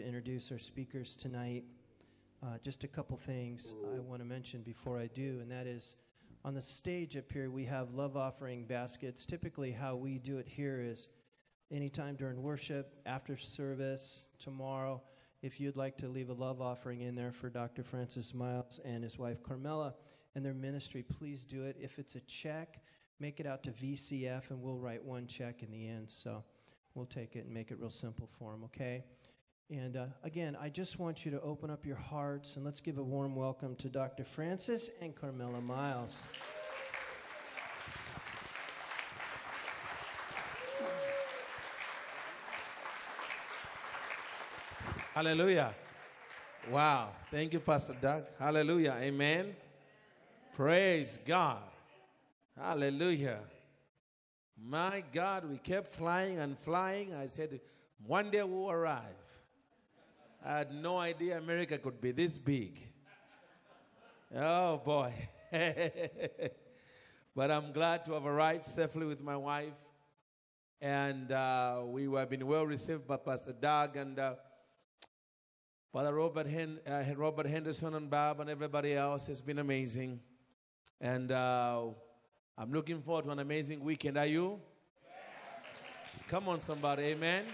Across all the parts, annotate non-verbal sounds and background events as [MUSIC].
to introduce our speakers tonight. Uh, just a couple things I want to mention before I do, and that is on the stage up here, we have love offering baskets. Typically, how we do it here is anytime during worship, after service, tomorrow, if you'd like to leave a love offering in there for Dr. Francis Myles and his wife Carmela and their ministry, please do it. If it's a check, make it out to VCF and we'll write one check in the end. So we'll take it and make it real simple for them, okay? And uh, again, I just want you to open up your hearts and let's give a warm welcome to Dr. Francis and Carmela Myles. Hallelujah. Wow. Thank you, Pastor Doug. Hallelujah. Amen. Praise God. Hallelujah. My God, we kept flying and flying. I said, one day we'll arrive. I had no idea America could be this big. Oh boy. [LAUGHS] but I'm glad to have arrived safely with my wife. And uh, we have been well received by Pastor Doug and uh, Father Robert, Hen- uh, Robert Henderson and Bob and everybody else. It's been amazing. And uh, I'm looking forward to an amazing weekend. Are you? Come on, somebody. Amen.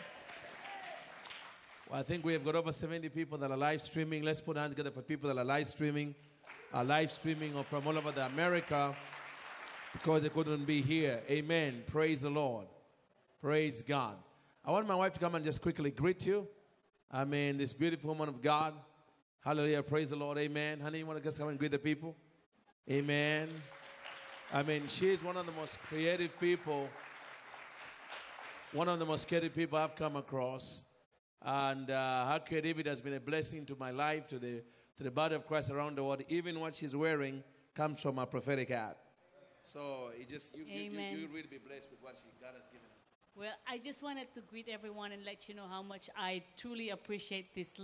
Well, I think we have got over 70 people that are live streaming. Let's put hands together for people that are live streaming, are live streaming or from all over the America because they couldn't be here. Amen. Praise the Lord. Praise God. I want my wife to come and just quickly greet you. I mean, this beautiful woman of God. Hallelujah. Praise the Lord. Amen. Honey, you want to just come and greet the people? Amen. I mean, she's one of the most creative people, one of the most creative people I've come across. And uh, her creativity has been a blessing to my life, to the, to the body of Christ around the world. Even what she's wearing comes from a prophetic hat. So it just, you, you, you, you really be blessed with what she, God has given Well, I just wanted to greet everyone and let you know how much I truly appreciate this,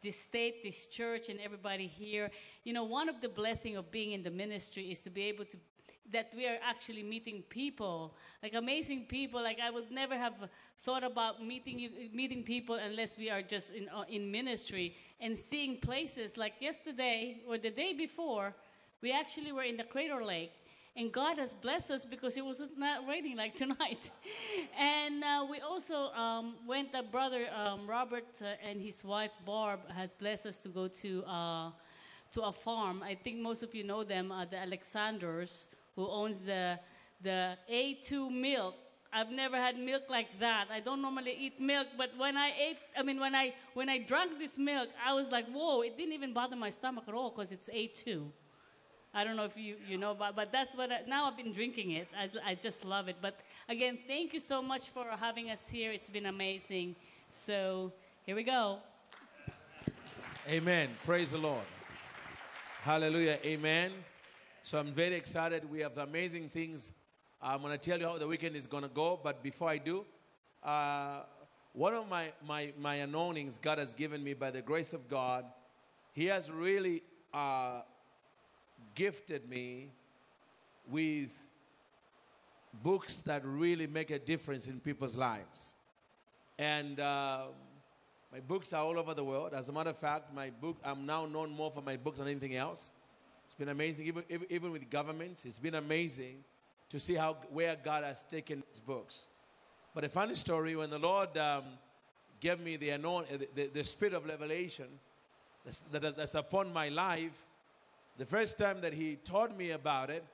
this state, this church, and everybody here. You know, one of the blessing of being in the ministry is to be able to that we are actually meeting people, like amazing people. Like I would never have thought about meeting meeting people unless we are just in uh, in ministry and seeing places. Like yesterday or the day before, we actually were in the Crater Lake. And God has blessed us because it was not raining like [LAUGHS] tonight. and uh, we also um, went, uh, brother um, Robert uh, and his wife Barb has blessed us to go to, uh, to a farm. I think most of you know them, uh, the Alexanders, who owns the, the A2 milk. I've never had milk like that. I don't normally eat milk, but when I ate, I mean, when I, when I drank this milk, I was like, whoa, it didn't even bother my stomach at all because it's A2. I don't know if you, you know, but, but that's what I, now I've been drinking it. I, I just love it. But again, thank you so much for having us here. It's been amazing. So here we go. Amen. Praise the Lord. Hallelujah. Amen. So I'm very excited. We have amazing things. I'm going to tell you how the weekend is going to go. But before I do, uh, one of my, my, my anointings God has given me by the grace of God, He has really uh, gifted me with books that really make a difference in people's lives. And uh, my books are all over the world. As a matter of fact, my book, I'm now known more for my books than anything else. It's been amazing, even, even with governments. It's been amazing to see how where God has taken His books. But a funny story: when the Lord um, gave me the, the, the, the spirit of revelation that's, that, that's upon my life, the first time that He taught me about it,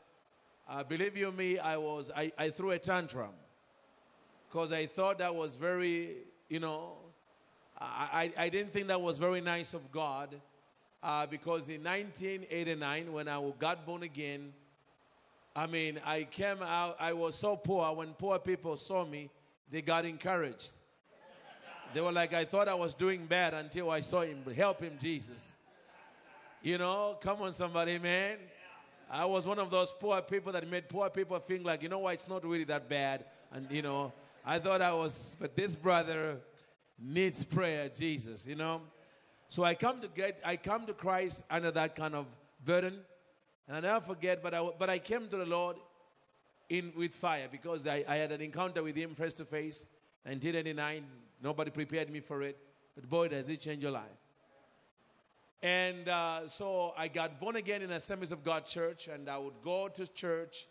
uh, believe you me, I was I, I threw a tantrum because I thought that was very, you know, I, I didn't think that was very nice of God uh, because in 1989, when I got born again, I mean, I came out, I was so poor. When poor people saw me, they got encouraged. They were like, I thought I was doing bad until I saw him. Help him, Jesus. You know, come on, somebody, man. I was one of those poor people that made poor people think like, you know what, it's not really that bad. And, you know, I thought I was, but this brother needs prayer, Jesus, you know. So I come to get, I come to Christ under that kind of burden, and I never forget. But I, but I came to the Lord in with fire because I, I had an encounter with Him face to face. 1989, nobody prepared me for it. but boy, does it change your life. And uh, so I got born again in Assemblies of God Church, and I would go to church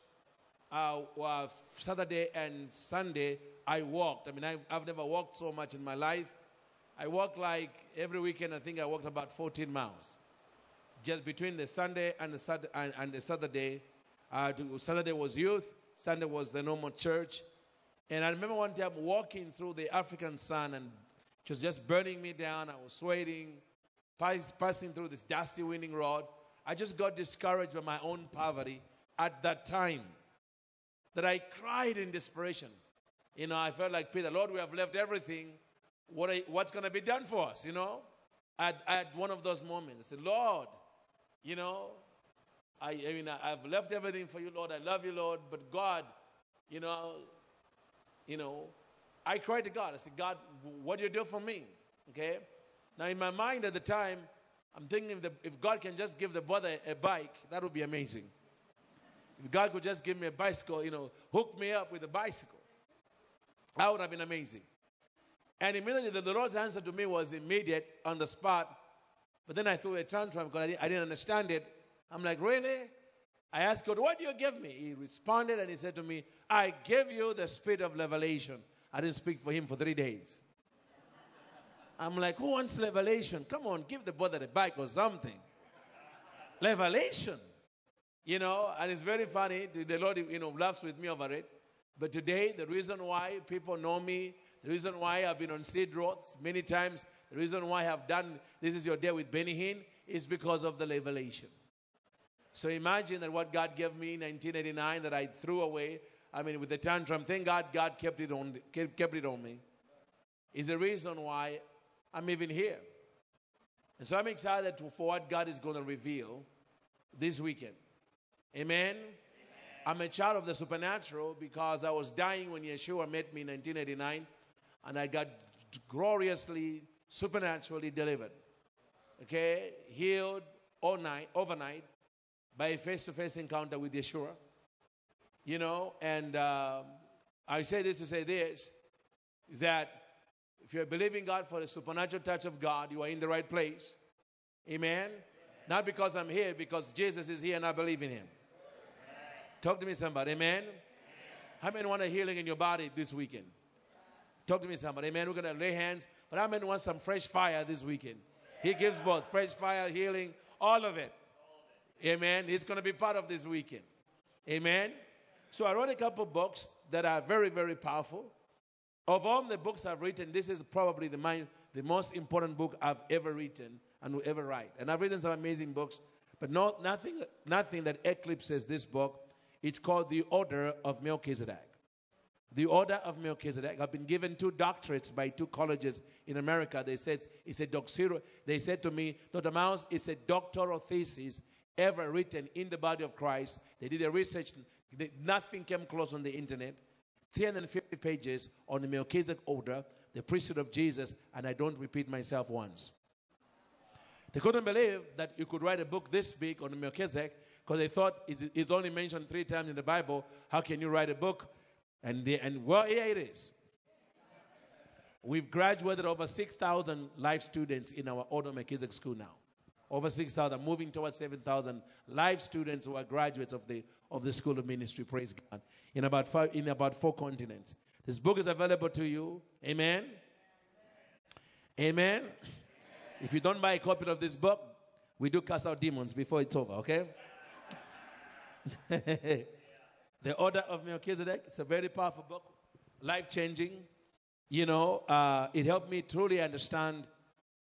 uh, uh, Saturday and Sunday. I walked. I mean, I, I've never walked so much in my life. I walked like every weekend. I think I walked about 14 miles, just between the Sunday and the Saturday. And, and the Saturday, uh, Saturday was youth. Sunday was the normal church. And I remember one time walking through the African sun, and it was just burning me down. I was sweating passing through this dusty winding road. I just got discouraged by my own poverty at that time that I cried in desperation. You know, I felt like Peter, Lord, we have left everything. What are, what's going to be done for us? You know, at, at one of those moments, the Lord, you know, I, I mean, I've left everything for you, Lord. I love you, Lord. But God, you know, you know, I cried to God. I said, God, what do you do for me? Okay. Now, in my mind at the time, I'm thinking if, the, if God can just give the brother a bike, that would be amazing. If God could just give me a bicycle, you know, hook me up with a bicycle, that would have been amazing. And immediately the Lord's answer to me was immediate on the spot. But then I threw a tantrum because I didn't, I didn't understand it. I'm like, really? I asked God, what do you give me? He responded and he said to me, I give you the spirit of revelation. I didn't speak for him for three days. I'm like, who wants revelation? Come on, give the brother a bike or something. revelation. You know, and it's very funny. The Lord, you know, laughs with me over it. But today, the reason why people know me, the reason why I've been on Sid Roth's many times, the reason why I've done this is your day with Benny Hinn is because of the revelation. So imagine that what God gave me in 1989 that I threw away. I mean, with the tantrum, thank God God kept it on, kept it on me. Is the reason why I'm even here. And so I'm excited for what God is going to reveal this weekend. Amen? Amen? I'm a child of the supernatural because I was dying when Yeshua met me in 1989 and I got gloriously, supernaturally delivered. Okay? Healed all night, overnight by a face to face encounter with Yeshua. You know, and um, I say this to say this that if you're believing God for the supernatural touch of God, you are in the right place. Amen. Not because I'm here, because Jesus is here and I believe in Him. Talk to me, somebody. Amen. How many want a healing in your body this weekend? Talk to me, somebody. Amen. We're going to lay hands, but how many want some fresh fire this weekend? He gives both fresh fire, healing, all of it. Amen. It's going to be part of this weekend. Amen. So I wrote a couple books that are very, very powerful. Of all the books I've written, this is probably the, my, the most important book I've ever written and will ever write. And I've written some amazing books, but no, nothing, nothing that eclipses this book. It's called The Order of Melchizedek. The Order of Melchizedek. I've been given two doctorates by two colleges in America. They said it's a doctoral. They said to me, Dr. Myles, it's a doctoral thesis ever written in the body of Christ. They did a research. Nothing came close on the internet. 350 pages on the Melchizedek order, the priesthood of Jesus, and I don't repeat myself once. They couldn't believe that you could write a book this big on Melchizedek because they thought it's only mentioned three times in the Bible. How can you write a book? And, they, and well, here it is. We've graduated over 6,000 live students in our Order Melchizedek school now. Over 6,000, moving towards 7,000 live students who are graduates of the, of the School of Ministry. Praise God in about, five, in about four continents. This book is available to you. Amen. Amen. If you don't buy a copy of this book, we do cast out demons before it's over, okay? [LAUGHS] the Order of Melchizedek. It's a very powerful book, life changing. You know, uh, it helped me truly understand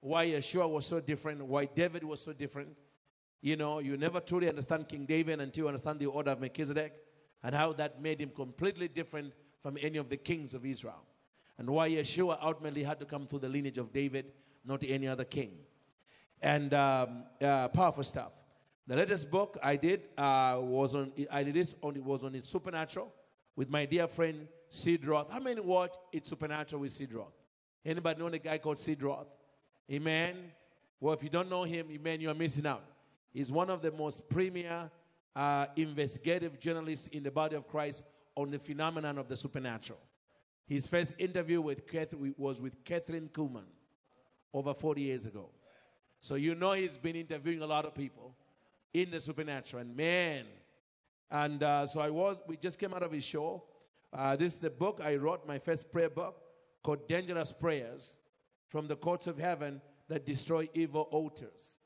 why Yeshua was so different, why David was so different. You know, you never truly understand King David until you understand the Order of Melchizedek and how that made him completely different from any of the kings of Israel. And why Yeshua ultimately had to come through the lineage of David, not any other king. And um, uh, powerful stuff. The latest book I did uh, was on, I did this on, it was on It's Supernatural with my dear friend Sid Roth. How many watch it Supernatural with Sid Roth? Anybody know the guy called Sid Roth? Amen. Well, if you don't know him, amen, you are missing out. He's one of the most premier uh, investigative journalists in the body of Christ on the phenomenon of the supernatural. His first interview with Catherine was with Kathryn Kuhlman. over 40 years ago. So you know he's been interviewing a lot of people in the supernatural. And man, and uh, so I was, we just came out of his show. Uh, this is the book I wrote, my first prayer book called Dangerous Prayers from the Courts of Heaven that Destroy Evil Altars.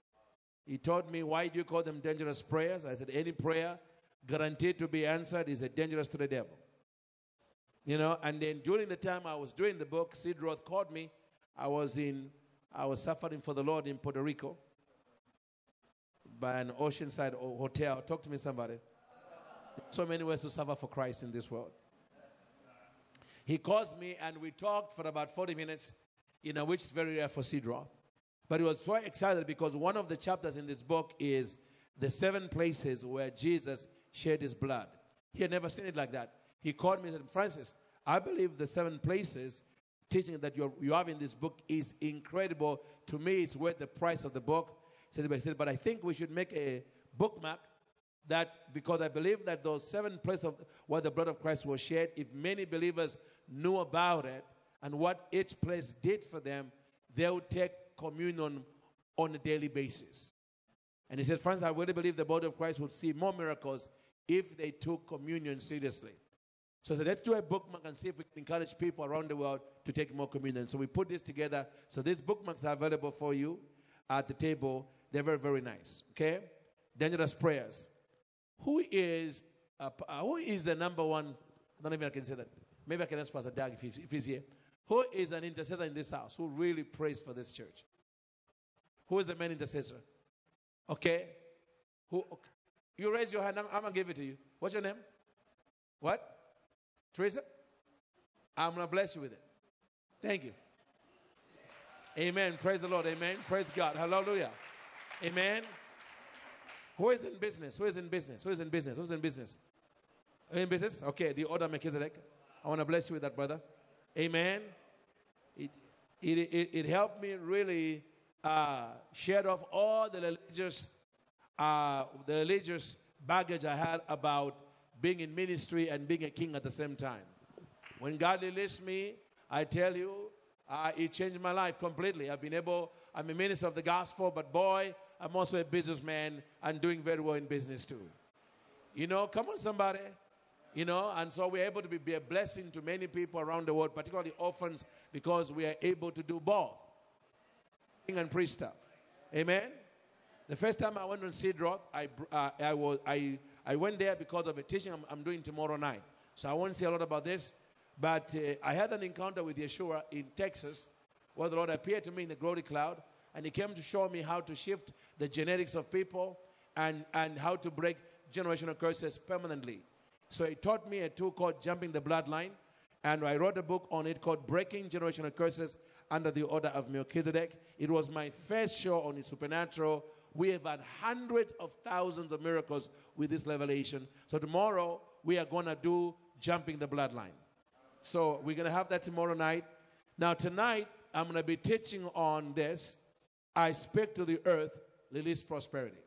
He told me, Why do you call them dangerous prayers? I said, Any prayer guaranteed to be answered is a dangerous to the devil. You know, and then during the time I was doing the book, Sid Roth called me. I was in, I was suffering for the Lord in Puerto Rico by an oceanside hotel. Talk to me, somebody. So many ways to suffer for Christ in this world. He calls me and we talked for about 40 minutes, you know, which is very rare for Sid Roth. But he was so excited because one of the chapters in this book is the seven places where Jesus shed his blood. He had never seen it like that. He called me and said, Francis, I believe the seven places teaching that you have in this book is incredible. To me, it's worth the price of the book. Said, but I think we should make a bookmark that because I believe that those seven places of where the blood of Christ was shed, if many believers knew about it and what each place did for them, they would take communion on a daily basis. And he said, Friends, I really believe the body of Christ would see more miracles if they took communion seriously. So I said, let's do a bookmark and see if we can encourage people around the world to take more communion. So we put this together. So these bookmarks are available for you at the table. They're very, very nice. Okay? Dangerous prayers. Who is uh, uh, who is the number one? I don't even I can say that. Maybe I can ask Pastor Doug if he's, if he's here. Who is an intercessor in this house who really prays for this church? Who is the main intercessor? Okay. Who? Okay. You raise your hand. I'm, I'm, gonna give it to you. What's your name? What? Teresa. I'm gonna bless you with it. Thank you. Amen. Praise the Lord. Amen. Praise God. Hallelujah. Amen. Who is in business? Who is in business? Who is in business? Who's in business? In business? Okay, the order Melchizedek. I want to bless you with that, brother. Amen. It, it, it, it helped me really uh, shed off all the religious, uh, the religious baggage I had about being in ministry and being a king at the same time. When God released me, I tell you, uh, it changed my life completely. I've been able, I'm a minister of the gospel, but boy, I'm also a businessman and doing very well in business too. You know, come on, somebody. You know, and so we're able to be, be a blessing to many people around the world, particularly orphans, because we are able to do both king and priest stuff. Amen. The first time I went on Sid Roth, I, uh, I, was, I, I went there because of a teaching I'm, I'm, doing tomorrow night. So I won't say a lot about this. But uh, I had an encounter with Yeshua in Texas where the Lord appeared to me in the glory cloud and he came to show me how to shift the genetics of people and, and how to break generational curses permanently. So he taught me a tool called Jumping the Bloodline, and I wrote a book on it called Breaking Generational Curses Under the Order of Melchizedek. It was my first show on the supernatural. We have had hundreds of thousands of miracles with this revelation. So tomorrow we are going to do Jumping the Bloodline. So we're going to have that tomorrow night. Now, tonight, I'm going to be teaching on this I speak to the earth, release prosperity.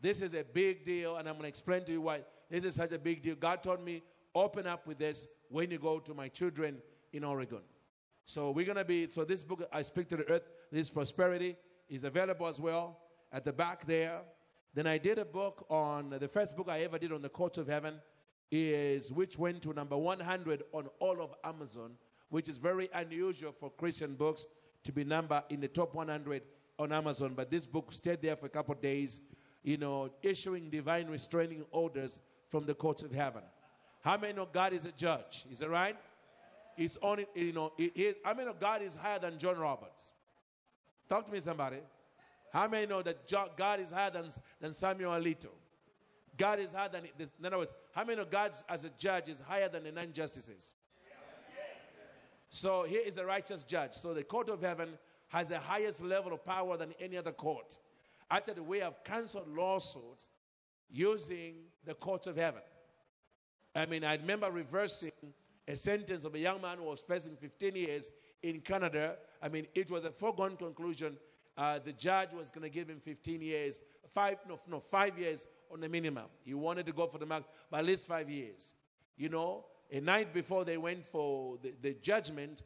This is a big deal, and I'm going to explain to you why this is such a big deal. God told me, open up with this when you go to my children in Oregon. So we're going to be, so this book, I Speak to the Earth, This Prosperity, is available as well at the back there. Then I did a book on, the first book I ever did on the courts of heaven is, which went to number 100 on all of Amazon, which is very unusual for Christian books to be number in the top 100 on Amazon, but this book stayed there for a couple of days, you know, issuing divine restraining orders from the courts of heaven. How many know God is a judge? Is that right? It's only, you know, it is, how many know God is higher than John Roberts? Talk to me, somebody. How many know that God is higher than, than Samuel Alito? God is higher than, in other words, how many know God as a judge is higher than the nine justices? So here is the righteous judge. So the court of heaven has the highest level of power than any other court. Actually, we have canceled lawsuits using the courts of heaven. I mean, I remember reversing a sentence of a young man who was facing 15 years in Canada. I mean, it was a foregone conclusion. Uh, the judge was going to give him 15 years, five, no, no, five years on the minimum. He wanted to go for the max, but at least five years. You know, a night before they went for the, the judgment,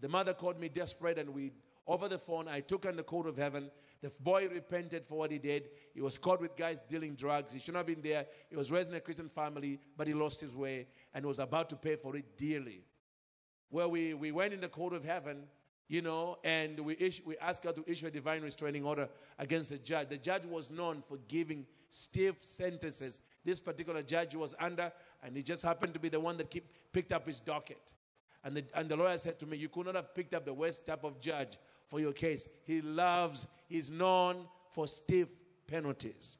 the mother called me desperate, and we over the phone. I took on the court of heaven. The boy repented for what he did. He was caught with guys dealing drugs. He should not have been there. He was raised in a Christian family, but he lost his way and was about to pay for it dearly. Well, we, we went in the court of heaven, you know, and we, issue, we asked God to issue a divine restraining order against the judge. The judge was known for giving stiff sentences. This particular judge was under, and he just happened to be the one that keep, picked up his docket. And the, and the lawyer said to me, You could not have picked up the worst type of judge for your case. He loves, he's known for stiff penalties.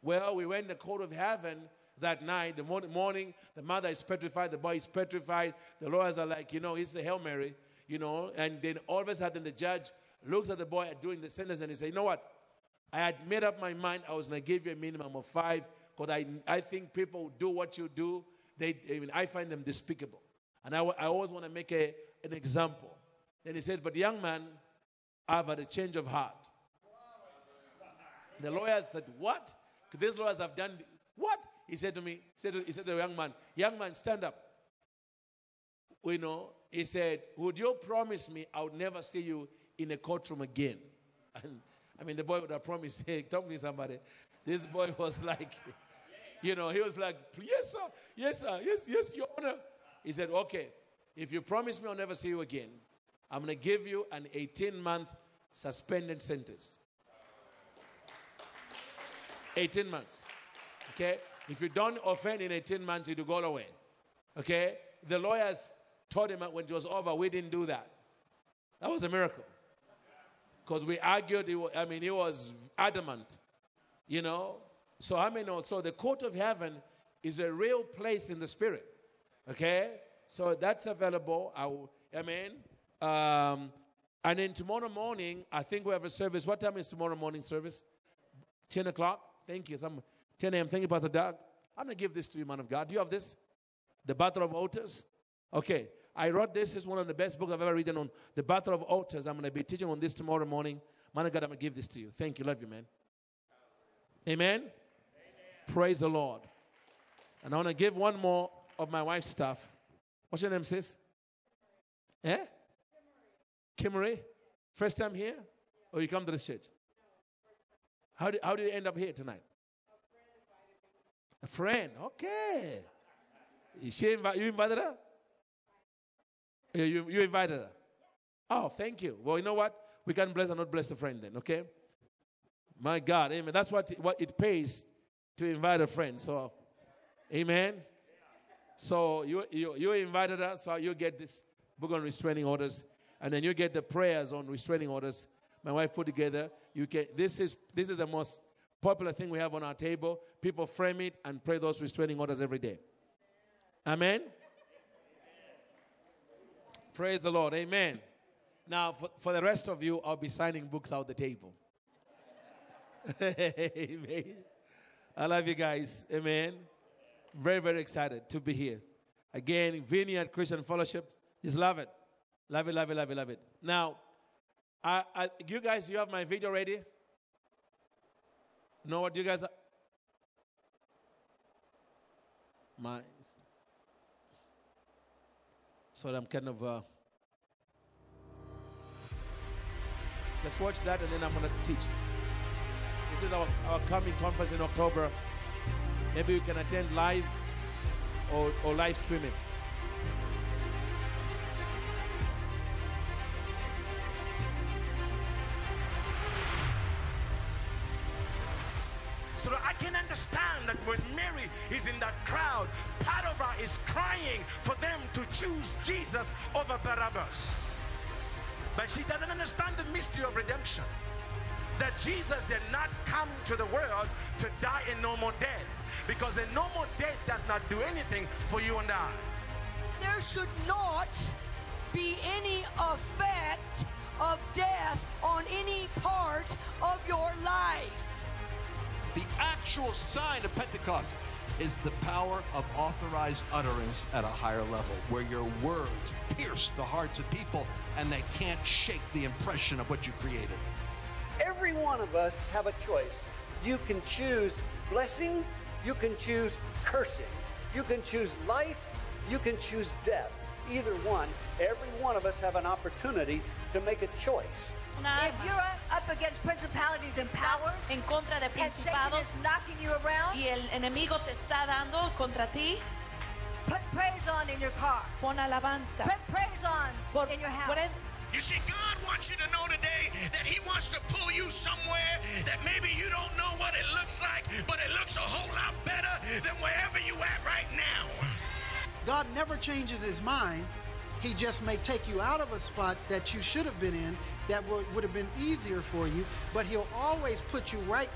Well, we went in the court of heaven that night. The morning, the mother is petrified, the boy is petrified. The lawyers are like, you know, it's a Hail Mary, you know. And then all of a sudden, the judge looks at the boy doing the sentence and he says, You know what? I had made up my mind I was going to give you a minimum of five because I, I think people do what you do. They, I, mean, I find them despicable. And I, I always want to make a, an example. Then he said, But young man, I've had a change of heart. The lawyer said, What? These lawyers have done what? He said to me, he said to, he said to the young man, Young man, stand up. You know, he said, Would you promise me I would never see you in a courtroom again? And [LAUGHS] I mean, the boy would have promised, Hey, talk to me, somebody. This boy was like, You know, he was like, Yes, sir. Yes, sir. Yes, yes, Your Honor. He said, Okay, if you promise me I'll never see you again, I'm going to give you an 18 month suspended sentence. 18 months. Okay? If you don't offend in 18 months, it will go away. Okay? The lawyers told him when it was over, we didn't do that. That was a miracle. Because we argued, I mean, he was adamant. You know? So, I mean, so the court of heaven is a real place in the spirit. Okay? So that's available. I, I mean, um, and then tomorrow morning, I think we have a service. What time is tomorrow morning service? 10 o'clock? Thank you. Some 10 a.m. Thank you, Pastor Doug. I'm to give this to you, man of God. Do you have this? The Battle of Altars? Okay. I wrote this. It's one of the best books I've ever written on the Battle of Altars. I'm to be teaching on this tomorrow morning. Man of God, I'm to give this to you. Thank you. Love you, man. Amen? Praise the Lord. And I want to give one more of my wife's stuff. What's your name, sis? Eh? Kimmery? First time here? Or you come to this church? How did, how did you end up here tonight? A friend. Okay. She invi- you invited her? You, you invited her? Oh, thank you. Well, you know what? We can bless and not bless the friend then, okay? My God, amen. That's what, what it pays to invite a friend. So, amen. So you, you, you invited us, so you get this book on restraining orders, and then you get the prayers on restraining orders. My wife put together. You get this is this is the most popular thing we have on our table. People frame it and pray those restraining orders every day. Amen. Praise the Lord. Amen. Now, for, for the rest of you, I'll be signing books out the table. [LAUGHS] Amen. I love you guys. Amen. Very, very excited to be here. Again, Vineyard Christian Fellowship. Just love it. Love it, love it, love it, love it. Now, I, I, you guys, you have my video ready? Know what you guys are? My, so I'm kind of. Uh, let's watch that and then I'm going to teach. This is our, our coming conference in October. Maybe you can attend live or, or live streaming. So that I can understand that when Mary is in that crowd, her is crying for them to choose Jesus over Barabbas. But she doesn't understand the mystery of redemption. That Jesus did not come to the world to die a normal death because a normal death does not do anything for you and I. There should not be any effect of death on any part of your life. The actual sign of Pentecost is the power of authorized utterance at a higher level, where your words pierce the hearts of people and they can't shake the impression of what you created. Every one of us have a choice. You can choose blessing, you can choose cursing, you can choose life, you can choose death. either one. Every one of us have an opportunity to make a choice. Una If arma. you're up against principalities and powers, en contra de and Satan principados is knocking you around, y el enemigo te está dando contra ti, put praise on in your car. pon alabanza. Put praise on Por- in your house. Por el- You see, God wants you to know today that He wants to pull you somewhere that maybe you don't know what it looks like, but it looks a whole lot better than wherever you at right now. God never changes his mind. He just may take you out of a spot that you should have been in that would, would have been easier for you, but he'll always put you right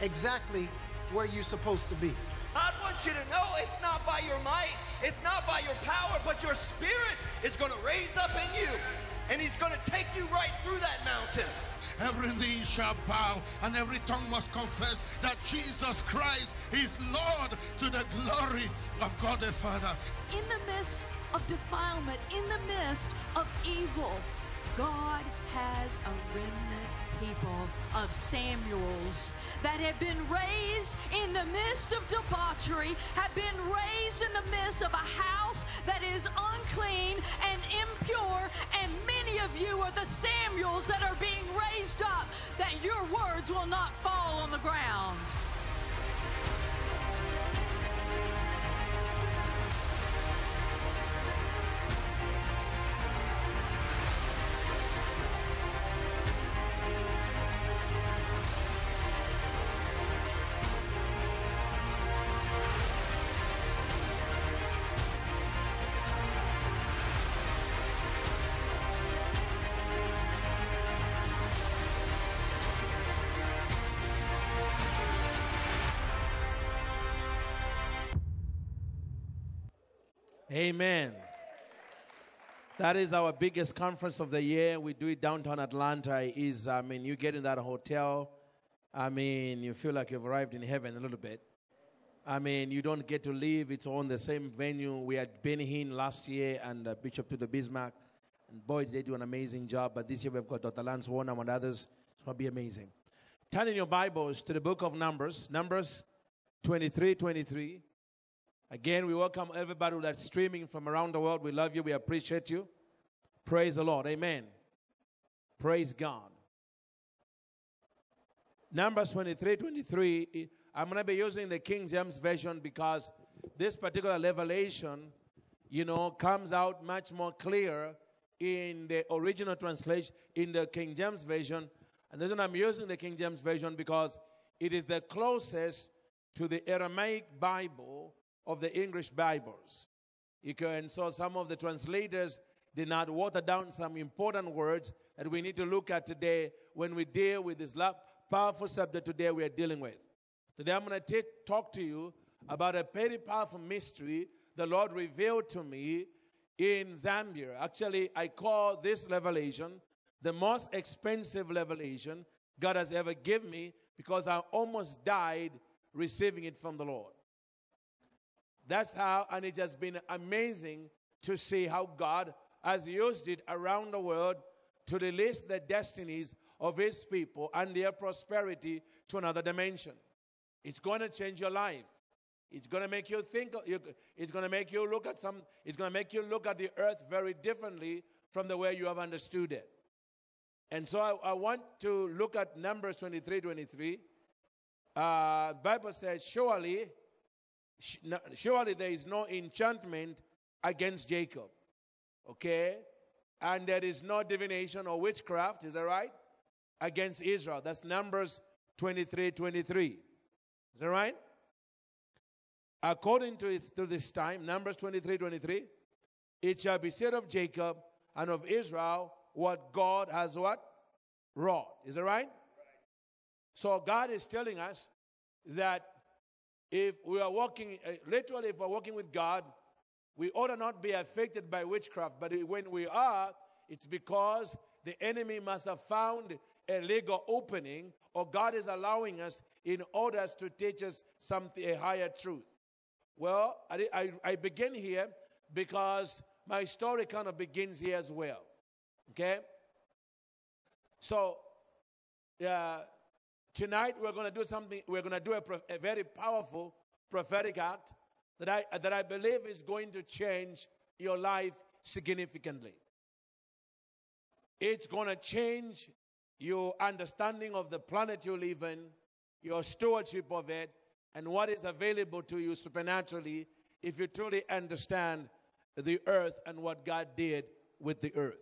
exactly where you're supposed to be. God wants you to know it's not by your might, it's not by your power, but your spirit is going to raise up in you. And he's going to take you right through that mountain. Every knee shall bow and every tongue must confess that Jesus Christ is Lord to the glory of God the Father. in the midst of defilement, in the midst of evil, God has a remnant people of Samuels that have been raised in the midst of debauchery, have been raised in the midst of a house that is unclean and impure, and many of you are the Samuels that are being raised up, that your words will not fall on the ground. Amen. That is our biggest conference of the year. We do it downtown Atlanta. Is I mean, you get in that hotel. I mean, you feel like you've arrived in heaven a little bit. I mean, you don't get to leave. It's on the same venue. We had Benny Hinn last year and uh, Bishop Tudor Bismark. And boy, they do an amazing job. But this year we've got Dr. Lance Wallnau and others. It's going to be amazing. Turn in your Bibles to the book of Numbers, Numbers 23 23. Again, we welcome everybody that's streaming from around the world. We love you. We appreciate you. Praise the Lord. Amen. Praise God. Numbers 23 23. Eh, I'm going to be using the King James Version because this particular revelation, you know, comes out much more clear in the original translation, in the King James Version. And the reason I'm using the King James Version because it is the closest to the Aramaic Bible of the English Bibles. You can, so some of the translators did not water down some important words that we need to look at today when we deal with this powerful subject today we are dealing with. Today I'm going to talk to you about a very powerful mystery the Lord revealed to me in Zambia. Actually, I call this revelation the most expensive revelation God has ever given me because I almost died receiving it from the Lord. That's how, and it has been amazing to see how God has used it around the world to release the destinies of His people and their prosperity to another dimension. It's going to change your life. It's going to make you think. It's going to make you look at some. It's going to make you look at the earth very differently from the way you have understood it. And so I, I want to look at Numbers 23, 23. Uh, Bible says, surely, surely there is no enchantment against Jacob. Okay? And there is no divination or witchcraft, is that right? Against Israel. That's Numbers 23, 23. Is that right? According to, it, to this time, Numbers 23, 23, it shall be said of Jacob and of Israel what God has what? Wrought. Is that right? So God is telling us that if we are walking, uh, literally, if we're walking with God, we ought to not be affected by witchcraft. But when we are, it's because the enemy must have found a legal opening, or God is allowing us in order to teach us something, a higher truth. Well, I, I, I begin here because my story kind of begins here as well. Okay? So, uh, tonight we're going to do something, we're going to do a, a very powerful prophetic act that I, that I believe is going to change your life significantly. It's going to change your understanding of the planet you live in, your stewardship of it, and what is available to you supernaturally if you truly understand the earth and what God did with the earth.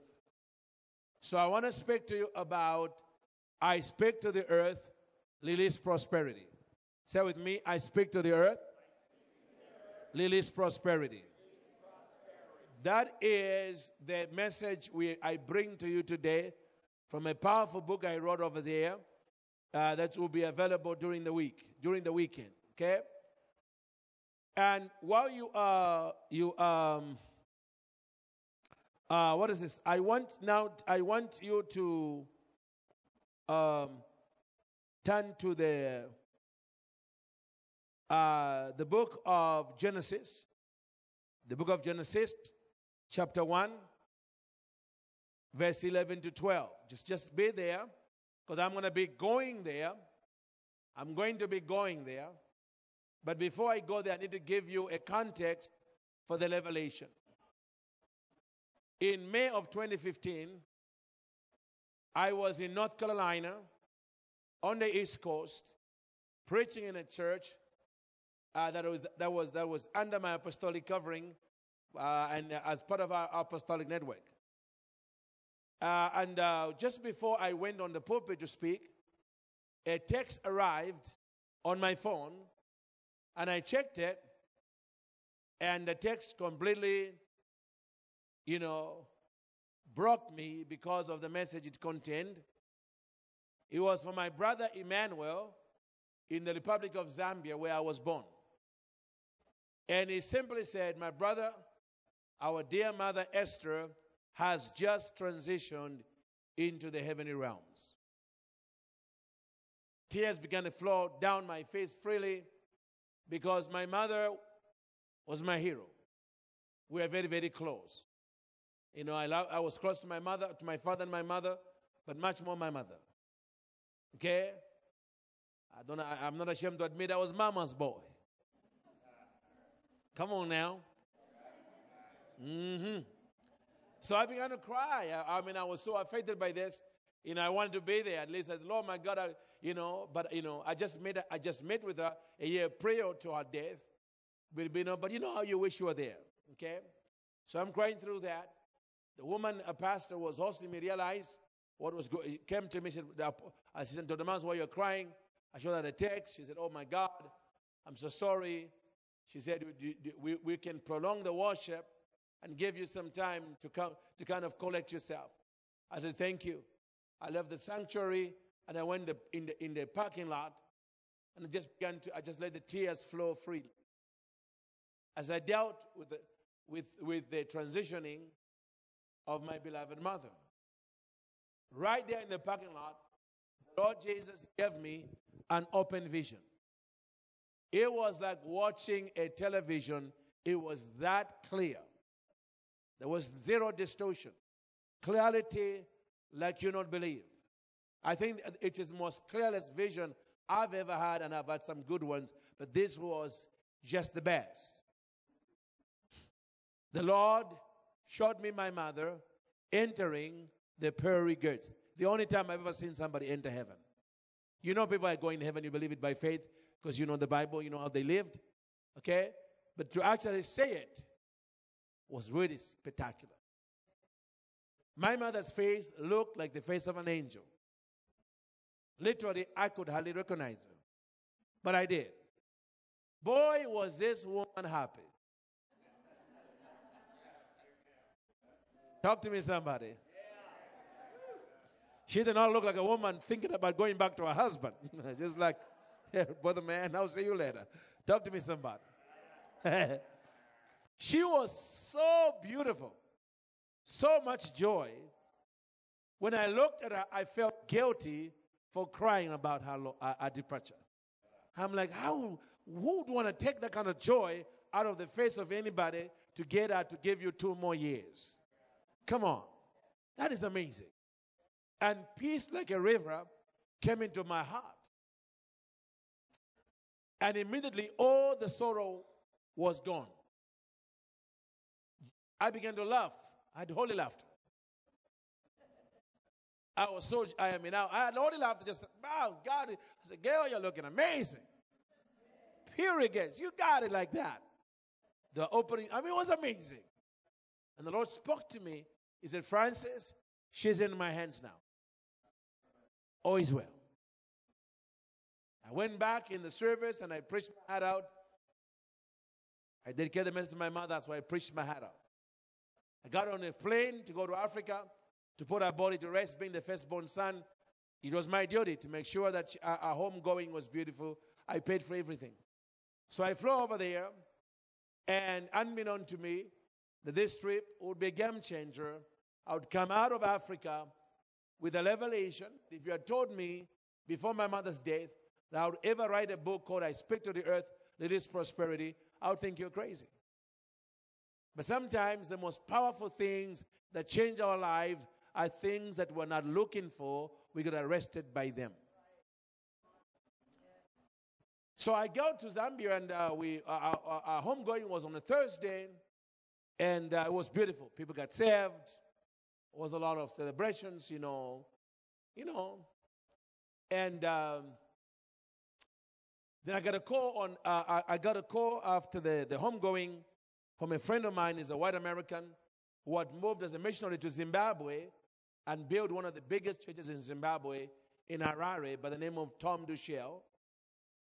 So I want to speak to you about I speak to the earth, Lily's prosperity. Say with me, I speak to the earth, Lily's prosperity. That is the message we, I bring to you today from a powerful book I wrote over there uh, that will be available during the week, during the weekend. Okay? And while you are, you, um, uh, what is this? I want now, I want you to um, turn to the, uh, the book of Genesis. The book of Genesis, chapter 1, verse 11 to 12. Just, just be there because I'm going to be going there. I'm going to be going there. But before I go there, I need to give you a context for the revelation. In May of 2015, I was in North Carolina on the East Coast preaching in a church uh, that, was, that, was, that was under my apostolic covering uh, and as part of our apostolic network. Uh, and uh, just before I went on the pulpit to speak, a text arrived on my phone, and I checked it, and the text completely, you know, broke me because of the message it contained. It was for my brother Emmanuel in the Republic of Zambia, where I was born. And he simply said, My brother, our dear mother Esther has just transitioned into the heavenly realms. Tears began to flow down my face freely because my mother was my hero. We are very, very close. You know, I, love, I was close to my mother, to my father and my mother, but much more my mother. Okay? I don't, I'm not ashamed to admit I was mama's boy. Come on now. Mm-hmm. So I began to cry. I, I, mean, I was so affected by this. You know, I wanted to be there. At least I said, Lord, my God, I, you know, but, you know, I just met, I just met with her a year prior to her death. But, you know, but you know how you wish you were there. Okay? So I'm crying through that. The woman, a pastor, was hosting me realized what was going, came to me, said, I said, to the man, why you're crying. I showed her the text. She said, oh my God, I'm so sorry. She said, we, we can prolong the worship and give you some time to come to kind of collect yourself. I said, thank you. I left the sanctuary and I went in the, in the parking lot and I just began to, I just let the tears flow freely. As I dealt with the, with, with the transitioning of my beloved mother. Right there in the parking lot, Lord Jesus gave me an open vision. It was like watching a television, it was that clear. There was zero distortion, clarity like you not believe. I think it is the most clearest vision I've ever had, and I've had some good ones, but this was just the best. The Lord showed me my mother entering the pearly gates. The only time I've ever seen somebody enter heaven. You know, people are going to heaven, you believe it by faith because you know the Bible, you know how they lived. Okay? But to actually say it, was really spectacular. My mother's face looked like the face of an angel. Literally, I could hardly recognize her. But I did. Boy, was this woman happy. Talk to me, somebody. She did not look like a woman thinking about going back to her husband. [LAUGHS] Just like, yeah, brother man, I'll see you later. Talk to me, somebody. [LAUGHS] She was so beautiful, so much joy. When I looked at her, I felt guilty for crying about her, her departure. I'm like, how, who would want to take that kind of joy out of the face of anybody to get her to give you two more years? Come on. That is amazing. And peace like a river came into my heart. And immediately all the sorrow was gone. I began to laugh I had holy laughter. I was so, I mean, I, I had holy laughter. Just, wow, God. I said, girl, you're looking amazing. Guys. You got it like that. The opening, I mean, it was amazing. And the Lord spoke to me. He said, Francis, she's in my hands now. All is well. I went back in the service and I preached my heart out. I dedicated the message to my mother, that's why I preached my heart out. I got on a plane to go to Africa to put our body to rest, being the firstborn son. It was my duty to make sure that our, our home going was beautiful. I paid for everything. So I flew over there, and unbeknown to me, that this trip would be a game changer. I would come out of Africa with a revelation. If you had told me before my mother's death that I would ever write a book called I Speak to the Earth, That Is Prosperity, I would think you're crazy. But sometimes the most powerful things that change our lives are things that we're not looking for. We get arrested by them. So I go to Zambia, and uh, we our, our, our homegoing was on a Thursday, and uh, it was beautiful. People got saved. Was a lot of celebrations, you know, you know. And um, then I got a call on. Uh, I, I, got a call after the the homegoing from a friend of mine. Is a white American who had moved as a missionary to Zimbabwe and built one of the biggest churches in Zimbabwe in Harare by the name of Tom Deuschle.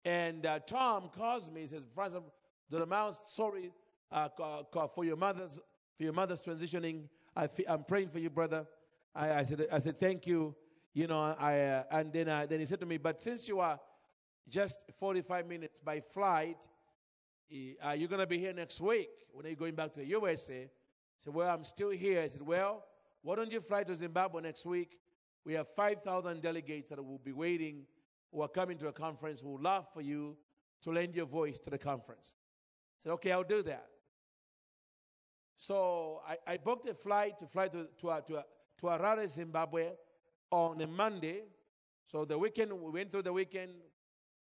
And uh, Tom calls me. He says, "Francis, the amount sorry uh, for your mother's for your mother's transitioning. I am praying for you, brother." I, I, said, "I said thank you." You know, I uh, and then uh, then he said to me, "But since you are just 45 minutes by flight, are you going to be here next week? When are you going back to the USA?" I said, "Well, I'm still here." I said, "Well, why don't you fly to Zimbabwe next week? We have 5,000 delegates that will be waiting." who are coming to a conference who would love for you to lend your voice to the conference. I said, okay, I'll do that. So I, I booked a flight to fly to, to, to, to Harare, Zimbabwe on a Monday. So the weekend, we went through the weekend,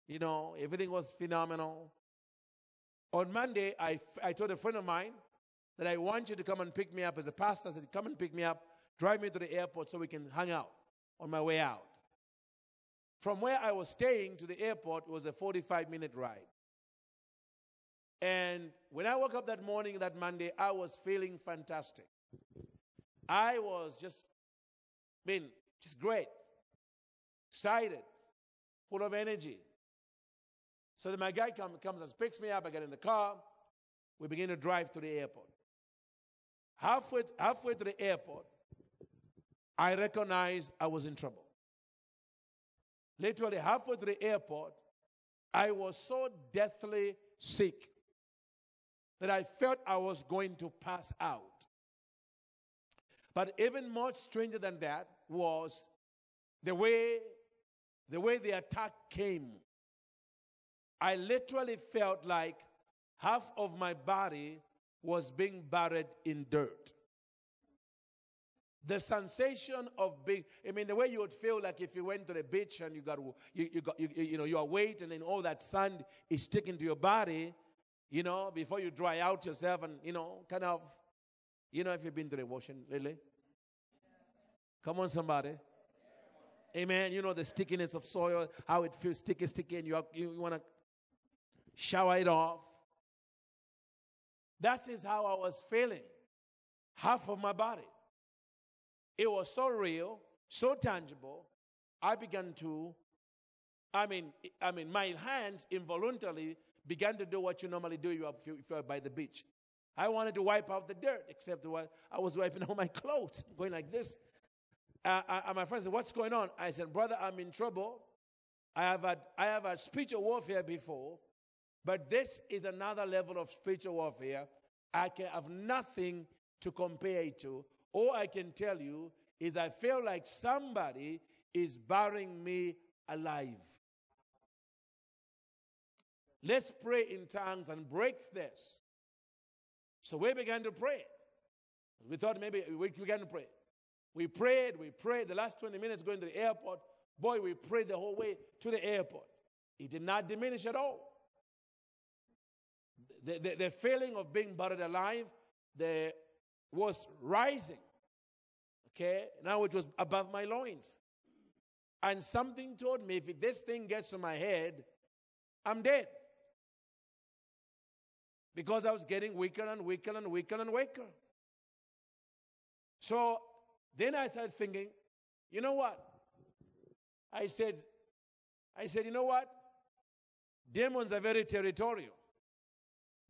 you know, everything was phenomenal. On Monday, I, I told a friend of mine that I want you to come and pick me up as a pastor. I said, come and pick me up, drive me to the airport so we can hang out on my way out. From where I was staying to the airport was a 45 minute ride. And when I woke up that morning, that Monday, I was feeling fantastic. I was just, been just great, excited, full of energy. So then my guy come, comes and picks me up. I get in the car. We begin to drive to the airport. Halfway, halfway to the airport, I recognized I was in trouble literally halfway to the airport, I was so deathly sick that I felt I was going to pass out. But even more stranger than that was the way the way the attack came. I literally felt like half of my body was being buried in dirt. The sensation of being, I mean, the way you would feel like if you went to the beach and you got, you, you got, you, you know, you are weight and then all that sand is sticking to your body, you know, before you dry out yourself and, you know, kind of, you know, if you've been to the ocean lately. Come on, somebody. Amen. You know the stickiness of soil, how it feels sticky, sticky, and you, you, you want to shower it off. That is how I was feeling. Half of my body. It was so real, so tangible. I began to, I mean, I mean, my hands involuntarily began to do what you normally do if you are by the beach. I wanted to wipe out the dirt, except I was wiping [LAUGHS] out my clothes, going like this. Uh, uh, and my friend said, What's going on? I said, Brother, I'm in trouble. I have had, I have had spiritual warfare before, but this is another level of spiritual warfare. I can have nothing to compare it to. All I can tell you is I feel like somebody is burying me alive. Let's pray in tongues and break this. So we began to pray. We thought maybe we began to pray. We prayed, we prayed. The last 20 minutes going to the airport, boy, we prayed the whole way to the airport. It did not diminish at all. The, the, the feeling of being buried alive, the was rising. Okay, now it was above my loins. And something told me if this thing gets to my head, I'm dead. Because I was getting weaker and weaker and weaker and weaker. So then I started thinking, you know what? I said, I said, you know what? Demons are very territorial.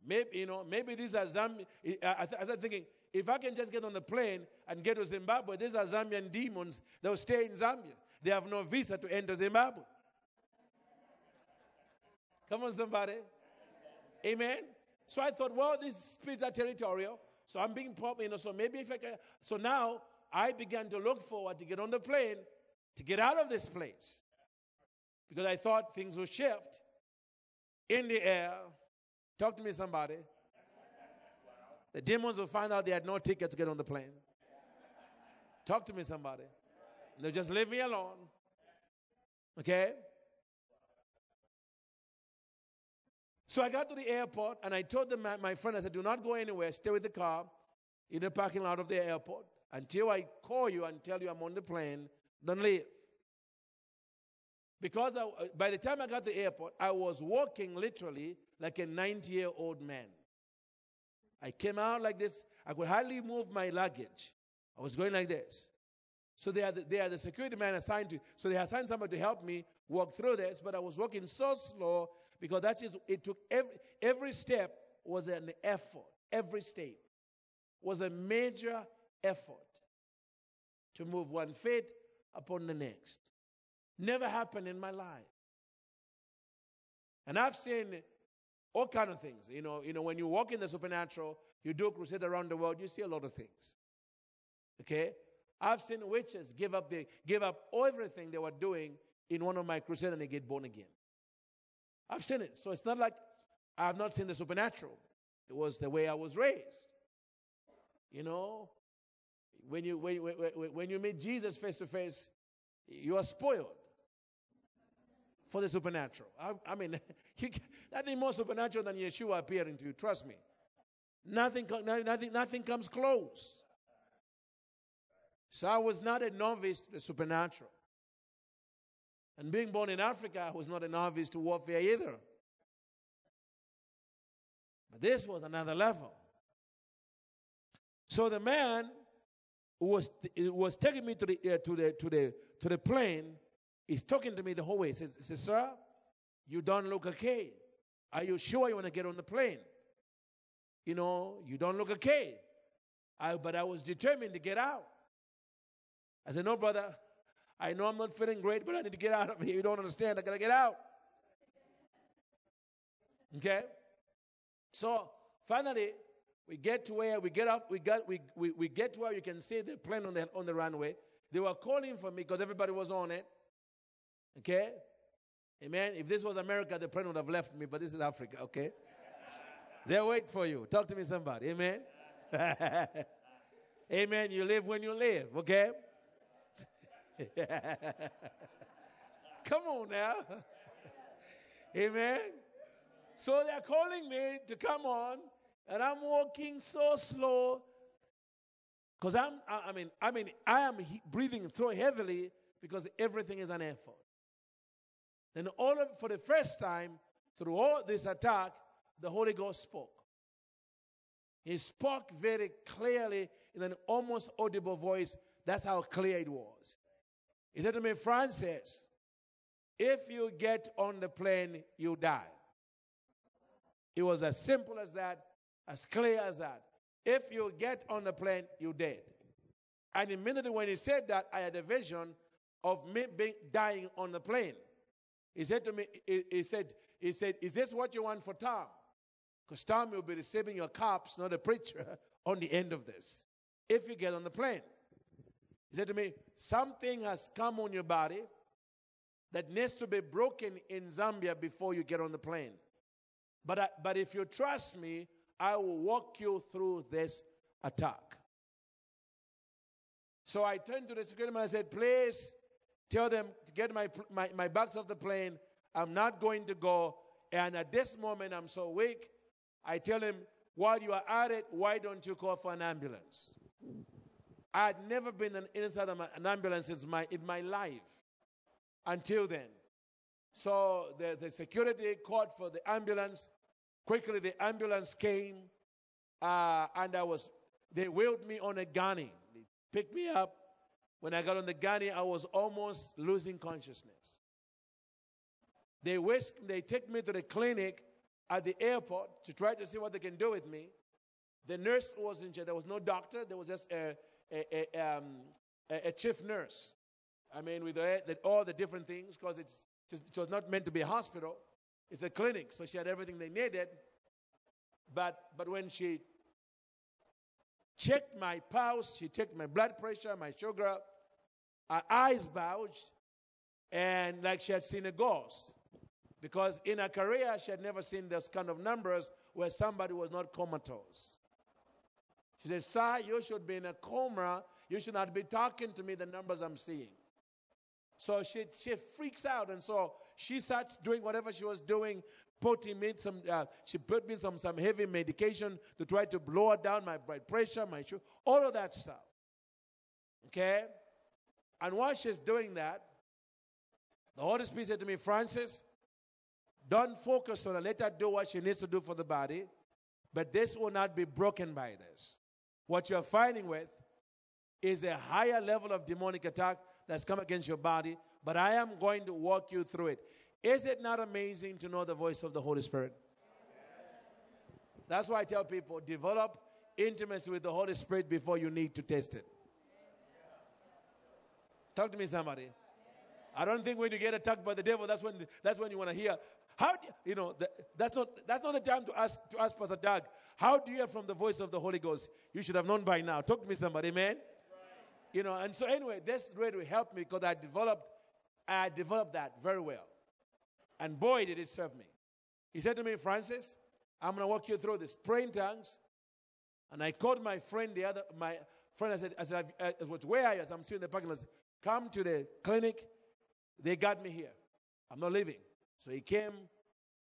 Maybe, you know, maybe these are Zambian. I, I started thinking, if I can just get on the plane and get to Zimbabwe, these are Zambian demons that will stay in Zambia. They have no visa to enter Zimbabwe. Come on, somebody. Amen. So I thought, well, these spirits are territorial. So I'm being popped, you know. So maybe if I can. So now I began to look forward to get on the plane to get out of this place because I thought things would shift in the air. Talk to me, somebody. The demons will find out they had no ticket to get on the plane. Talk to me, somebody. They'll just leave me alone. Okay? So I got to the airport and I told them, my friend, I said, do not go anywhere. Stay with the car in the parking lot of the airport until I call you and tell you I'm on the plane. Don't leave. Because I, uh, by the time I got to the airport, I was walking literally like a 90 year old man. I came out like this. I could hardly move my luggage. I was going like this. So they had, the, they are the security man assigned to. So they assigned somebody to help me walk through this. But I was walking so slow because that is it took every every step was an effort. Every step was a major effort to move one foot upon the next. Never happened in my life. And I've seen all kind of things. You know, you know, when you walk in the supernatural, you do a crusade around the world, you see a lot of things. Okay? I've seen witches give up the give up everything they were doing in one of my crusades and they get born again. I've seen it. So it's not like I've not seen the supernatural. It was the way I was raised. You know, when you when, when, when you meet Jesus face to face, you are spoiled for the supernatural. I, I mean, [LAUGHS] nothing more supernatural than Yeshua appearing to you. Trust me. Nothing, nothing, nothing comes close. So I was not a novice to the supernatural. And being born in Africa, was not a novice to warfare either. But this was another level. So the man who was, was taking me to the, uh, to, the, to, the, to the plane He's talking to me the whole way. He says, he says, Sir, you don't look okay. Are you sure you want to get on the plane? You know, you don't look okay. I, but I was determined to get out. I said, No, brother, I know I'm not feeling great, but I need to get out of here. You don't understand. I got to get out. Okay? So finally, we get to where we get off, we got we, we, we get to where you can see the plane on the on the runway. They were calling for me because everybody was on it. Okay? Amen. If this was America, the plane would have left me, but this is Africa, okay? They'll wait for you. Talk to me, somebody. Amen. [LAUGHS] Amen. You live when you live, okay? [LAUGHS] come on now. [LAUGHS] Amen. So they're calling me to come on, and I'm walking so slow because I'm. I mean, I mean, I am breathing so heavily because everything is an effort. Then, all of, for the first time, through all this attack, the Holy Ghost spoke. He spoke very clearly in an almost audible voice. That's how clear it was. He said to me, Francis, if you get on the plane, you die. It was as simple as that, as clear as that. If you get on the plane, you dead. And immediately when he said that, I had a vision of me being dying on the plane. He said to me, he, he said, he said, is this what you want for Tom? Because Tom will be receiving your cops, not a preacher, [LAUGHS] on the end of this. If you get on the plane. He said to me, something has come on your body that needs to be broken in Zambia before you get on the plane. But, I, but if you trust me, I will walk you through this attack. So I turned to the security man and said, please Tell them to get my, my, my bags off the plane. I'm not going to go. And at this moment, I'm so weak. I tell him, while you are at it, why don't you call for an ambulance? I had never been in, inside an ambulance in my, in my life until then. So the, the security called for the ambulance. Quickly, the ambulance came, uh, and I was, they wheeled me on a gunny. They picked me up. When I got on the gunny, I was almost losing consciousness. They whisk, they take me to the clinic at the airport to try to see what they can do with me. The nurse was in charge. There was no doctor. There was just a, a, a, um, a, chief nurse. I mean, with all the different things, because it was not meant to be a hospital. It's a clinic, so she had everything they needed. But, but when she checked my pulse, she checked my blood pressure, my sugar, her eyes bulged, and like she had seen a ghost. Because in her career, she had never seen those kind of numbers where somebody was not comatose. She said, Sir, you should be in a coma. You should not be talking to me the numbers I'm seeing. So she, she freaks out. And so she starts doing whatever she was doing, putting me some, uh, she put me some, some heavy medication to try to lower down my blood pressure, my sugar, all of that stuff. Okay? And while she's doing that, the Holy Spirit said to me, Francis, don't focus on her. Let her do what she needs to do for the body. But this will not be broken by this. What you're fighting with is a higher level of demonic attack that's come against your body, but I am going to walk you through it. Is it not amazing to know the voice of the Holy Spirit? That's why I tell people develop intimacy with the Holy Spirit before you need to test it. Talk to me, somebody. I don't think when you get attacked by the devil, that's when that's when you want to hear. How do you, you know that's not that's not the time to ask to ask Pastor Doug. How do you hear from the voice of the Holy Ghost? You should have known by now. Talk to me, somebody, amen. You know, and so anyway, this really helped me because I developed, I developed that very well. And boy, did it serve me. He said to me, Francis, I'm going to walk you through this. Pray in tongues. And I called my friend, the other, my friend, I said, I said, uh, I, I, where are you? I'm still in the parking lot. Come to the clinic. They got me here. I'm not leaving. So he came.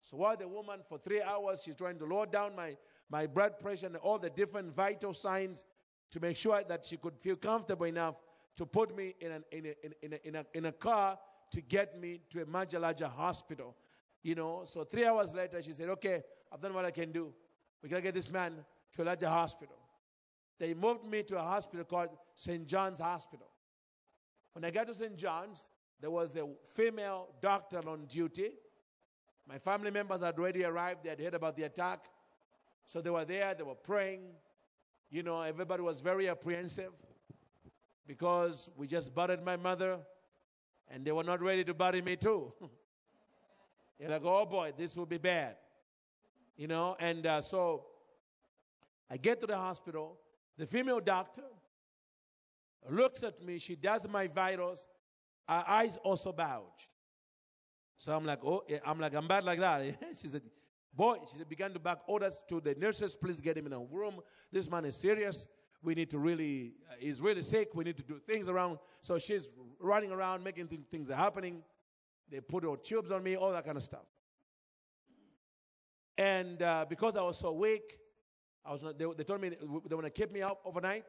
So while the woman for three hours, she's trying to lower down my, my blood pressure and all the different vital signs to make sure that she could feel comfortable enough to put me in, an, in, a, in, a, in, a, in a car to get me to a much larger hospital. You know, so three hours later, she said, Okay, I've done what I can do. We gotta get this man to a larger hospital. They moved me to a hospital called St. John's Hospital. When I got to St. John's, there was a female doctor on duty. My family members had already arrived, they had heard about the attack. So they were there, they were praying, you know, everybody was very apprehensive because we just buried my mother and they were not ready to bury me too. [LAUGHS] They're like, oh boy, this will be bad. You know, and uh, so I get to the hospital. The female doctor looks at me. She does my vitals. Her eyes also bulge. So I'm like, oh, I'm like, I'm bad like that. [LAUGHS] she said, Boy, she said, began to back orders to the nurses, please get him in a room. This man is serious. We need to really, uh, he's really sick. We need to do things around. So she's running around, making th- things are happening. They put all tubes on me, all that kind of stuff. And uh, because I was so weak, I was not, they, they told me they, they want to keep me up overnight.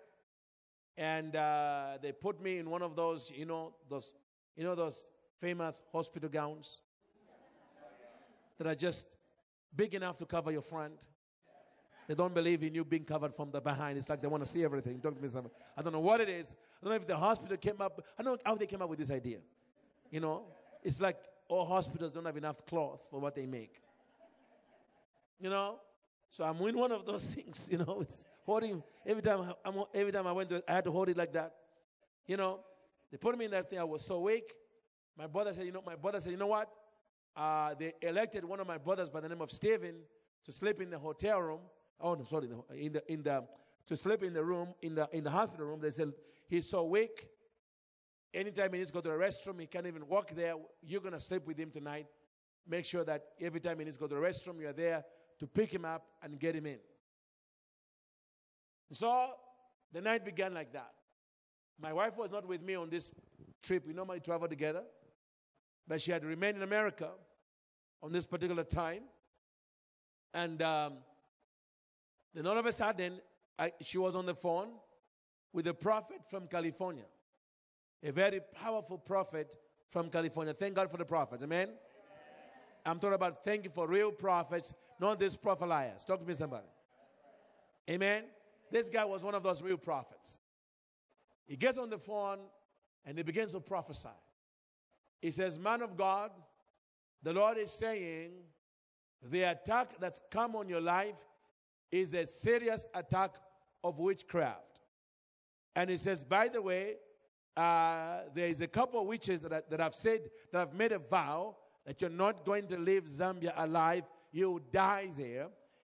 And uh, they put me in one of those, you know, those, you know, those famous hospital gowns that are just big enough to cover your front. They don't believe in you being covered from the behind. It's like they want to see everything. Talk to me something. I don't know what it is. I don't know if the hospital came up. I don't know how they came up with this idea. You know, it's like all hospitals don't have enough cloth for what they make. You know, so I'm in one of those [LAUGHS] things. You know, it's holding every time. I, am every time I went to, I had to hold it like that. You know, they put me in that thing. I was so weak. My brother said, you know, my brother said, you know what? uh, they elected one of my brothers by the name of Stephen to sleep in the hotel room. Oh no, sorry, in the in the to sleep in the room in the in the hospital room. They said he's so weak. Anytime he needs to go to the restroom, he can't even walk there. You're gonna sleep with him tonight. Make sure that every time he needs to go to the restroom, you're there to pick him up and get him in. So the night began like that. My wife was not with me on this trip. We normally travel together. But she had remained in America on this particular time. And um, Then all of a sudden, I, she was on the phone with a prophet from California, a very powerful prophet from California. Thank God for the prophets. Amen. I'm talking about thank you for real prophets, not these propheliers. Talk to me, somebody. Amen. This guy was one of those real prophets. He gets on the phone and he begins to prophesy. He says, Man of God, the Lord is saying the attack that's come on your life is a serious attack of witchcraft. And he says, By the way, uh, there is a couple of witches that, I, that have said, that have made a vow that you're not going to leave Zambia alive, you'll die there.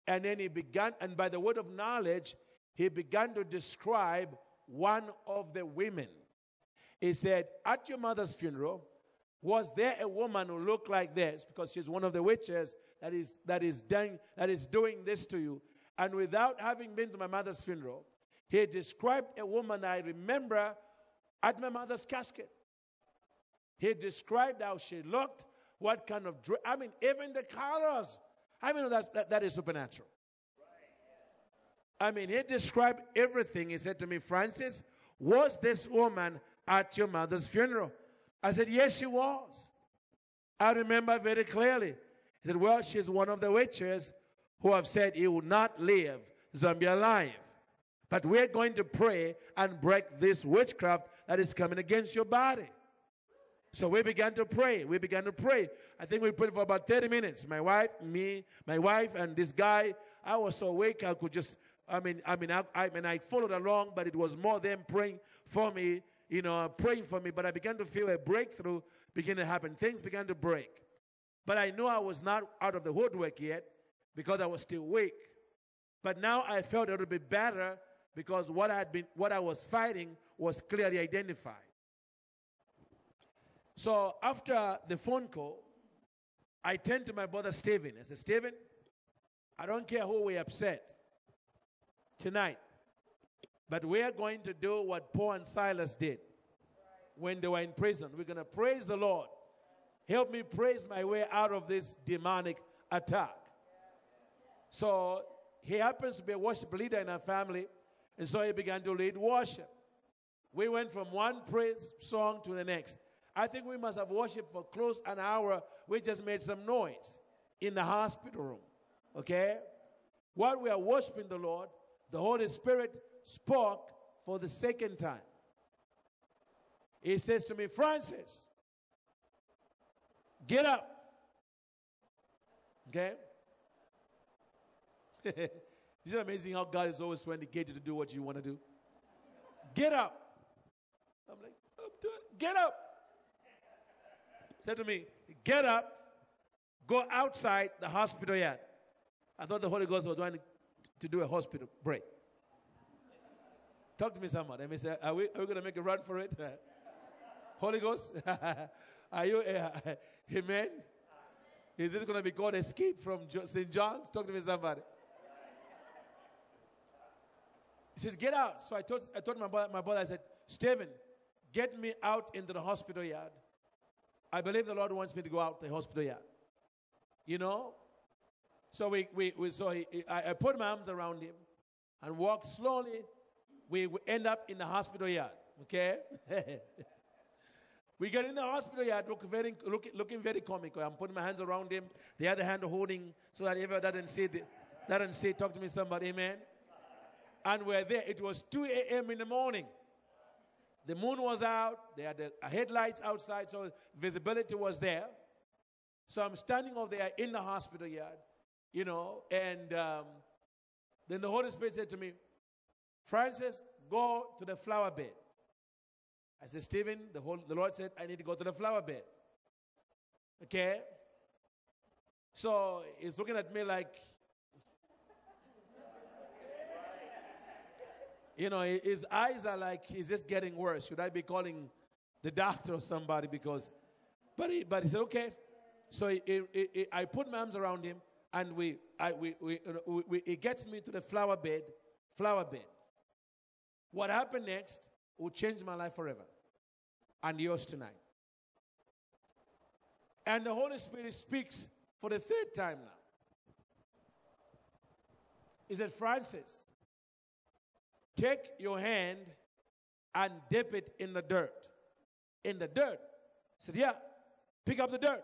And then he began, and by the word of knowledge, he began to describe one of the women. He said, At your mother's funeral, was there a woman who looked like this? Because she's one of the witches that is, that is, doing, that is doing this to you. And without having been to my mother's funeral, he described a woman I remember at my mother's casket. He described how she looked, what kind of dress. I mean, even the colors. I mean, that's, that, that is supernatural. I mean, he described everything. He said to me, Francis, was this woman at your mother's funeral? I said, Yes, she was. I remember very clearly. He said, Well, she's one of the witches who have said he will not leave Zambia alive. But we're going to pray and break this witchcraft that is coming against your body. So we began to pray. We began to pray. I think we prayed for about 30 minutes. My wife, me, my wife, and this guy. I was so awake I could just, I mean, I mean, I, I mean, I followed along, but it was more them praying for me, you know, praying for me. But I began to feel a breakthrough begin to happen. Things began to break. But I knew I was not out of the woodwork yet because I was still weak. But now I felt a little bit better because what I had been, what I was fighting was clearly identified. So after the phone call, I turned to my brother Stephen. I said, Stephen, I don't care who we upset tonight, but we are going to do what Paul and Silas did when they were in prison. We're going to praise the Lord. Help me praise my way out of this demonic attack. So he happens to be a worship leader in our family, and so he began to lead worship. We went from one praise song to the next. I think we must have worshiped for close an hour. We just made some noise in the hospital room. Okay? While we are worshiping the Lord, the Holy Spirit spoke for the second time. He says to me, Francis, get up. Okay? [LAUGHS] Isn't it amazing how God is always trying to get you to do what you want to do? Get up. I'm like, get up. Said to me, get up, go outside the hospital yard. I thought the Holy Ghost was trying to, to do a hospital break. Talk to me, someone. I mean, say, are we, are we going to make a run for it? [LAUGHS] Holy Ghost, [LAUGHS] are you, uh, [LAUGHS] amen? Is this going to be called escape from St. John's? Talk to me, somebody. He says, Get out. So I told, I told my, brother, my brother, I said, Stephen, get me out into the hospital yard. I believe the Lord wants me to go out the hospital yard. You know? So we, we, we so he, I, I put my arms around him and walked slowly. We, we end up in the hospital yard. Okay? [LAUGHS] we get in the hospital yard, look very, look, looking very comical. I'm putting my hands around him, the other hand holding so that everyone doesn't see, the, doesn't see, talk to me, somebody, amen. And we're there. It was 2 a.m. in the morning. The moon was out. They had the headlights outside, so visibility was there. So I'm standing over there in the hospital yard, you know, and um, then the Holy Spirit said to me, Francis, go to the flower bed. I said, Stephen, the, whole, the Lord said, I need to go to the flower bed. Okay? So he's looking at me like, You know, his eyes are like, is this getting worse? Should I be calling the doctor or somebody? Because, but he, but he said, okay. So he, he, I put my arms around him and we, I, we, we, we, he gets me to the flower bed, flower bed. What happened next will change my life forever and yours tonight. And the Holy Spirit speaks for the third time now. He said, Francis, take your hand and dip it in the dirt. In the dirt. I said, Yeah, pick up the dirt.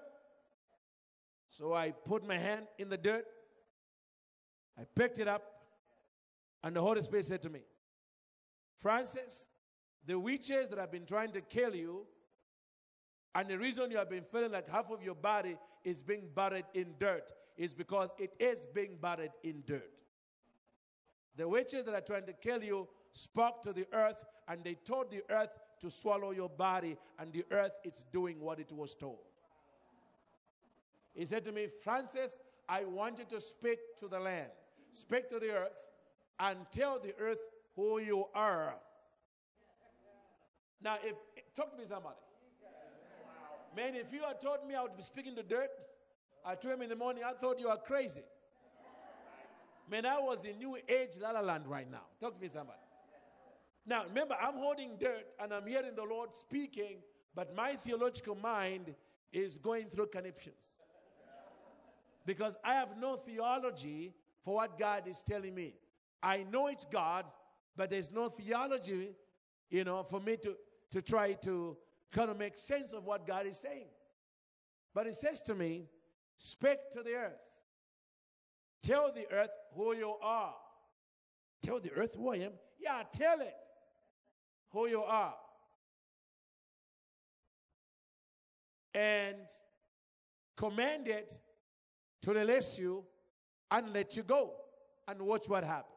So I put my hand in the dirt. I picked it up, and the Holy Spirit said to me, Francis, the witches that have been trying to kill you, and the reason you have been feeling like half of your body is being buried in dirt is because it is being buried in dirt. The witches that are trying to kill you spoke to the earth and they told the earth to swallow your body, and the earth is doing what it was told. He said to me, Francis, I want you to speak to the land, speak to the earth, and tell the earth who you are. Now, if talk to me, somebody. Man, if you had told me I would be speaking to dirt, I told him in the morning, I thought you were crazy. Man, I was in New Age La La Land right now. Talk to me, somebody. Now, remember, I'm holding dirt and I'm hearing the Lord speaking, but my theological mind is going through conniptions. Because I have no theology for what God is telling me. I know it's God, but there's no theology, you know, for me to, to try to kind of make sense of what God is saying. But He says to me, Speak to the earth. Tell the earth who you are. Tell the earth who I am. Yeah, tell it who you are. And command it to release you and let you go and watch what happens.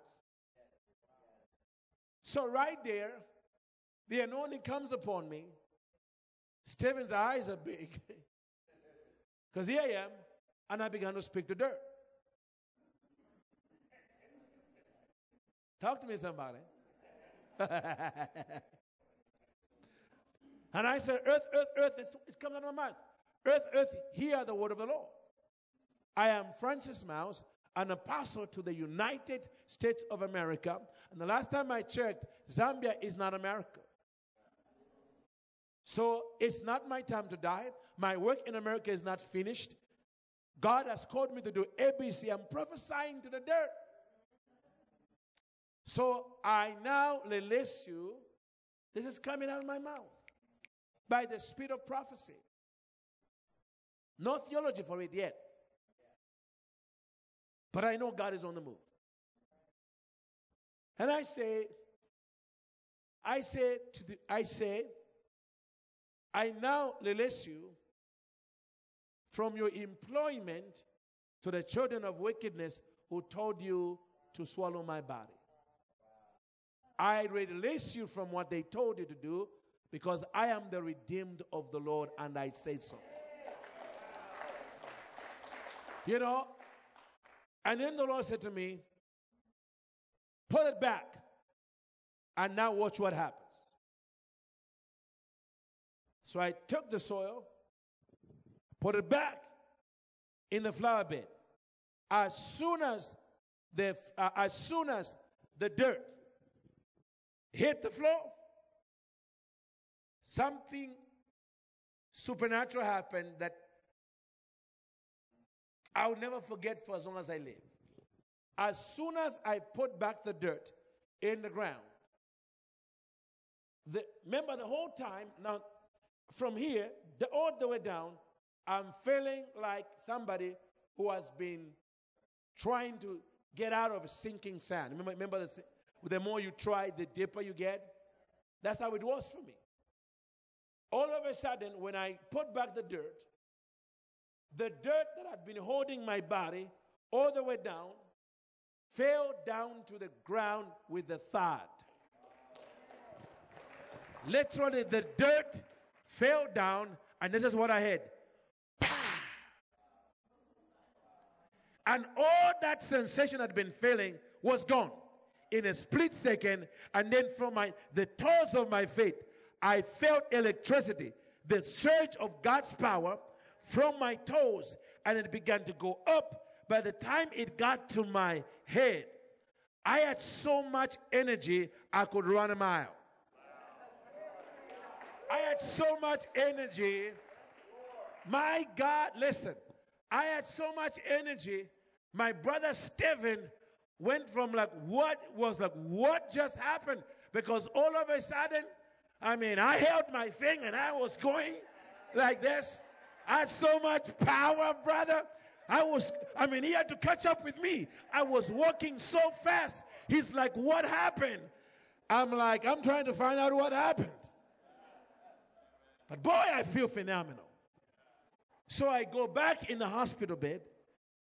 So, right there, the anointing comes upon me. Stephen's eyes are big [LAUGHS] because here I am, and I began to speak to dirt. Talk to me, somebody. [LAUGHS] and I said, Earth, earth, earth, it's, it's coming out of my mouth. Earth, earth, hear the word of the Lord. I am Francis Myles, an apostle to the United States of America. And the last time I checked, Zambia is not America. So it's not my time to die. My work in America is not finished. God has called me to do ABC. I'm prophesying to the dirt. So I now release you. This is coming out of my mouth by the spirit of prophecy. No theology for it yet. But I know God is on the move. And I say, I say to the, I say, I now release you from your employment to the children of wickedness who told you to swallow my body. I release you from what they told you to do because I am the redeemed of the Lord and I say so. You know, and then the Lord said to me, Put it back and now watch what happens. So I took the soil, put it back in the flower bed. As soon as the uh, as soon as the dirt hit the floor, something supernatural happened that I'll never forget for as long as I live. As soon as I put back the dirt in the ground, the, remember the whole time, now from here, the, all the way down, I'm feeling like somebody who has been trying to get out of sinking sand. Remember, remember the, the more you try, the deeper you get? That's how it was for me. All of a sudden, when I put back the dirt, the dirt that had been holding my body all the way down fell down to the ground with the thud. Literally, the dirt fell down, and this is what I heard. And all that sensation had been feeling was gone in a split second. And then from my the toes of my feet, I felt electricity, the surge of God's power from my toes, and it began to go up. By the time it got to my head, I had so much energy I could run a mile. I had so much energy. My God, listen, I had so much energy. My brother Stephen went from like, what was like, what just happened? Because all of a sudden, I mean, I held my thing and I was going like this. I had so much power, brother. I was, I mean, he had to catch up with me. I was walking so fast. He's like, What happened? I'm like, I'm trying to find out what happened. But boy, I feel phenomenal. So I go back in the hospital bed,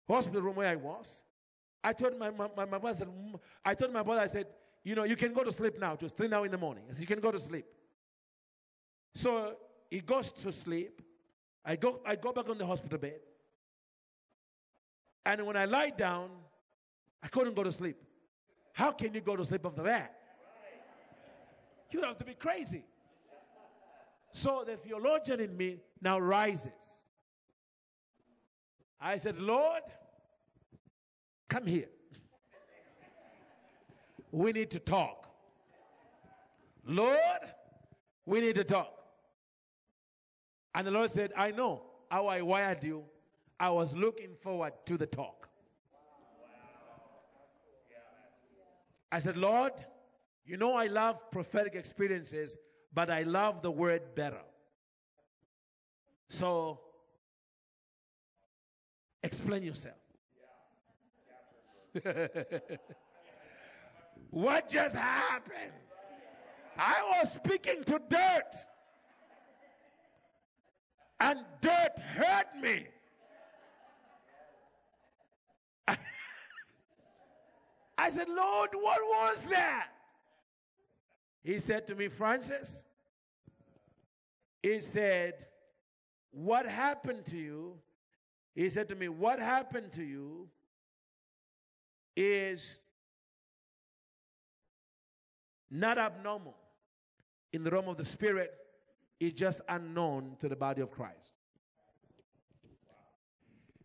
hospital room where I was. I told my, my, my, brother, I told my brother, I said, you know, you can go to sleep now. Just three now in the morning. I said, you can go to sleep. So he goes to sleep. I go, I go back on the hospital bed. And when I lie down, I couldn't go to sleep. How can you go to sleep after that? You'd have to be crazy. So the theologian in me now rises. I said, Lord, come here. We need to talk. Lord, we need to talk. And the Lord said, I know how I wired you. I was looking forward to the talk. I said, Lord, you know I love prophetic experiences, but I love the word better. So, explain yourself. [LAUGHS] what just happened? I was speaking to dirt, and dirt hurt me. [LAUGHS] I said, Lord, what was that? He said to me, Francis, he said, What happened to you? He said to me, What happened to you is not abnormal in the realm of the spirit, it's just unknown to the body of Christ.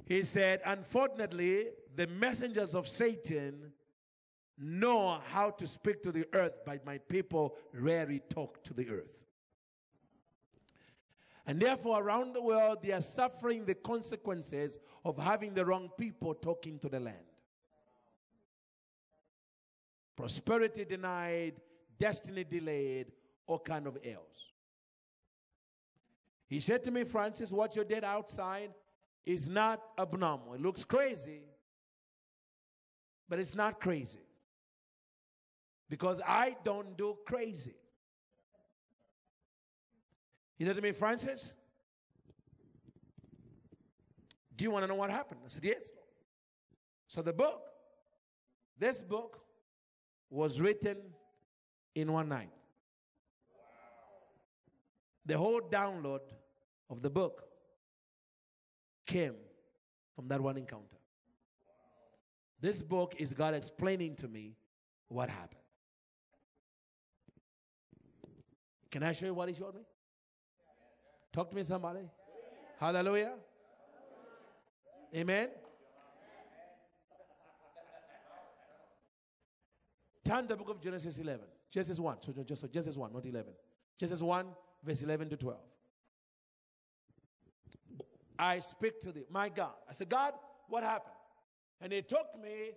He said, Unfortunately, the messengers of Satan know how to speak to the earth, but my people rarely talk to the earth. And therefore, around the world, they are suffering the consequences of having the wrong people talking to the land. Prosperity denied, destiny delayed, all kind of ills. He said to me, Francis, what you did outside is not abnormal. It looks crazy, but it's not crazy because I don't do crazy. He said to me, Francis, do you want to know what happened? I said, Yes. So the book, this book, was written in one night. The whole download of the book came from that one encounter. This book is God explaining to me what happened. Can I show you what he showed me? Talk to me, somebody. Hallelujah. Amen. Turn the book of Genesis 11. Genesis 1. So so Genesis 1, not 11. Genesis 1, verse 11 to 12. I speak to thee, my God. I said, God, what happened? And he took me,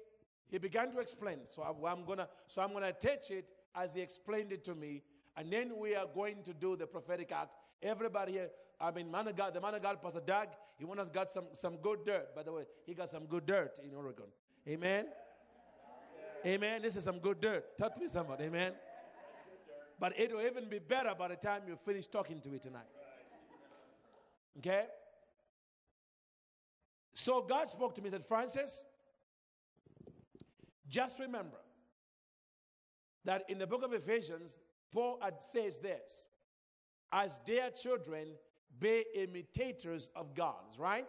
he began to explain. So I, am gonna, so I'm gonna teach it as he explained it to me and then we are going to do the prophetic act. Everybody here, I mean, man of God, the man of God, Pastor Doug, he wants us got some, some good dirt. By the way, he got some good dirt in Oregon. Amen. Amen. This is some good dirt. Talk to me, somebody. Amen. But it will even be better by the time you finish talking to me tonight. Okay? So God spoke to me, and said, Francis, just remember that in the book of Ephesians, Paul says this as dear children, be imitators of God, right?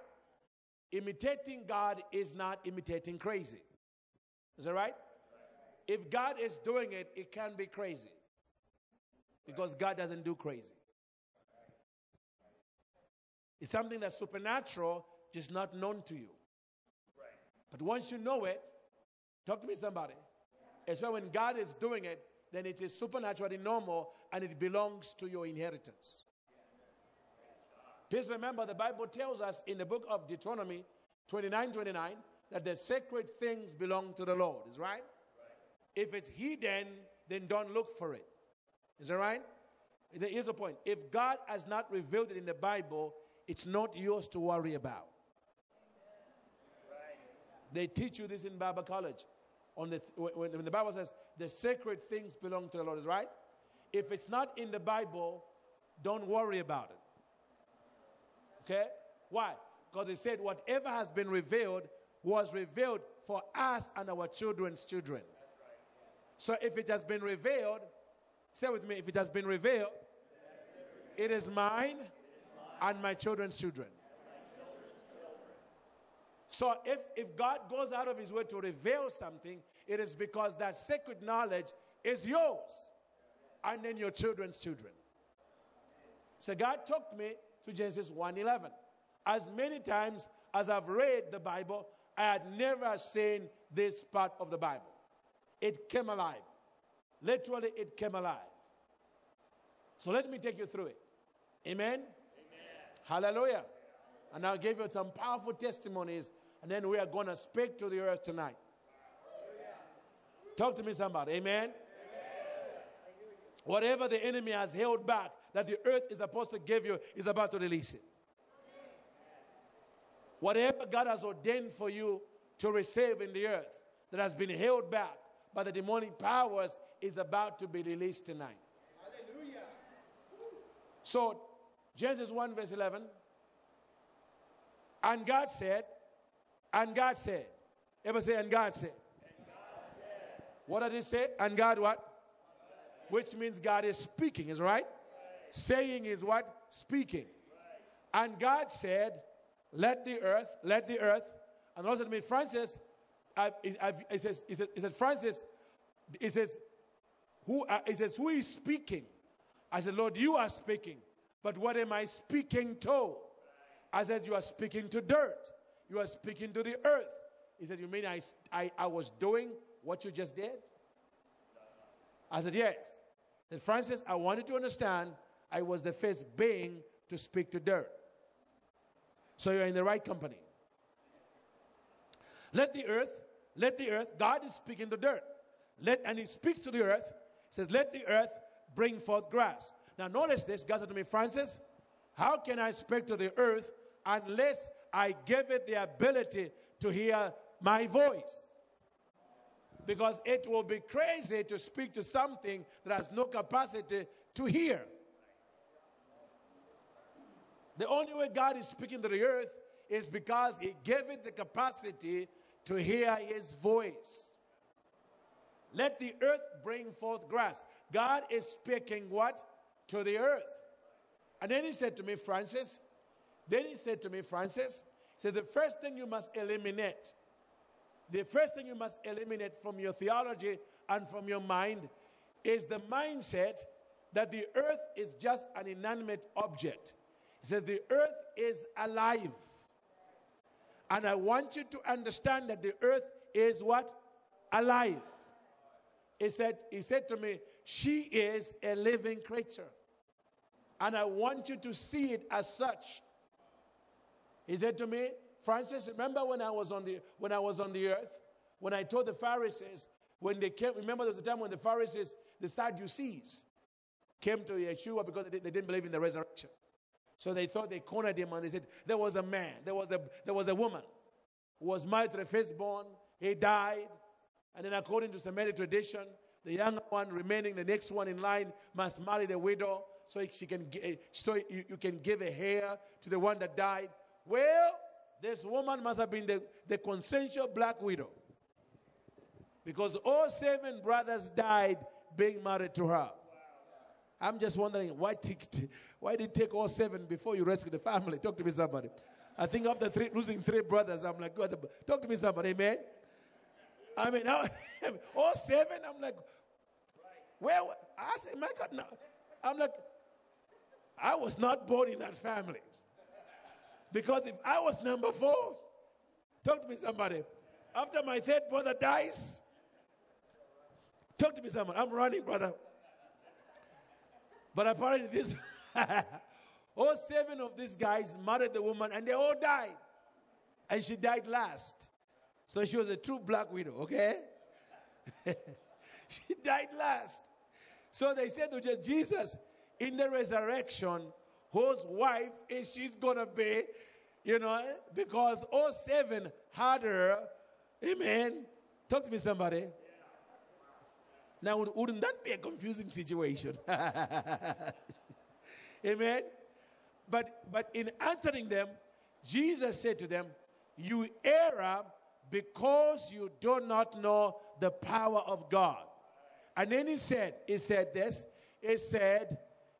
Imitating God is not imitating crazy. Is that right? If God is doing it, it can be crazy. Because God doesn't do crazy. It's something that's supernatural, just not known to you. But once you know it, talk to me, somebody. It's when God is doing it, then it is supernaturally normal and it belongs to your inheritance. Please remember the Bible tells us in the book of Deuteronomy 29 29 that the sacred things belong to the Lord. Is right? If it's hidden, then don't look for it. Is that right? Here's the point. If God has not revealed it in the Bible, it's not yours to worry about. They teach you this in Bible college. On the, when, when the Bible says the sacred things belong to the Lord, is right? If it's not in the Bible, don't worry about it. Okay? Why? Because they said whatever has been revealed was revealed for us and our children's children. So if it has been revealed, say with me, if it has been revealed, it is mine and my children's children. So if, if God goes out of his way to reveal something, it is because that sacred knowledge is yours and then your children's children. So God took me to Genesis 1:11. As many times as I've read the Bible, I had never seen this part of the Bible. It came alive. Literally, it came alive. So let me take you through it. Amen? Amen. Hallelujah. And I'll give you some powerful testimonies and then we are going to speak to the earth tonight. Talk to me, somebody. Amen? Amen? Whatever the enemy has held back that the earth is supposed to give you is about to release it. Whatever God has ordained for you to receive in the earth that has been held back by the demonic powers is about to be released tonight. Hallelujah. So, Genesis 1, verse 11. And God said, and God said. Ever say, and God said? And God said. What did he say? And God what? Which means God is speaking, is right? right? Saying is what? Speaking. Right. And God said, let the earth, let the earth. And also to me, Francis, I've, I've, says, it, says, it says, Francis, he says, who, uh, it says, who is speaking? I said, Lord, you are speaking. But what am I speaking to? I said, you are speaking to dirt. You are speaking to the earth. He said, You mean I, I, I was doing what you just did? I said, Yes. Said, Francis, I wanted to understand I was the first being to speak to dirt. So you're in the right company. Let the earth, let the earth, God is speaking to dirt. Let, and he speaks to the earth, says, Let the earth bring forth grass. Now notice this, God said to me, Francis, how can I speak to the earth unless I give it the ability to hear my voice. Because it will be crazy to speak to something that has no capacity to hear. The only way God is speaking to the earth is because He gave it the capacity to hear His voice. Let the earth bring forth grass. God is speaking what? To the earth. And then He said to me, Francis, then he said to me, Francis, he said, the first thing you must eliminate, the first thing you must eliminate from your theology and from your mind is the mindset that the earth is just an inanimate object. He said, the earth is alive. And I want you to understand that the earth is what? Alive. He said, he said to me, she is a living creature. And I want you to see it as such. He said to me, Francis, remember when I was on the when I was on the earth, when I told the Pharisees, when they came, remember there was a time when the Pharisees, the Sadducees, came to Yeshua because they, didn't believe in the resurrection. So they thought they cornered him and they said, There was a man, there was a there was a woman who was married to the firstborn, he died, and then according to Semitic tradition, the younger one remaining, the next one in line, must marry the widow so she can eh, so you, you can give a hair to the one that died. Well, this woman must have been the, the consensual black widow. Because all seven brothers died being married to her. I'm just wondering why, t- why did it take all seven before you rescue the family? [LAUGHS] Talk to me, somebody. I think after three, losing three brothers, I'm like, God, talk to me, somebody. Amen. I mean, [LAUGHS] all seven. I'm like, where? I said, my God, no. I'm like, I was not born in that family. Because if I was number four, talk to me, somebody. After my third brother dies, talk to me, somebody. I'm running, brother. But apparently, this [LAUGHS] all seven of these guys married the woman and they all died. And she died last. So she was a true black widow, okay? [LAUGHS] she died last. So they said to Jesus, in the resurrection, whose wife is she's gonna be, you know, because all 07 had her, amen. Talk to me, somebody. Now, wouldn't that be a confusing situation? [LAUGHS] amen. But but in answering them, Jesus said to them, You err because you do not know the power of God. And then he said, He said this, he said,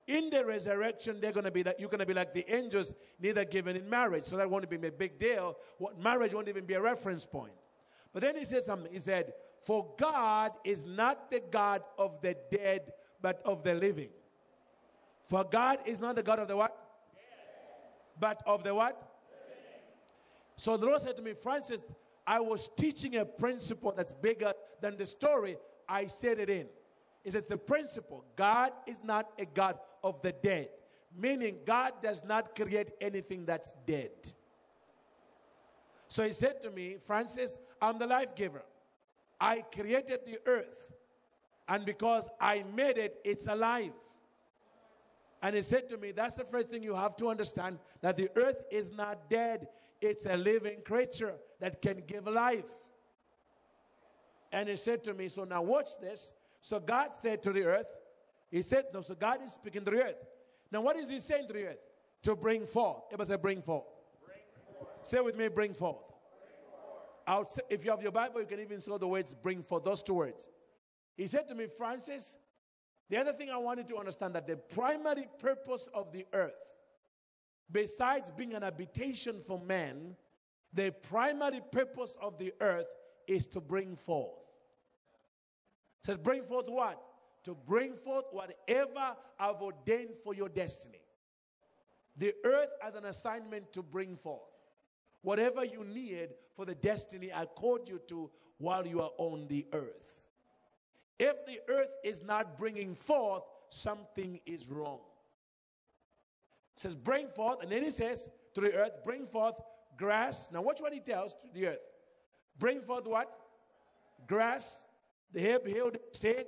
in the resurrection, they're going to be like, you're going to be like the angels, neither given in marriage. So that won't be a big deal. What marriage won't even be a reference point. But then he said something. He said, For God is not the God of the dead, but of the living. For God is not the God of the what? But of the what? So the Lord said to me, Francis, I was teaching a principle that's bigger than the story. I said it in. He says the principle God is not a God of the dead, meaning God does not create anything that's dead. So he said to me, Francis, I'm the life giver. I created the earth, and because I made it, it's alive. And he said to me, That's the first thing you have to understand that the earth is not dead, it's a living creature that can give life. And he said to me, So now watch this. So God said to the earth, He said, No, so God is speaking to the earth. Now, what is He saying to the earth? To bring forth. Everybody say, Bring forth. Bring forth. Say with me, bring forth. Bring forth. if you have your Bible, you can even see the words bring forth, those two words. He said to me, Francis, the other thing I wanted to understand that the primary purpose of the earth, besides being an habitation for man, the primary purpose of the earth is to bring forth. It says, bring forth what? To bring forth whatever I've ordained for your destiny. The earth has an assignment to bring forth whatever you need for the destiny I called you to while you are on the earth. If the earth is not bringing forth, something is wrong. It says, bring forth, and then he says to the earth, bring forth grass. Now, watch what he tells to the earth. Bring forth what? Grass, the herb yielding seed,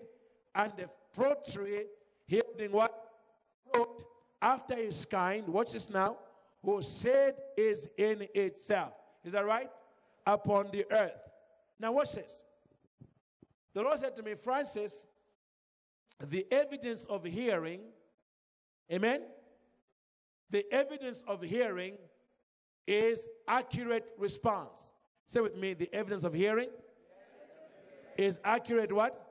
and the fruit tree yielding what? Fruit after his kind. Watch this now. Whose seed is in itself. Is that right? Upon the earth. Now, watch this. The Lord said to me, Francis, the evidence of hearing, amen? The evidence of hearing is accurate response. Say with me, the evidence of hearing is accurate what?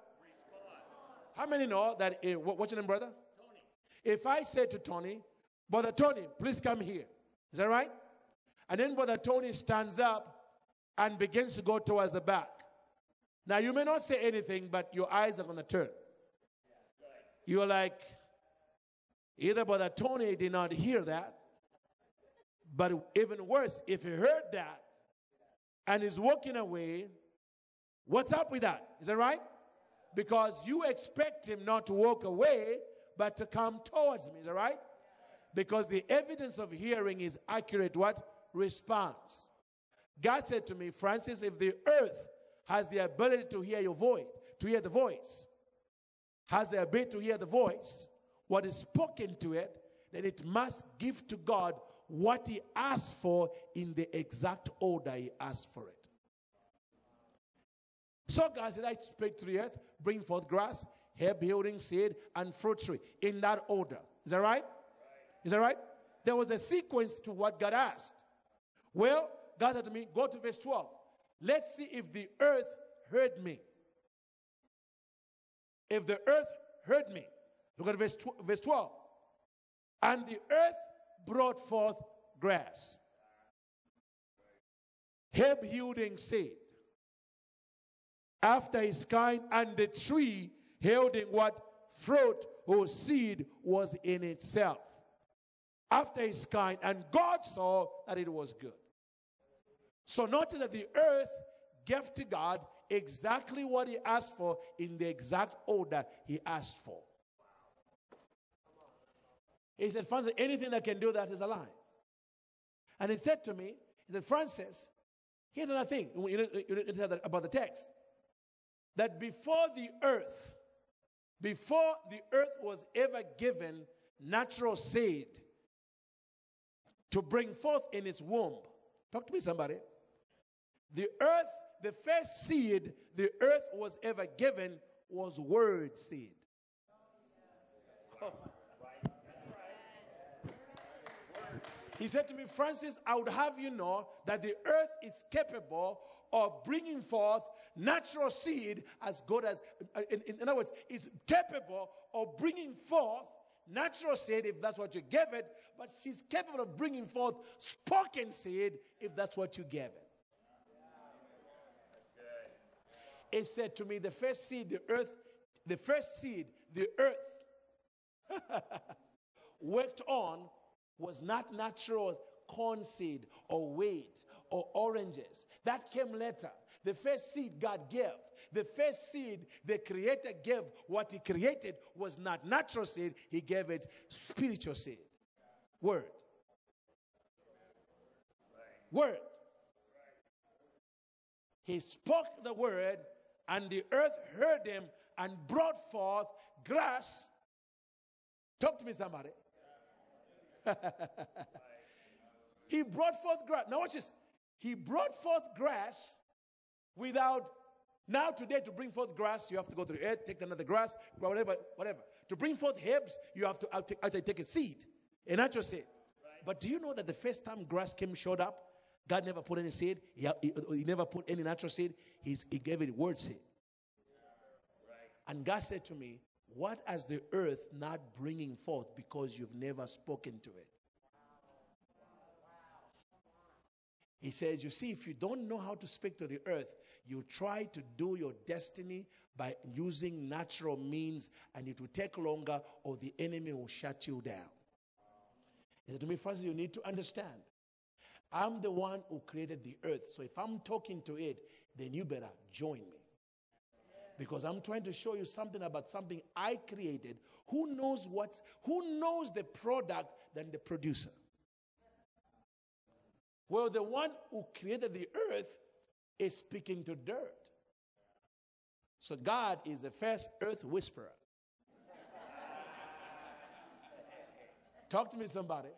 How many know that? Uh, what's your name, brother? Tony. If I say to Tony, Brother Tony, please come here. Is that right? And then Brother Tony stands up and begins to go towards the back. Now, you may not say anything, but your eyes are going to turn. You're like, either Brother Tony did not hear that, but even worse, if he heard that and is walking away, What's up with that? Is that right? Because you expect him not to walk away, but to come towards me. Is that right? Because the evidence of hearing is accurate what? Response. God said to me, Francis, if the earth has the ability to hear your voice, to hear the voice, has the ability to hear the voice, what is spoken to it, then it must give to God what he asked for in the exact order he asked for it. So God said, I speak to the earth, bring forth grass, herb yielding seed, and fruit tree in that order. Is that right? right? Is that right? There was a sequence to what God asked. Well, God said to me, Go to verse 12. Let's see if the earth heard me. If the earth heard me. Look at verse, tw- verse 12. And the earth brought forth grass, herb yielding seed, after his kind, and the tree holding what fruit or seed was in itself. After his kind, and God saw that it was good. So notice that the earth gave to God exactly what he asked for in the exact order he asked for. He said, Francis, anything that can do that is a lie. And he said to me, he said, Francis, Here's another thing you know, you know about the text that before the earth, before the earth was ever given natural seed to bring forth in its womb, talk to me, somebody. The earth, the first seed the earth was ever given was word seed. Oh. He said to me, Francis, I would have you know that the earth is capable of bringing forth natural seed as good as, uh, in, in, other words, is capable of bringing forth natural seed if that's what you give it, but she's capable of bringing forth spoken seed if that's what you give it. It said to me, the first seed, the earth, the first seed, the earth [LAUGHS] worked on was not natural corn seed or wheat or oranges. That came later. The first seed God gave, the first seed the Creator gave, what He created was not natural seed, He gave it spiritual seed. Word. Word. He spoke the word, and the earth heard him and brought forth grass. Talk to me, somebody. He brought forth grass. Now, watch this. He brought forth grass without. Now, today, to bring forth grass, you have to go to the earth, take another grass, whatever, whatever. To bring forth herbs, you have to actually take a seed, a natural seed. But do you know that the first time grass came, showed up, God never put any seed. He, he, he never put any natural seed. He's, he gave it word seed. And God said to me, what has the earth not bringing forth because you've never spoken to it? He says, You see, if you don't know how to speak to the earth, you try to do your destiny by using natural means, and it will take longer, or the enemy will shut you down. He said to me, Francis, you need to understand. I'm the one who created the earth. So if I'm talking to it, then you better join me because I'm trying to show you something about something I created. Who knows what, who knows the product than the producer? Well, the one who created the earth is speaking to dirt. So God is the first earth whisperer. [LAUGHS] Talk to me, somebody.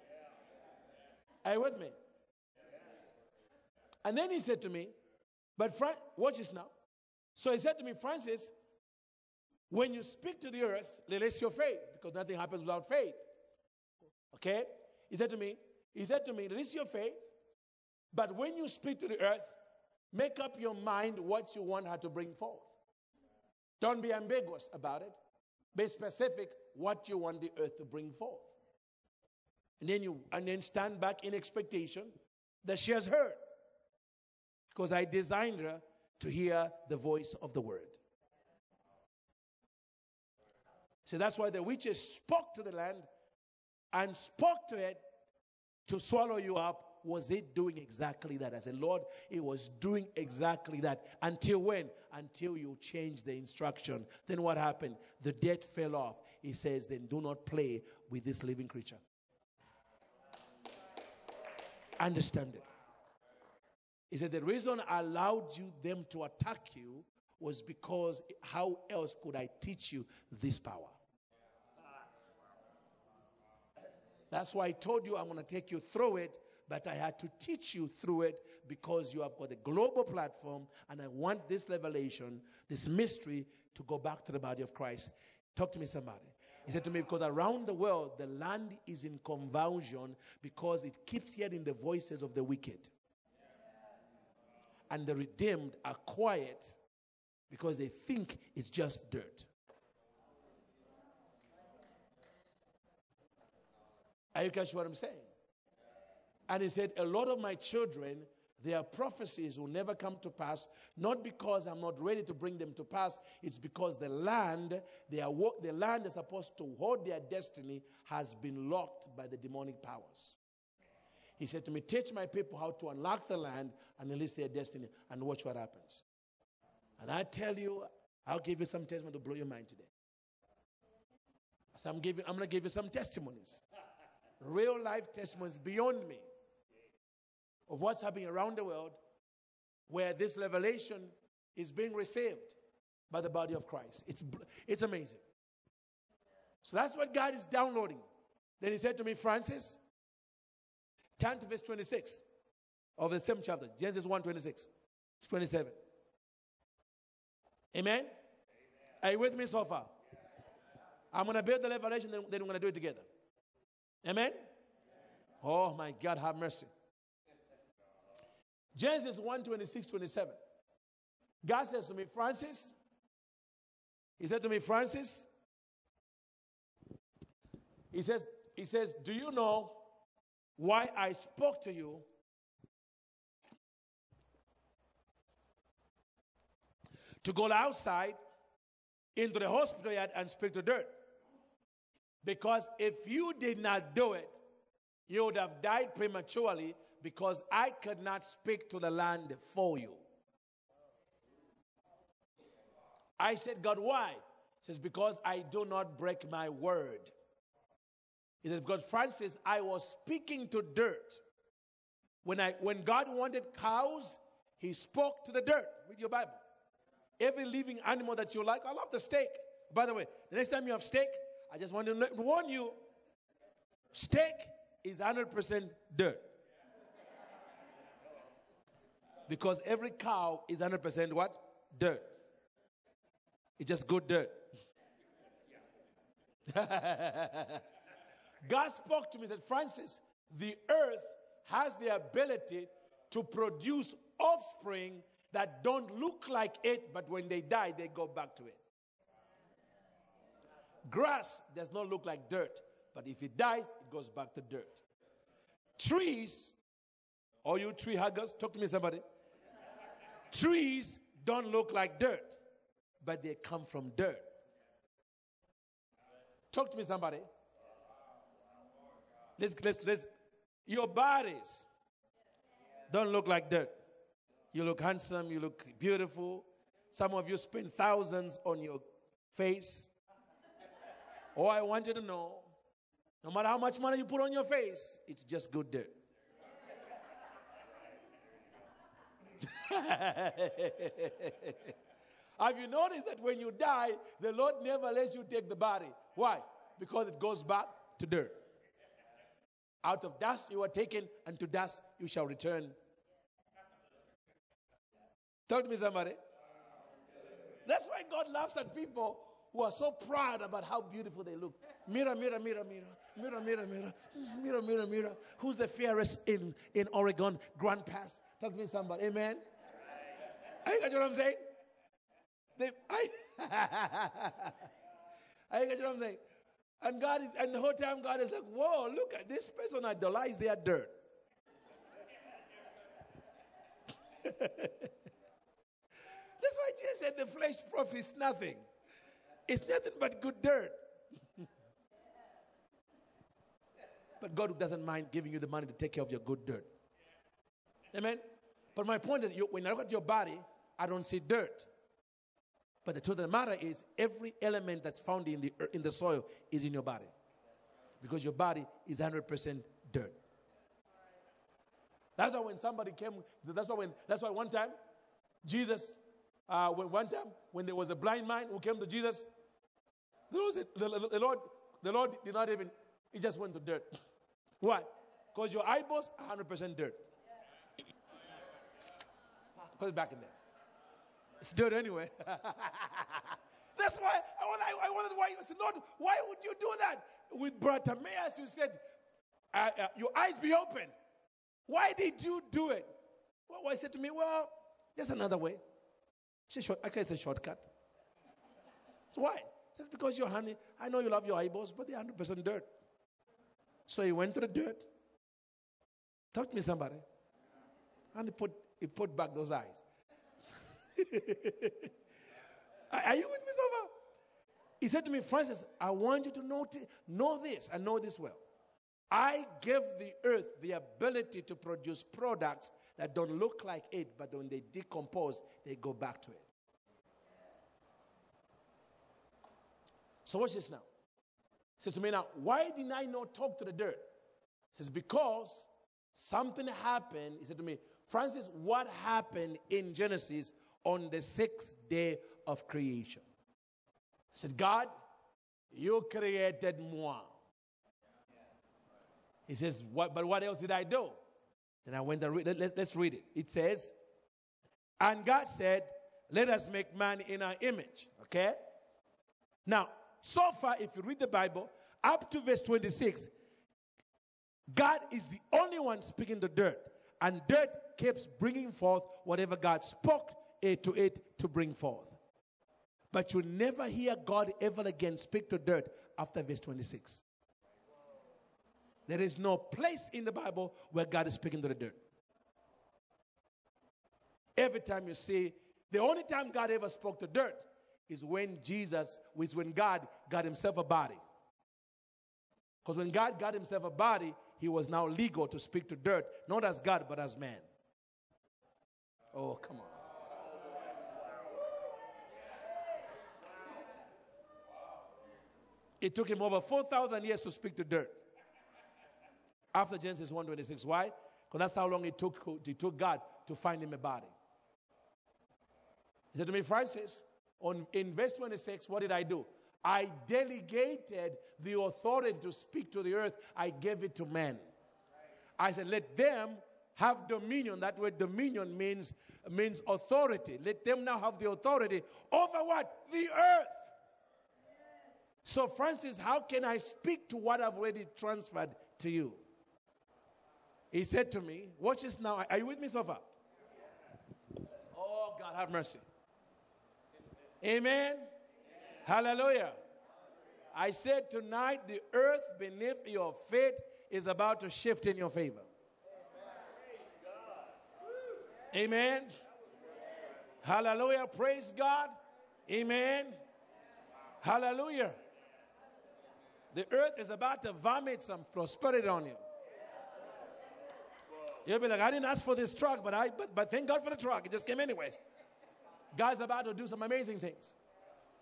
Are you with me? And then he said to me, but Frank, watch this now. So he said to me, Francis, when you speak to the earth, release your faith because nothing happens without faith. Okay? He said to me, he said to me, release your faith, but when you speak to the earth, make up your mind what you want her to bring forth. Don't be ambiguous about it. Be specific what you want the earth to bring forth. And then you and then stand back in expectation that she has heard. Because I designed her to hear the voice of the word. So that's why the witches spoke to the land and spoke to it to swallow you up. Was it doing exactly that? I said, Lord, it was doing exactly that. Until when? Until you changed the instruction. Then what happened? The dead fell off. He says, then do not play with this living creature. Understand it. He said, The reason I allowed you them to attack you was because how else could I teach you this power? That's why I told you I'm going to take you through it, but I had to teach you through it because you have got a global platform, and I want this revelation, this mystery, to go back to the body of Christ. Talk to me, somebody. He said to me, because around the world, the land is in convulsion because it keeps hearing the voices of the wicked and the redeemed are quiet because they think it's just dirt. Are you catching what I'm saying? And he said, A lot of my children, their prophecies will never come to pass, not because I'm not ready to bring them to pass, it's because the land, they are, the land is supposed to hold their destiny, has been locked by the demonic powers. He said to me, Teach my people how to unlock the land and release their destiny and watch what happens. And I tell you, I'll give you some testimony to blow your mind today. So I'm, giving, I'm going to give you some testimonies, real life testimonies beyond me of what's happening around the world where this revelation is being received by the body of Christ. It's, it's amazing. So that's what God is downloading. Then he said to me, Francis, turn to verse 26 of the same chapter, Genesis 1 26, 27. Amen? Amen. Are you with me so far? I'm going to build the revelation, then, then we're going to do it together. Amen? Amen? Oh my God, have mercy. Genesis 1 26, 27. God says to me, Francis, he said to me, Francis, he says, he says, Do you know why I spoke to you? To go outside into the hospital yard and speak to dirt. Because if you did not do it, you would have died prematurely because I could not speak to the land for you. I said, God, why? He says, because I do not break my word. He says, because Francis, I was speaking to dirt. When, I, when God wanted cows, he spoke to the dirt. Read your Bible. Every living animal that you like, I love the steak. By the way, the next time you have steak, I just want to warn you steak is 100% dirt. Because every cow is 100% what? Dirt. It's just good dirt. [LAUGHS] God spoke to me and said, Francis, the earth has the ability to produce offspring that don't look like it, but when they die, they go back to it. Grass does not look like dirt, but if it dies, it goes back to dirt. Trees, all you tree huggers, talk to me, somebody. Trees don't look like dirt, but they come from dirt. Talk to me, somebody. Let's, let's, let's, your bodies don't look like dirt. You look handsome, you look beautiful. Some of you spend thousands on your face. Oh, I want you to know no matter how much money you put on your face, it's just good dirt. [LAUGHS] Have you noticed that when you die, the Lord never lets you take the body? Why? Because it goes back to dirt. Out of dust you were taken, and to dust you shall return. Talk to me, somebody. That's why God laughs at people who are so proud about how beautiful they look. Mirror, mirror, mirror, mirror, mirror, mirror, mirror, mirror, mirror, mirror. Who's the fairest in, in Oregon Grants Pass? Talk to me, somebody. Amen. I got what I'm saying? They, I, [LAUGHS] got what I'm saying? And God and the whole time God is like, whoa, look at this person idolize their dirt. [LAUGHS] That's why Jesus said the flesh profits nothing. It's nothing but good dirt. [LAUGHS] but God doesn't mind giving you the money to take care of your good dirt. Amen? But my point is, you, when I look at your body, I don't see dirt. But the truth of the matter is, every element that's found in the, in the soil is in your body. Because your body is 100% dirt. That's why when somebody came, that's why, when, that's why one time, Jesus, uh, when one time, when there was a blind man who came to Jesus, a, the, the, Lord, the Lord did not even, he just went to dirt. [LAUGHS] Why? Because your eyeballs are 100% dirt. Put it back in there. It's dirt anyway. [LAUGHS] That's why I, I wondered why you said, Lord, why would you do that? With Bartimaeus, you said, uh, uh, your eyes be open. Why did you do it? Well, I said to me, well, there's another way. She short, okay, it's a shortcut. So why? Just because you're honey, I know you love your eyeballs, but they're 100% dirt. So he went to the dirt. Talk to me, somebody. And he put, he put back those eyes. [LAUGHS] Are you with me so far? He said to me, Francis, I want you to know, t- know this and know this well. I give the earth the ability to produce products that don't look like it, but when they decompose, they go back to it. So watch this now. He says to me now, why didn't I not talk to the dirt? He says, because something happened. He said to me, Francis, what happened in Genesis on the sixth day of creation? I said, God, you created moi. He says, what, but what else did I do? Then I went and read, let, let's read it. It says, and God said, let us make man in our image. Okay? Now, so far, if you read the Bible, up to verse 26, God is the only one speaking the dirt. And dirt keeps bringing forth whatever God spoke it to it to bring forth. But you never hear God ever again speak to dirt after verse 26. There is no place in the Bible where God is speaking to the dirt. Every time you see, the only time God ever spoke to dirt is when Jesus, is when God got himself a body. Because when God got himself a body, he was now legal to speak to dirt, not as God, but as man. Oh, come on. It took him over 4,000 years to speak to dirt. After Genesis 1:26. Why? Because that's how long it took, it took God to find him a body. He said to me, Francis, on, in verse 26, what did I do? I delegated the authority to speak to the earth, I gave it to men. I said, let them have dominion. That word dominion means, means authority. Let them now have the authority over what? The earth. So, Francis, how can I speak to what I've already transferred to you? He said to me, Watch this now. Are you with me so far? Oh, God, have mercy. Amen. Amen. Hallelujah. I said tonight the earth beneath your feet is about to shift in your favor. Amen. Hallelujah. Praise God. Amen. Hallelujah. The earth is about to vomit some prosperity on you. You'll be like, I didn't ask for this truck, but I but, but thank God for the truck. It just came anyway. God's about to do some amazing things.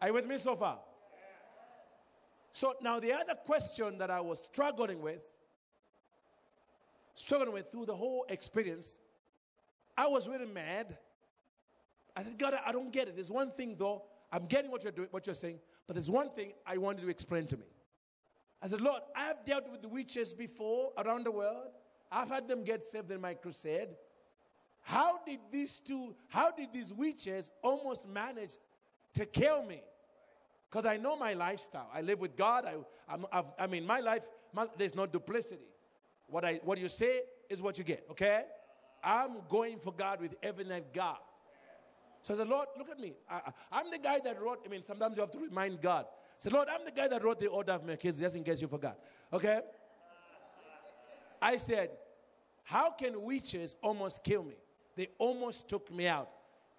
Are you with me so far? So now the other question that I was struggling with, struggling with through the whole experience, I was really mad. I said, God, I don't get it. There's one thing though, I'm getting what you're doing, what you're saying, but there's one thing I wanted to explain to me. I said, Lord, I've dealt with witches before around the world. I've had them get saved in my crusade. How did these two, how did these witches almost manage to kill me? Because I know my lifestyle. I live with God. I, I'm, I've, i mean, my life, my, there's no duplicity. What, I, what you say is what you get, okay? I'm going for God with everything I've got. So I said, Lord, look at me. I, am the guy that wrote, I mean, sometimes you have to remind God. Said, Lord, I'm the guy that wrote the order of Melchizedek, just in case you forgot. Okay? I said, How can witches almost kill me? They almost took me out.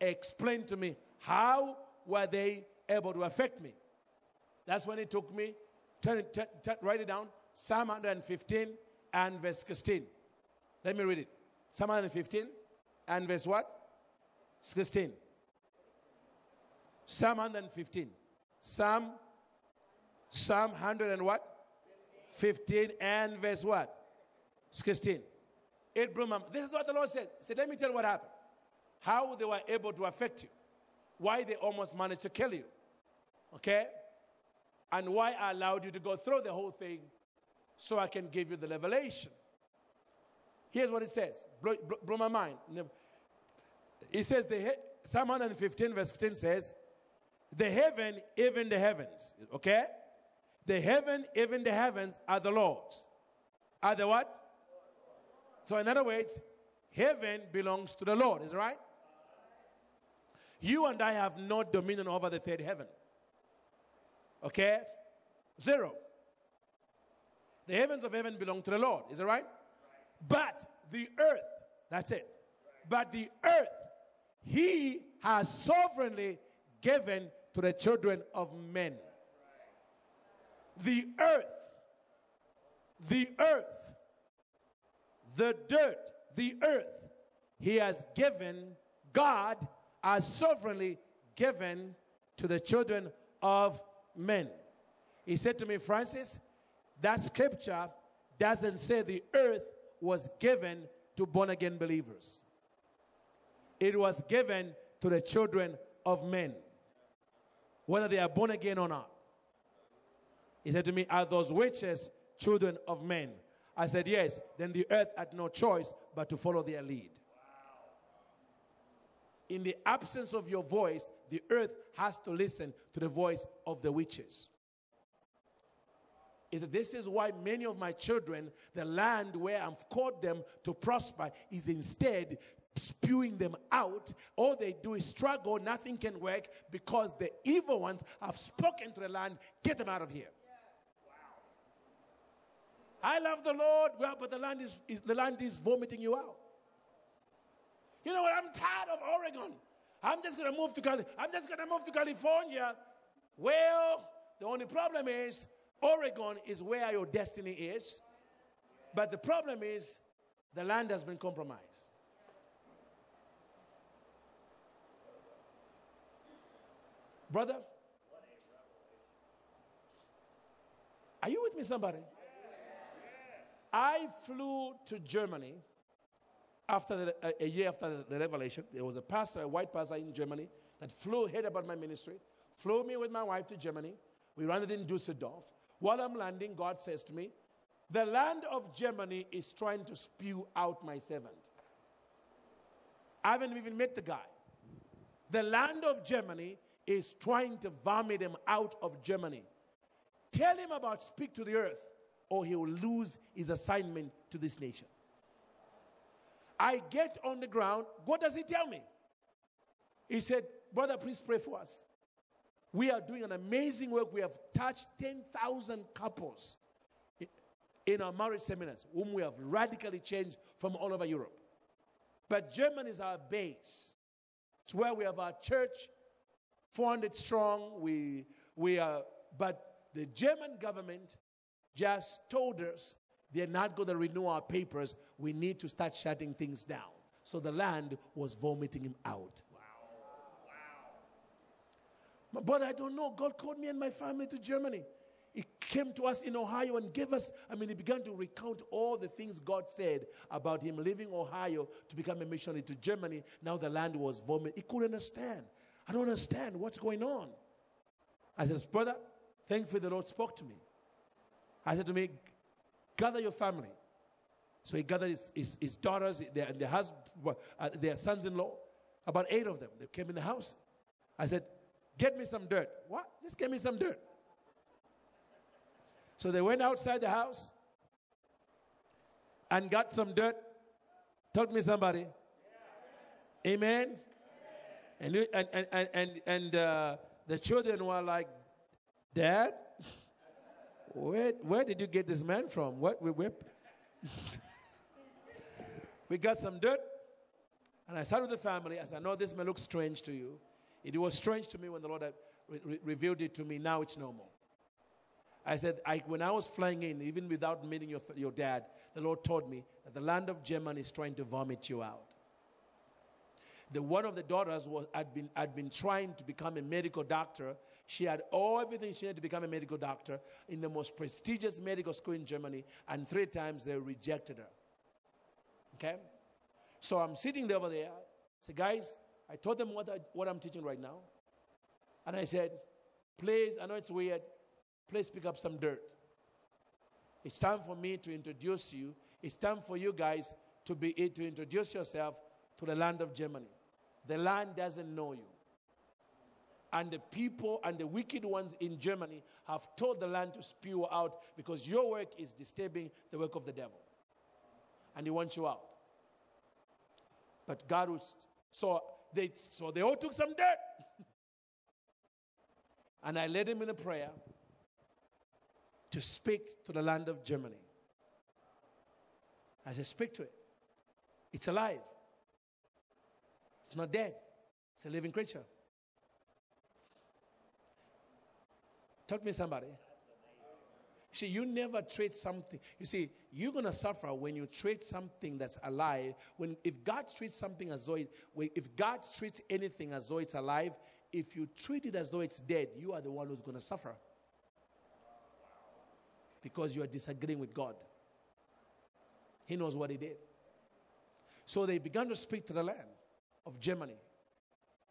Explain to me, how were they able to affect me? That's when it took me, turn, turn, turn, write it down, Psalm 115 and verse 16. Let me read it. Psalm 115 and verse what? 16. Psalm 115. Psalm, Psalm 100 and what? 15 and verse what? 16. It blew my This is what the Lord said. He said, let me tell you what happened. How they were able to affect you. Why they almost managed to kill you. Okay? And why I allowed you to go through the whole thing so I can give you the revelation. Here's what it says. Blow, blow, my mind. It says, the, Psalm 115 verse 16 says, the heaven, even the heavens. Okay? The heaven, even the heavens are the Lord's. Are the what? So, in other words, heaven belongs to the Lord, is right? You and I have no dominion over the third heaven. Okay? Zero. The heavens of heaven belong to the Lord, is it right? But the earth, that's it. But the earth, He has sovereignly given to the children of men. The earth, the earth the dirt, the earth, he has given, God has sovereignly given to the children of men. He said to me, Francis, that scripture doesn't say the earth was given to born again believers. It was given to the children of men, whether they are born again or not. He said to me, Are those witches children of men? I said, Yes. Then the earth had no choice but to follow their lead. In the absence of your voice, the earth has to listen to the voice of the witches. Is that this is why many of my children, the land where I've called them to prosper, is instead spewing them out. All they do is struggle, nothing can work because the evil ones have spoken to the land, get them out of here. I love the Lord, well, but the land is, is the land is vomiting you out. You know what? I'm tired of Oregon. I'm just gonna move to Cali- I'm just gonna move to California. Well, the only problem is Oregon is where your destiny is. But the problem is the land has been compromised. Brother, are you with me, somebody? I flew to Germany after the, a, year after the, the revelation. There was a pastor, a white pastor in Germany, that flew, heard about my ministry, flew me with my wife to Germany. We landed in Dusseldorf. While I'm landing, God says to me, The land of Germany is trying to spew out my servant. I haven't even met the guy. The land of Germany is trying to vomit him out of Germany. Tell him about speak to the earth, or he will lose his assignment to this nation. I get on the ground. What does he tell me? He said, Brother, please pray for us. We are doing an amazing work. We have touched 10,000 couples in our marriage seminars, whom we have radically changed from all over Europe. But Germany is our base. It's where we have our church, 400 strong. We, we are, but the German government just told us they're not going to renew our papers. We need to start shutting things down. So the land was vomiting him out. Wow. Wow. But brother, I don't know. God called me and my family to Germany. He came to us in Ohio and gave us, I mean, he began to recount all the things God said about him leaving Ohio to become a missionary to Germany. Now the land was vomiting. He couldn't understand. I don't understand what's going on. I said, Brother, thankfully the Lord spoke to me. I said to me, gather your family. So he gathered his, his, his daughters, their, their, husband, uh, their sons-in-law, about eight of them. They came in the house. I said, get me some dirt. What? Just get me some dirt. So they went outside the house and got some dirt. Talk me somebody. Amen. And, and, and, and, and uh, the children were like, Dad, where, where did you get this man from? What we whip? [LAUGHS] we got some dirt. And I sat with the family. I said, know this may look strange to you. It was strange to me when the Lord re- re- revealed it to me. Now it's normal. I said, I, when I was flying in, even without meeting your, your dad, the Lord told me that the land of Germany is trying to vomit you out. The one of the daughters was, had, been, had been trying to become a medical doctor. She had all everything she had to become a medical doctor in the most prestigious medical school in Germany, and three times they rejected her. Okay? So I'm sitting there over there. I said, guys, I told them what, I, what I'm teaching right now. And I said, please, I know it's weird, please pick up some dirt. It's time for me to introduce you. It's time for you guys to be to introduce yourself to the land of Germany. The land doesn't know you. And the people and the wicked ones in Germany have told the land to spew out because your work is disturbing the work of the devil. And he wants you out. But God was so they so they all took some dirt. [LAUGHS] and I led him in a prayer to speak to the land of Germany. I said, Speak to it. It's alive. It's not dead, it's a living creature. Talk to me, somebody. See, you never trade something. You see, you're gonna suffer when you trade something that's alive. When if God treats something as though it, if God treats anything as though it's alive, if you treat it as though it's dead, you are the one who's gonna suffer because you are disagreeing with God. He knows what He did. So they began to speak to the land of Germany.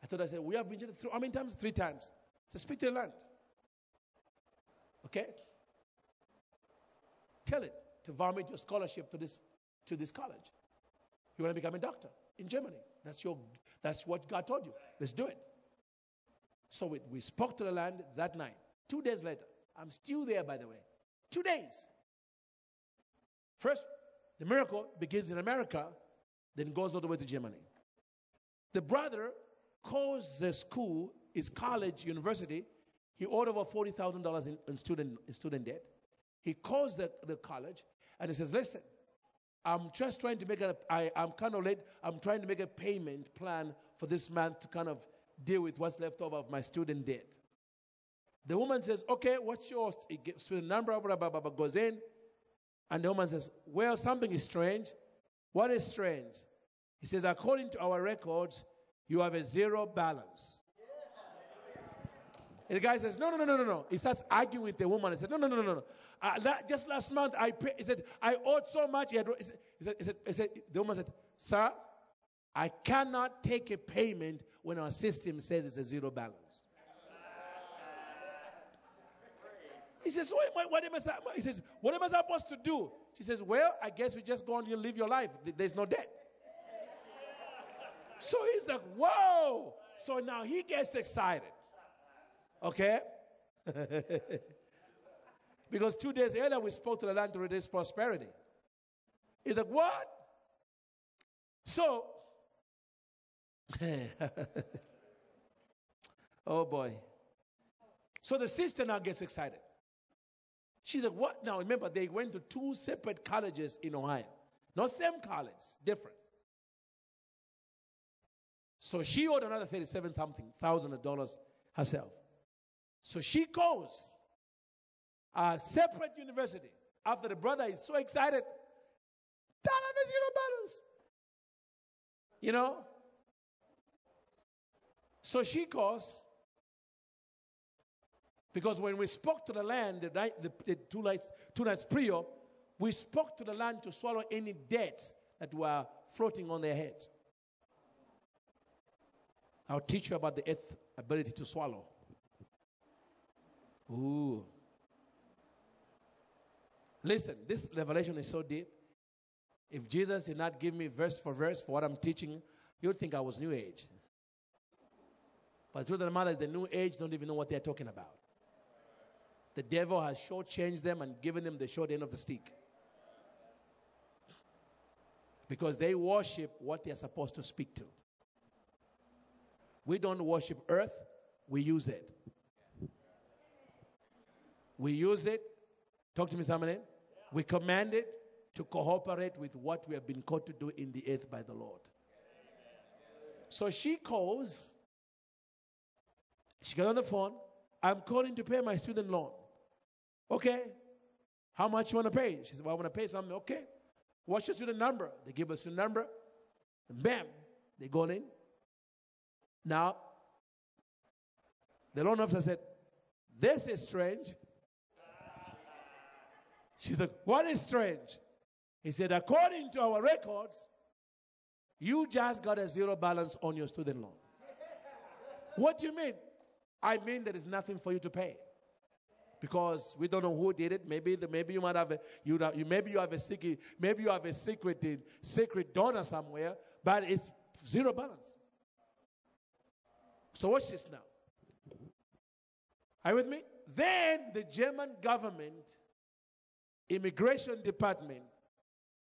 I thought I said, We have been Germany how many times? Three times. So speak to the land. Okay? Tell it to vomit your scholarship to this, to this college. You want to become a doctor in Germany. That's, your, that's what God told you. Let's do it. So we, we spoke to the land that night. Two days later, I'm still there, by the way. Two days. First, the miracle begins in America, then goes all the way to Germany. The brother calls the school, his college, university. He owed over $40,000 in, student, in student debt. He calls the, the college and he says, Listen, I'm just trying to make a, I, I'm kind of late. I'm trying to make a payment plan for this month to kind of deal with what's left over of my student debt. The woman says, Okay, what's your student number? Blah, blah, blah, blah, goes in. And the woman says, Well, something is strange. What is strange? He says, According to our records, you have a zero balance. The guy says, No, no, no, no, no, no. He starts arguing with the woman. He said, No, no, no, no, no. Uh, that, just last month, I paid. He said, I owed so much. He, had, he, said, he, said, he said, The woman said, Sir, I cannot take a payment when our system says it's a zero balance. He says, what, what, what, am I, he says, what am I supposed to do? She says, well, I guess we just go on and live your life. There's no debt. So he's like, whoa. So now he gets excited. Okay? [LAUGHS] because two days earlier we spoke to the land to reduce prosperity. He's like, what? So, [LAUGHS] oh boy. So the sister now gets excited. She's like, what? Now remember, they went to two separate colleges in Ohio. Not same college, different. So she owed another thirty-seven something thousand dollars herself. So she goes a separate university after the brother is so excited. You know? So she goes because when we spoke to the land the, night, the, the two, nights, two nights prior, we spoke to the land to swallow any debts that were floating on their heads. I'll teach you about the eighth ability to swallow. Ooh. Listen, this revelation is so deep. If Jesus did not give me verse for verse for what I'm teaching, you'd think I was New Age. But the truth of the matter the New Age don't even know what they're talking about. The devil has shortchanged them and given them the short end of the stick. Because they worship what they're supposed to speak to. We don't worship earth, we use it. We use it. Talk to me, somebody. We command it to cooperate with what we have been called to do in the earth by the Lord. So she calls. She got on the phone. I'm calling to pay my student loan. Okay. How much you want to pay? She said, Well, I want to pay something. Okay. What's your student number? They give us the number. And bam, they go in. Now, the loan officer said, This is strange. She's like, What is strange? He said, According to our records, you just got a zero balance on your student loan. what do you mean? I mean, there is nothing for you to pay because we don't know who did it. Maybe the, maybe you might have a you, you maybe you have a secret maybe you have a secret secret donor somewhere, but it's zero balance. So watch this now. Are you with me? Then the German government immigration department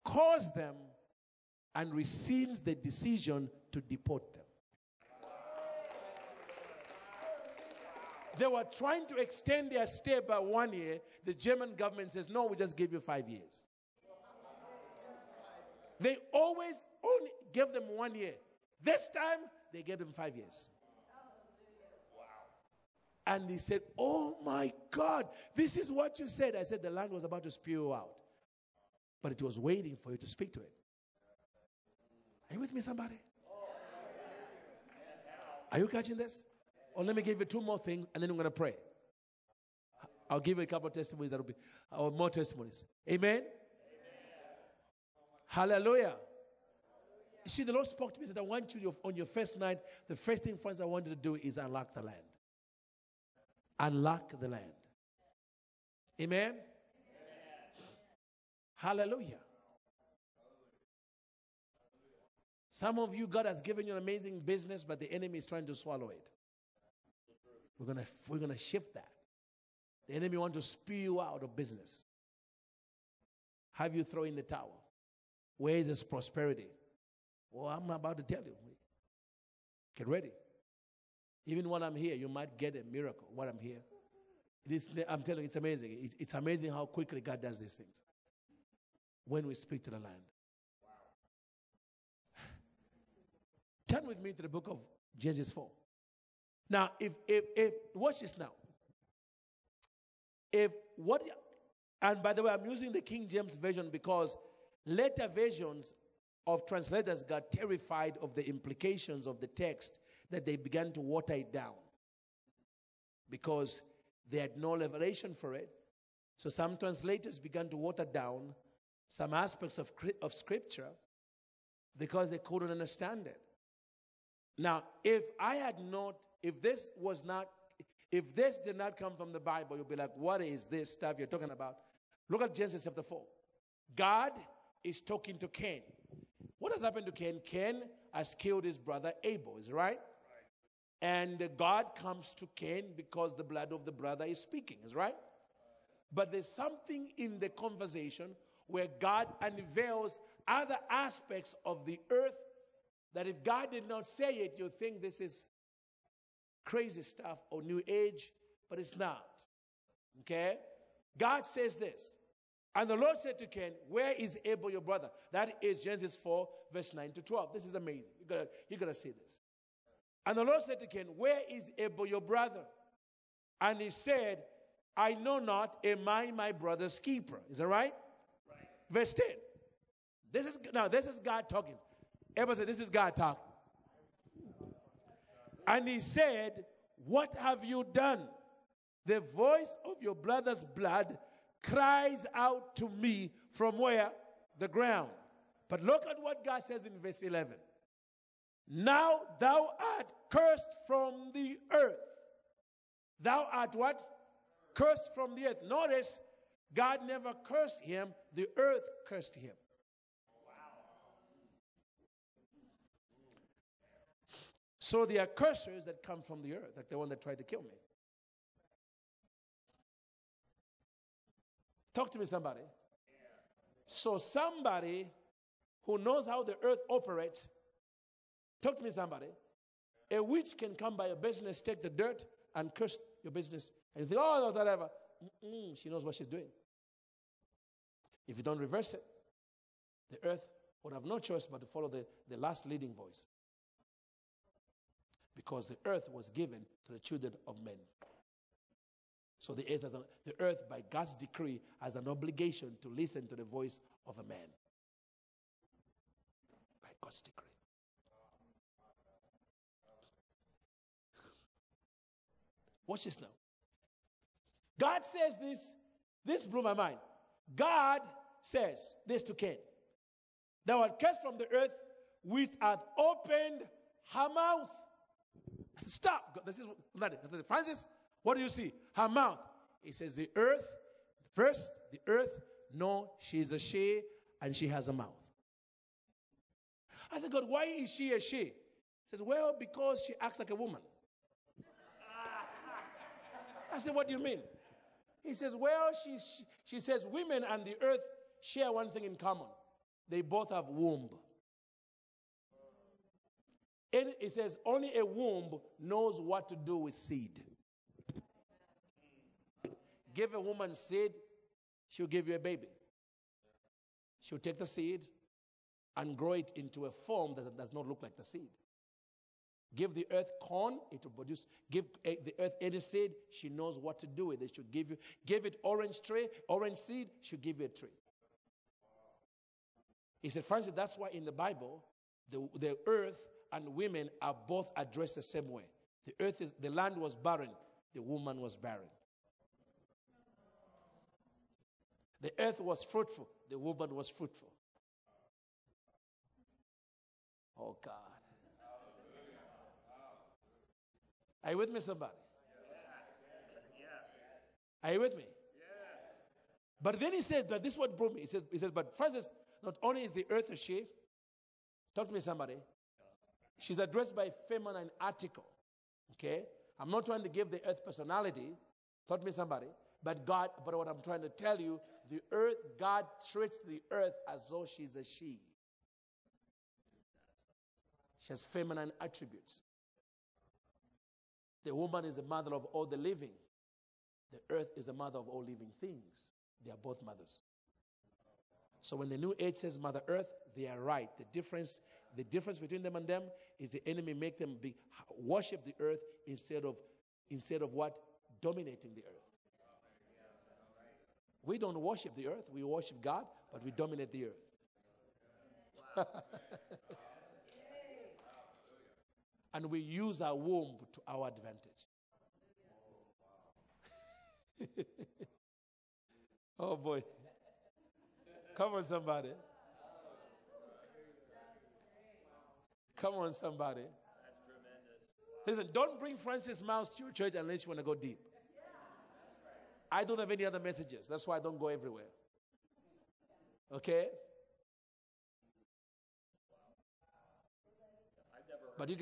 calls them and rescinds the decision to deport them. They were trying to extend their stay by one year. The German government says, no, we just give you five years. They always only give them one year. This time, they gave them five years. And he said, Oh my God, this is what you said. I said, The land was about to spew out, but it was waiting for you to speak to it. Are you with me, somebody? Are you catching this? Or let me give you two more things and then I'm going to pray. I'll give you a couple of testimonies that will be, or more testimonies. Amen? Amen. Hallelujah. see, the Lord spoke to me and said, I want you on your first night, the first thing friends, I want you to do is unlock the land. Unlock the land. Amen? Hallelujah. Some of you, God has given you an amazing business, but the enemy is trying to swallow it. We're gonna we're gonna shift that. The enemy want to spew you out of business. Have you throw in the towel? Where is this prosperity? Well, I'm about to tell you. Get ready. Even when I'm here, you might get a miracle when I'm here. It I'm telling you, it's amazing. it's amazing how quickly God does these things when we speak to the land. [SIGHS] Turn with me to the book of Genesis 4. Now, if, if, if, watch this now. If what, and by the way, I'm using the King James Version because later versions of translators got terrified of the implications of the text that they began to water it down because they had no revelation for it. So some translators began to water down some aspects of, of scripture because they couldn't understand it. Now, if I had not, if this was not, if this did not come from the Bible, you'd be like, what is this stuff you're talking about? Look at Genesis chapter 4. God is talking to Cain. What has happened to Cain? Cain has killed his brother Abel, is right? right? And God comes to Cain because the blood of the brother is speaking, is right? But there's something in the conversation where God unveils other aspects of the earth that if God did not say it, you think this is crazy stuff or new age, but it's not. Okay? God says this. And the Lord said to Cain, Where is Abel, your brother? That is Genesis 4, verse 9 to 12. This is amazing. You gotta, you gotta see this. And the Lord said to Cain, Where is Abel, your brother? And he said, I know not, am I my brother's keeper? Is that right? right. Verse 10. This is now this is God talking. Everybody said, This is God talking. And he said, What have you done? The voice of your brother's blood cries out to me from where? The ground. But look at what God says in verse 11. Now thou art cursed from the earth. Thou art what? Cursed from the earth. Notice, God never cursed him, the earth cursed him. So there are cursors that come from the earth, like the one that tried to kill me. Talk to me, somebody. So, somebody who knows how the earth operates, talk to me, somebody. A witch can come by your business, take the dirt, and curse your business. And you think, oh, whatever. Mm-mm, she knows what she's doing. If you don't reverse it, the earth would have no choice but to follow the, the last leading voice because the earth was given to the children of men. So the earth, an, the earth, by God's decree, has an obligation to listen to the voice of a man. By God's decree. Watch this now. God says this. This blew my mind. God says this to Cain. Thou art cast from the earth, which hath opened her mouth. I said, Stop. This is said, Francis, what do you see? Her mouth. He says, The earth, first, the earth, no, she's a she and she has a mouth. I said, God, why is she a she? He says, Well, because she acts like a woman. I said, What do you mean? He says, Well, she, she, she says, women and the earth share one thing in common. They both have womb. And it says only a womb knows what to do with seed. Give a woman seed, she'll give you a baby. She'll take the seed and grow it into a form that does not look like the seed. Give the earth corn, it will produce. Give eh, the earth any seed, she knows what to do with it. She'll give you. Give it orange tree, orange seed, she'll give you a tree. He said, Francis, that's why in the Bible, the, the earth and women are both addressed the same way. The earth is, the land was barren, the woman was barren. The earth was fruitful, the woman was fruitful. Oh, God. Are you with me, somebody? Are you with me? But then he said, but this is what brought me. He says, he says, but Francis, not only is the earth a she, talk to me, somebody. She's addressed by feminine article. Okay? I'm not trying to give the earth personality. Talk to me, somebody. But God, but what I'm trying to tell you, the earth, God treats the earth as though she's a she. She has feminine attributes. The woman is the mother of all the living. The earth is the mother of all living things. They are both mothers. So when the New Age says Mother Earth, they are right. The difference, the difference between them and them is the enemy make them be, worship the earth instead of instead of what dominating the earth. We don't worship the earth. We worship God, but we dominate the earth. [LAUGHS] and we use our womb to our advantage. [LAUGHS] oh boy. Come on, somebody. Come on, somebody. Listen, don't bring Francis Myles to your church unless you want to go deep. I don't have any other messages. That's why I don't go everywhere. Okay? But you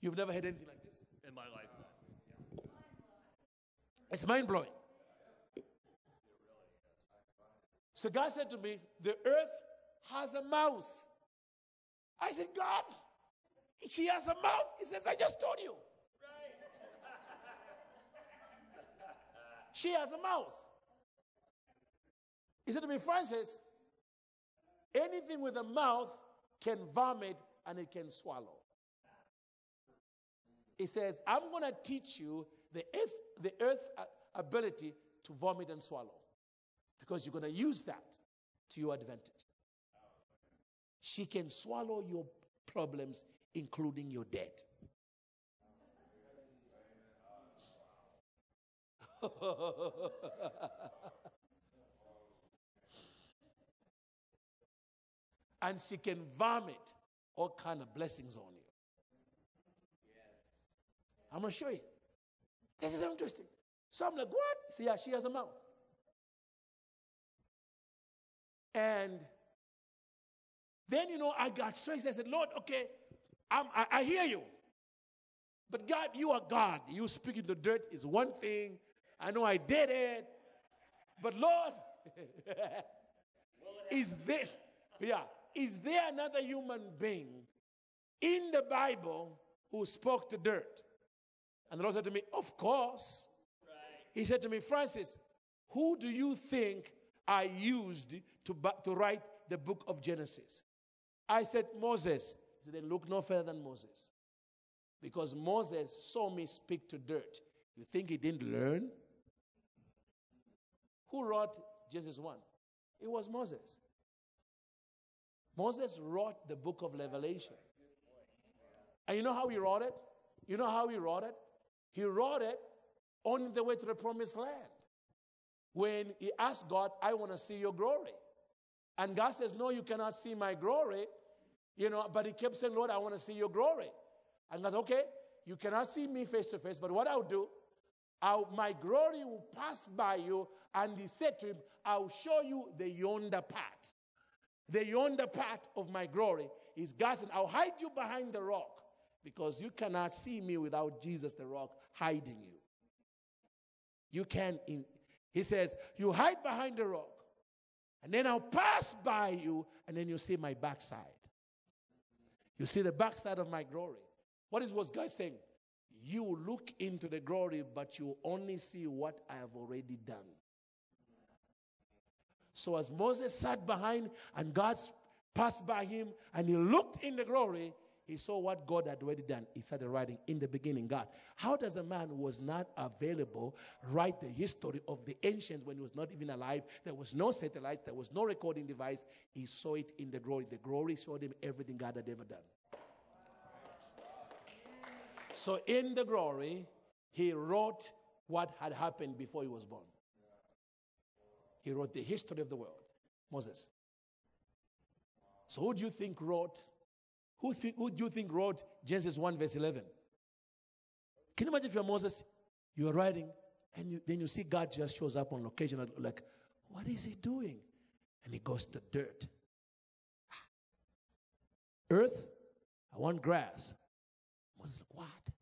you've never had anything like this in my lifetime. It's mind blowing. So God said to me, The earth has a mouth. I said, God, she has a mouth. He says, I just told you. she has a mouth. He said to me, Francis, anything with a mouth can vomit and it can swallow. He says, I'm going to teach you the earth, the earth uh, ability to vomit and swallow because you're going to use that to your advantage. She can swallow your problems, including your debt. [LAUGHS] and she can vomit all kind of blessings on you. I'm going to show you. This is interesting. So I'm like, what? See, yeah, she has a mouth. And then, you know, I got excited. I said, Lord, okay, I, I hear you. But God, you are God. You speaking the dirt is one thing. I know I did it. But Lord, [LAUGHS] is there, yeah, is there another human being in the Bible who spoke to dirt? And the Lord said to me, Of course. He said to me, Francis, who do you think I used to, to write the book of Genesis? I said, Moses. He said, look no further than Moses. Because Moses saw me speak to dirt. You think he didn't learn? Who wrote Genesis 1? It was Moses. Moses wrote the book of Revelation. And you know how he wrote it? You know how he wrote it? He wrote it on the way to the promised land. When he asked God, I want to see your glory. And God says, No, you cannot see my glory. You know, but he kept saying, Lord, I want to see your glory. And God, okay, you cannot see me face to face, but what I'll do, I'll, my glory will pass by you. And he said to him, I'll show you the yonder part. The yonder part of my glory is God said, I'll hide you behind the rock because you cannot see me without Jesus, the rock, hiding you. You can, in, he says, you hide behind the rock, and then I'll pass by you, and then you see my backside. You see the backside of my glory. What is what God saying? You look into the glory, but you only see what I have already done. So as Moses sat behind and God passed by him and he looked in the glory, he saw what God had already done. He started writing in the beginning, God. How does a man who was not available write the history of the ancients when he was not even alive? There was no satellite, there was no recording device. He saw it in the glory. The glory showed him everything God had ever done. So in the glory, he wrote what had happened before he was born. He wrote the history of the world. Moses. So who do you think wrote? Who, thi- who do you think wrote Genesis 1 verse 11? Can you imagine if you're Moses, you are writing, and you, then you see God just shows up on location, like, what is he doing? And he goes to dirt. Ah. Earth, I want grass. Moses, like, what?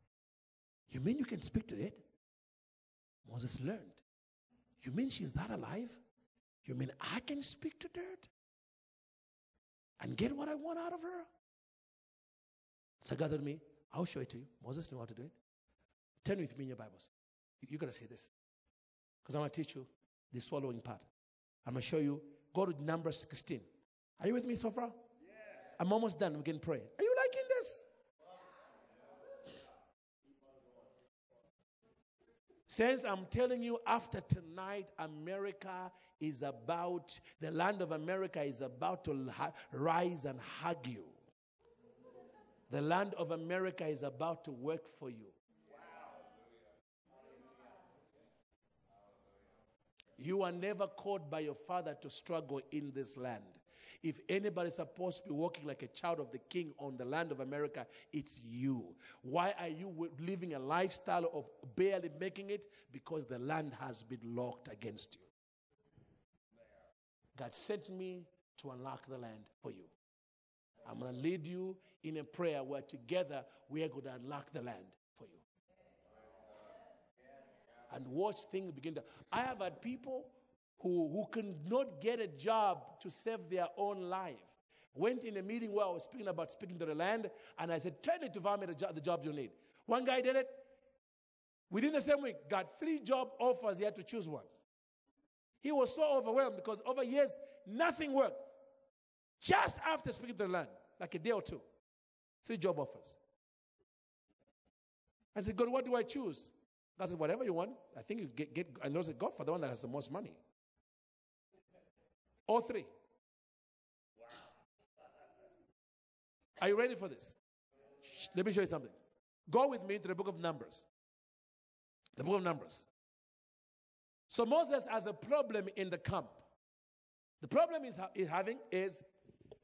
You mean you can speak to it? Moses learned. You mean she's not alive? You mean I can speak to dirt and get what I want out of her? So told me, I'll show it to you. Moses knew how to do it. Turn with me in your Bibles. You, you got to see this. Because I'm going to teach you the swallowing part. I'm going to show you. Go to number 16. Are you with me so far? I'm almost done. We can pray. Are you liking this? Since I'm telling you, after tonight, America is about, the land of America is about to rise and hug you. The land of America is about to work for you. You are never called by your father to struggle in this land. If anybody is supposed to be walking like a child of the king on the land of America, it's you. Why are you living a lifestyle of barely making it? Because the land has been locked against you. God sent me to unlock the land for you. I'm going to lead you in a prayer where together we are going to unlock the land for you. And watch things begin to. I have had people who, who could not get a job to save their own life. Went in a meeting where I was speaking about speaking to the land, and I said, Turn it to me the, job, the you need. One guy did it. Within the same week, got three job offers. He had to choose one. He was so overwhelmed because over years, nothing worked. Just after speaking to the land, like a day or two, three job offers. I said, God, what do I choose? God said, whatever you want. I think you get, get and those go for the one that has the most money. All three. Are you ready for this? Shh, Let me show you something. Go with me to the book of Numbers. The book of Numbers. So Moses has a problem in the camp. The problem he's, ha- he's having is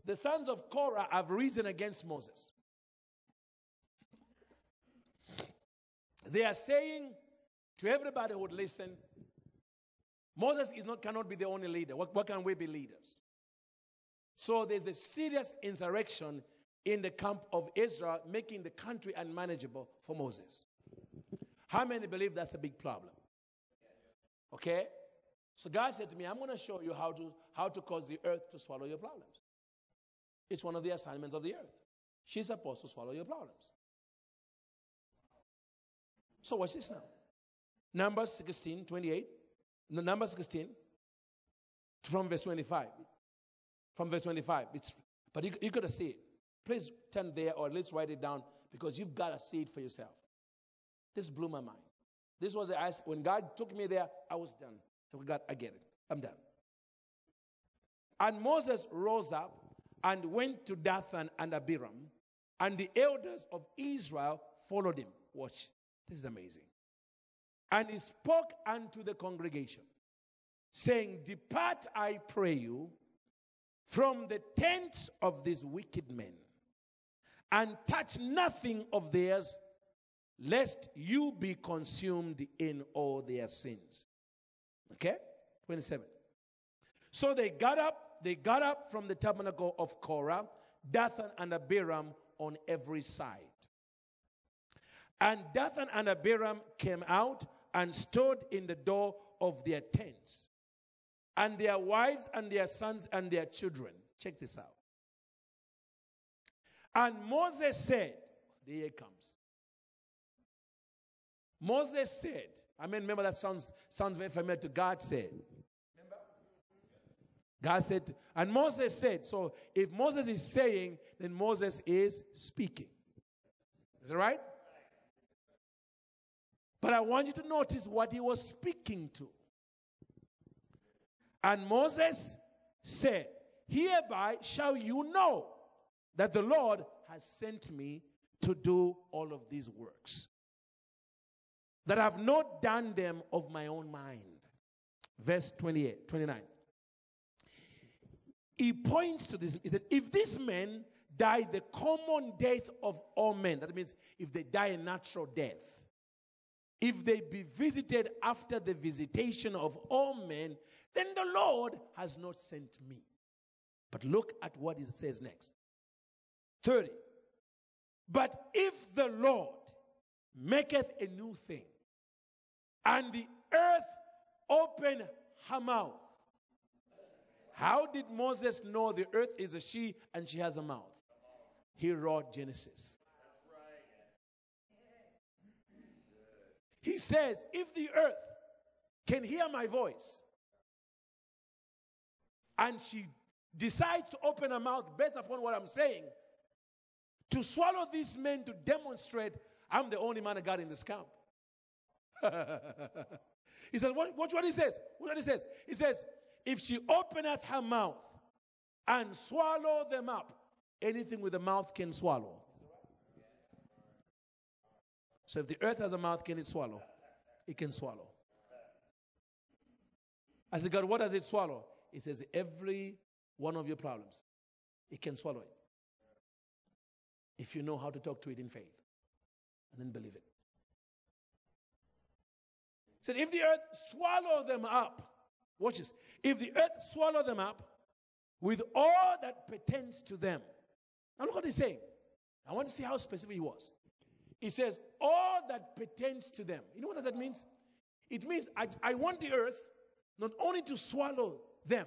the sons of Korah have risen against Moses. They are saying to everybody who would listen, Moses is not, cannot be the only leader. What, what can we be leaders? So there's a serious insurrection in the camp of Israel, making the country unmanageable for Moses. How many believe that's a big problem? Okay? So God said to me, I'm going to show you how to, how to cause the earth to swallow your problems. It's one of the assignments of the earth. She's supposed to swallow your problems. So watch this now. Numbers 16, 28. No, Numbers 16, from verse 25. From verse 25. It's, but you, you got to see it. Please turn there or let's write it down because you've got to see it for yourself. This blew my mind. This was, I, when God took me there, I was done. So God, I get it. I'm done. And Moses rose up and went to Dathan and Abiram, and the elders of Israel followed him. Watch. This is amazing. And he spoke unto the congregation, saying, Depart, I pray you, from the tents of these wicked men, and touch nothing of theirs, lest you be consumed in all their sins. Okay? 27. So they got up, they got up from the tabernacle of Korah, Dathan and Abiram on every side. And Dathan and Abiram came out and stood in the door of their tents, and their wives and their sons and their children. Check this out. And Moses said, the it comes. Moses said, I mean, remember that sounds, sounds very familiar to God said. God said, and Moses said, so if Moses is saying, then Moses is speaking. Is that right? But I want you to notice what he was speaking to. And Moses said, Hereby shall you know that the Lord has sent me to do all of these works, that I have not done them of my own mind. Verse 28, 29. He points to this. He said, if this man die the common death of all men, that means if they die a natural death, if they be visited after the visitation of all men, then the Lord has not sent me. But look at what it says next. 30. But if the Lord maketh a new thing, and the earth open her mouth, how did Moses know the earth is a she and she has a mouth? He wrote Genesis. He says, if the earth can hear my voice and she decides to open her mouth based upon what I'm saying, to swallow these men to demonstrate I'm the only man of God in this camp. [LAUGHS] he what, watch what he says. Watch what he says. He says, if she openeth her mouth and swallow them up, anything with a mouth can swallow. So if the earth has a mouth, can it swallow? It can swallow. I said, God, what does it swallow? He says, every one of your problems, it can swallow it. If you know how to talk to it in faith and then believe it. He said, if the earth swallow them up, watch this. If the earth swallow them up with all that pertains to them. Now look what he's saying. I want to see how specific he was. He says, all that pertains to them. You know what that means? It means I, I want the earth not only to swallow them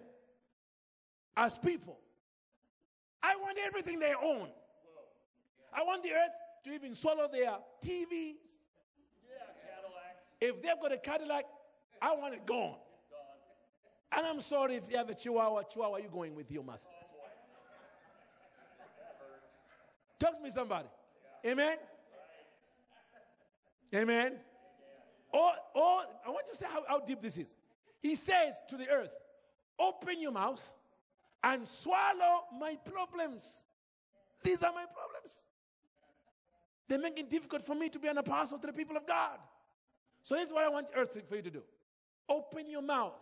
as people, I want everything they own. I want the earth to even swallow their TVs. If they've got a Cadillac, I want it gone. And I'm sorry if you have a Chihuahua, Chihuahua, you going with your master. Talk to me, somebody. Amen. Amen. Or, or I want to say how, how deep this is. He says to the earth, Open your mouth and swallow my problems. These are my problems. They make it difficult for me to be an apostle to the people of God. So here's what I want earth for you to do open your mouth.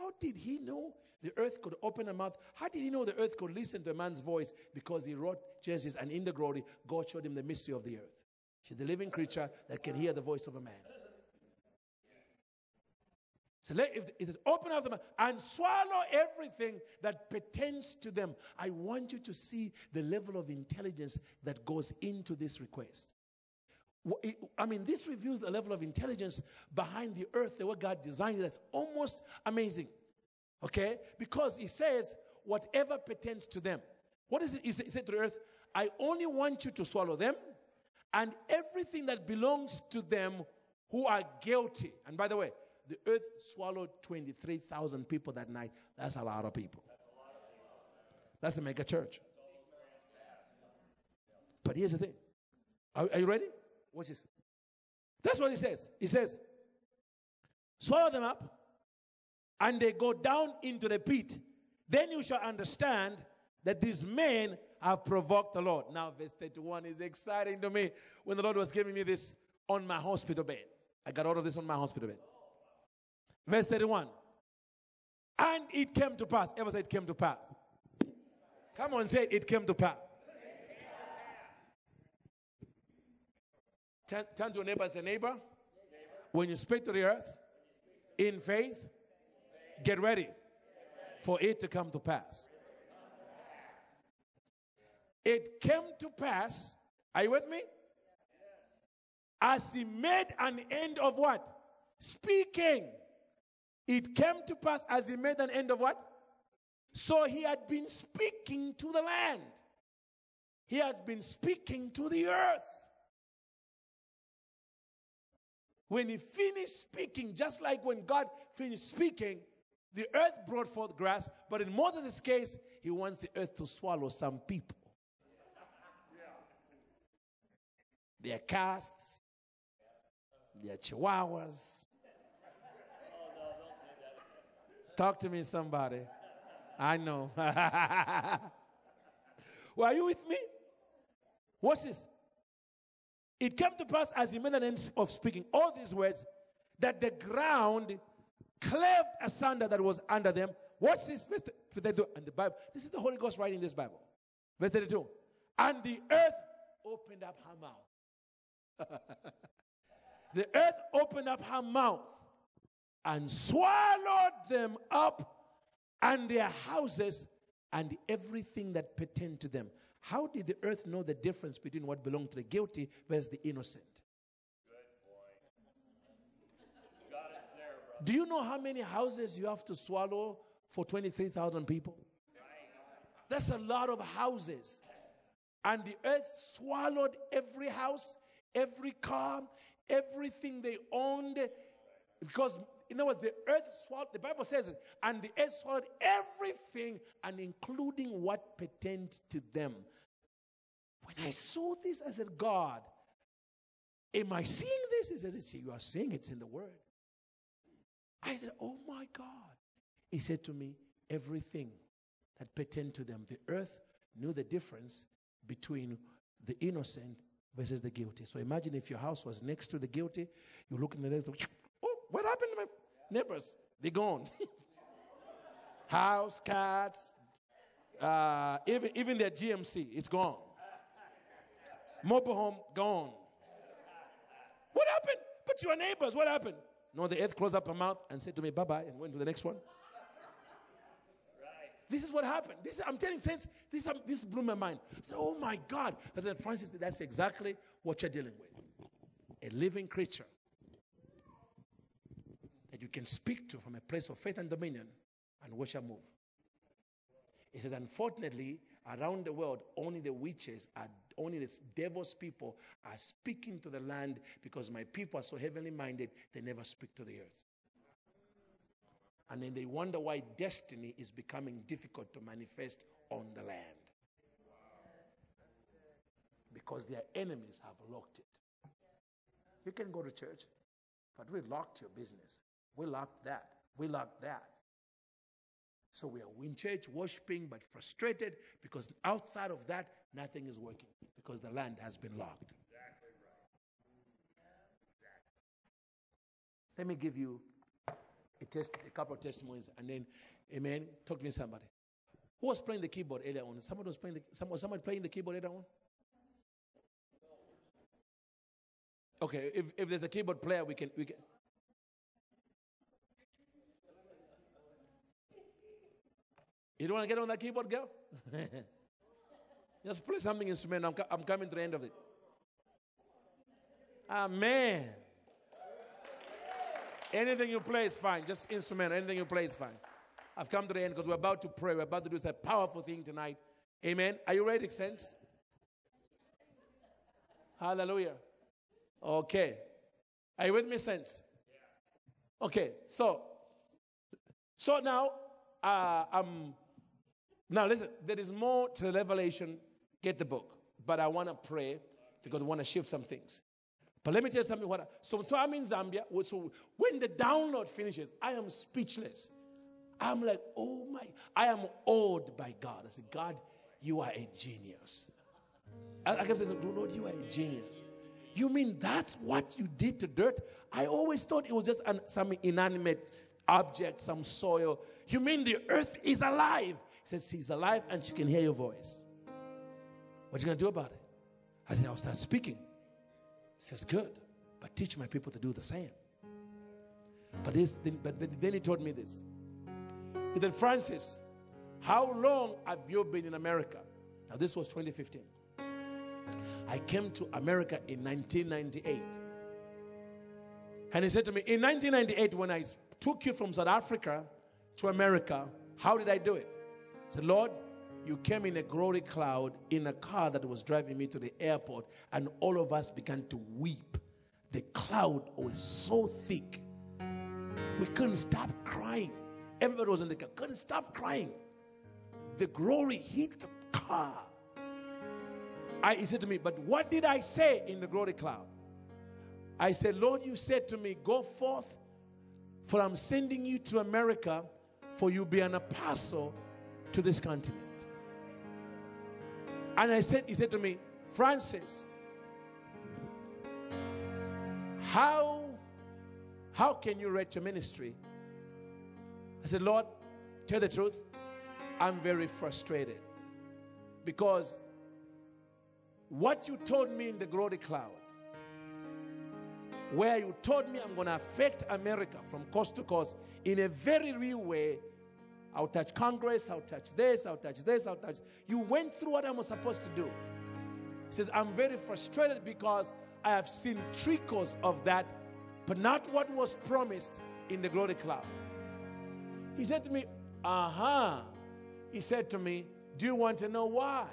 How did he know the earth could open a mouth? How did he know the earth could listen to a man's voice? Because he wrote Genesis, and in the glory, God showed him the mystery of the earth. She's the living creature that can hear the voice of a man. So let, if, if it open up the mouth and swallow everything that pertains to them, I want you to see the level of intelligence that goes into this request. I mean, this reveals the level of intelligence behind the earth, the way God designed it. That's almost amazing. Okay? Because He says, whatever pertains to them. What is it? He said to the earth, I only want you to swallow them and everything that belongs to them who are guilty. And by the way, the earth swallowed 23,000 people that night. That's a lot of people. That's a mega church. But here's the thing. Are, are you ready? Watch this. That's what he says. He says, swallow them up, and they go down into the pit. Then you shall understand that these men have provoked the Lord. Now, verse 31 is exciting to me when the Lord was giving me this on my hospital bed. I got all of this on my hospital bed. Verse 31. And it came to pass. Ever say it came to pass? Come on, say it, it came to pass. Turn, turn to your neighbor and say, neighbor, when you speak to the earth in faith, get ready for it to come to pass. It came to pass, are you with me? As he made an end of what? Speaking. It came to pass as he made an end of what? So he had been speaking to the land. He has been speaking to the earth. When he finished speaking, just like when God finished speaking, the earth brought forth grass, but in Moses' case, he wants the earth to swallow some people. Their casts, their chihuahuas. Talk to me, somebody. I know. [LAUGHS] well, are you with me? What's this? It came to pass as he made an end of speaking all these words that the ground cleft asunder that was under them What's this? Verse 32. And the Bible, this is the Holy Ghost writing this Bible. Verse 32. And the earth opened up her mouth. [LAUGHS] the earth opened up her mouth and swallowed them up and their houses and everything that pertained to them. How did the earth know the difference between what belonged to the guilty versus the innocent? Do you know how many houses you have to swallow for 23,000 people? That's a lot of houses. And the earth swallowed every house, every car, everything they owned. Because, in other words, the earth swallowed, the Bible says and the earth swallowed everything, and including what pertained to them. When I saw this, I said, God, am I seeing this? He says, You are seeing it's in the Word. I said, Oh my God. He said to me, Everything that pertained to them, the earth knew the difference between the innocent versus the guilty. So imagine if your house was next to the guilty, you look in the next, [LAUGHS] oh, what happened to my neighbors? They're gone. [LAUGHS] house, cats, uh, even, even their GMC, it's gone. Mobile home, gone. What happened? But your neighbors, what happened? No, the earth closed up her mouth and said to me, bye bye, and went to the next one. This is what happened. This is, I'm telling saints, this, um, this blew my mind. I said, oh my God. I said, Francis, that's exactly what you're dealing with. A living creature that you can speak to from a place of faith and dominion and watch her move. He says, unfortunately, around the world, only the witches are, only the devil's people are speaking to the land because my people are so heavenly minded, they never speak to the earth. And then they wonder why destiny is becoming difficult to manifest on the land. Because their enemies have locked it. You can go to church, but we locked your business. We locked that. We locked that. So we are in church worshiping, but frustrated because outside of that, nothing is working because the land has been locked. Let me give you a, test, a couple of testimonies and then, amen, talk to me somebody. Who was playing the keyboard earlier on? Somebody was playing the, some, was somebody playing the keyboard earlier on? Okay, if, if there's a keyboard player, we can, we can. You don't want to get on that keyboard, girl? [LAUGHS] Just play something instrument. I'm, I'm coming to the end of it. Amen. Anything you play is fine. Just instrument. Anything you play is fine. I've come to the end because we're about to pray. We're about to do that powerful thing tonight. Amen. Are you ready, Saints? Hallelujah. Okay. Are you with me, Saints? Okay. So, so now, uh, um, now listen. There is more to the revelation. Get the book, but I want to pray because I want to shift some things. But let me tell you something. What I, so, so I'm in Zambia. So when the download finishes, I am speechless. I'm like, oh my, I am awed by God. I said, God, you are a genius. I, kept saying, Lord, you are a genius. You mean that's what you did to dirt? I always thought it was just an, some inanimate object, some soil. You mean the earth is alive? Says, she's alive and she can hear your voice. What are you going to do about it? I said, I'll start speaking. He says, Good, but teach my people to do the same. But, this, but then he told me this. He said, Francis, how long have you been in America? Now, this was 2015. I came to America in 1998. And he said to me, In 1998, when I took you from South Africa to America, how did I do it? Said, Lord, you came in a glory cloud in a car that was driving me to the airport, and all of us began to weep. The cloud was so thick, we couldn't stop crying. Everybody was in the car, couldn't stop crying. The glory hit the car. I, he said to me, But what did I say in the glory cloud? I said, Lord, you said to me, Go forth, for I'm sending you to America, for you'll be an apostle to this continent. And I said, he said to me, Francis, how, how can you reach your ministry? I said, Lord, tell the truth, I'm very frustrated because what you told me in the glory cloud, where you told me I'm going to affect America from coast to coast in a very real way. I'll touch Congress, I'll touch this, I'll touch this, I'll touch. You went through what I was supposed to do. He says, I'm very frustrated because I have seen trickles of that, but not what was promised in the glory cloud. He said to me, Uh huh. He said to me, Do you want to know why?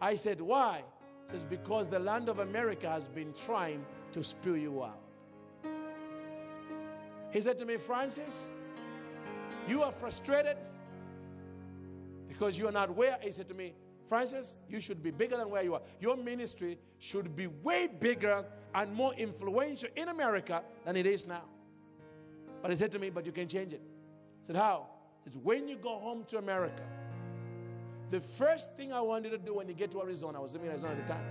I said, Why? He says, Because the land of America has been trying to spew you out. He said to me, Francis, you are frustrated because you are not where. He said to me, Francis, you should be bigger than where you are. Your ministry should be way bigger and more influential in America than it is now. But he said to me, But you can change it. I said, How? Said, When you go home to America, the first thing I wanted to do when you get to Arizona, I was living in Arizona at the time,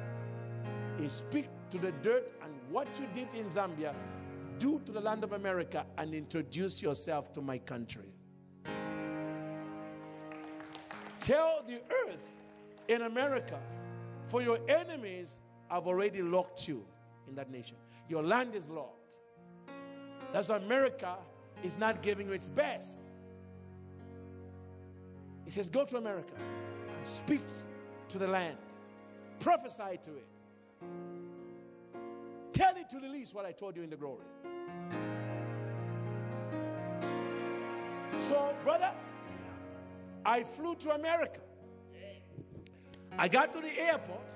is speak to the dirt and what you did in Zambia, do to the land of America and introduce yourself to my country. Tell the earth in America, for your enemies have already locked you in that nation. Your land is locked. That's why America is not giving you its best. He says, Go to America and speak to the land, prophesy to it. Tell it to release what I told you in the glory. So, brother, I flew to America. I got to the airport.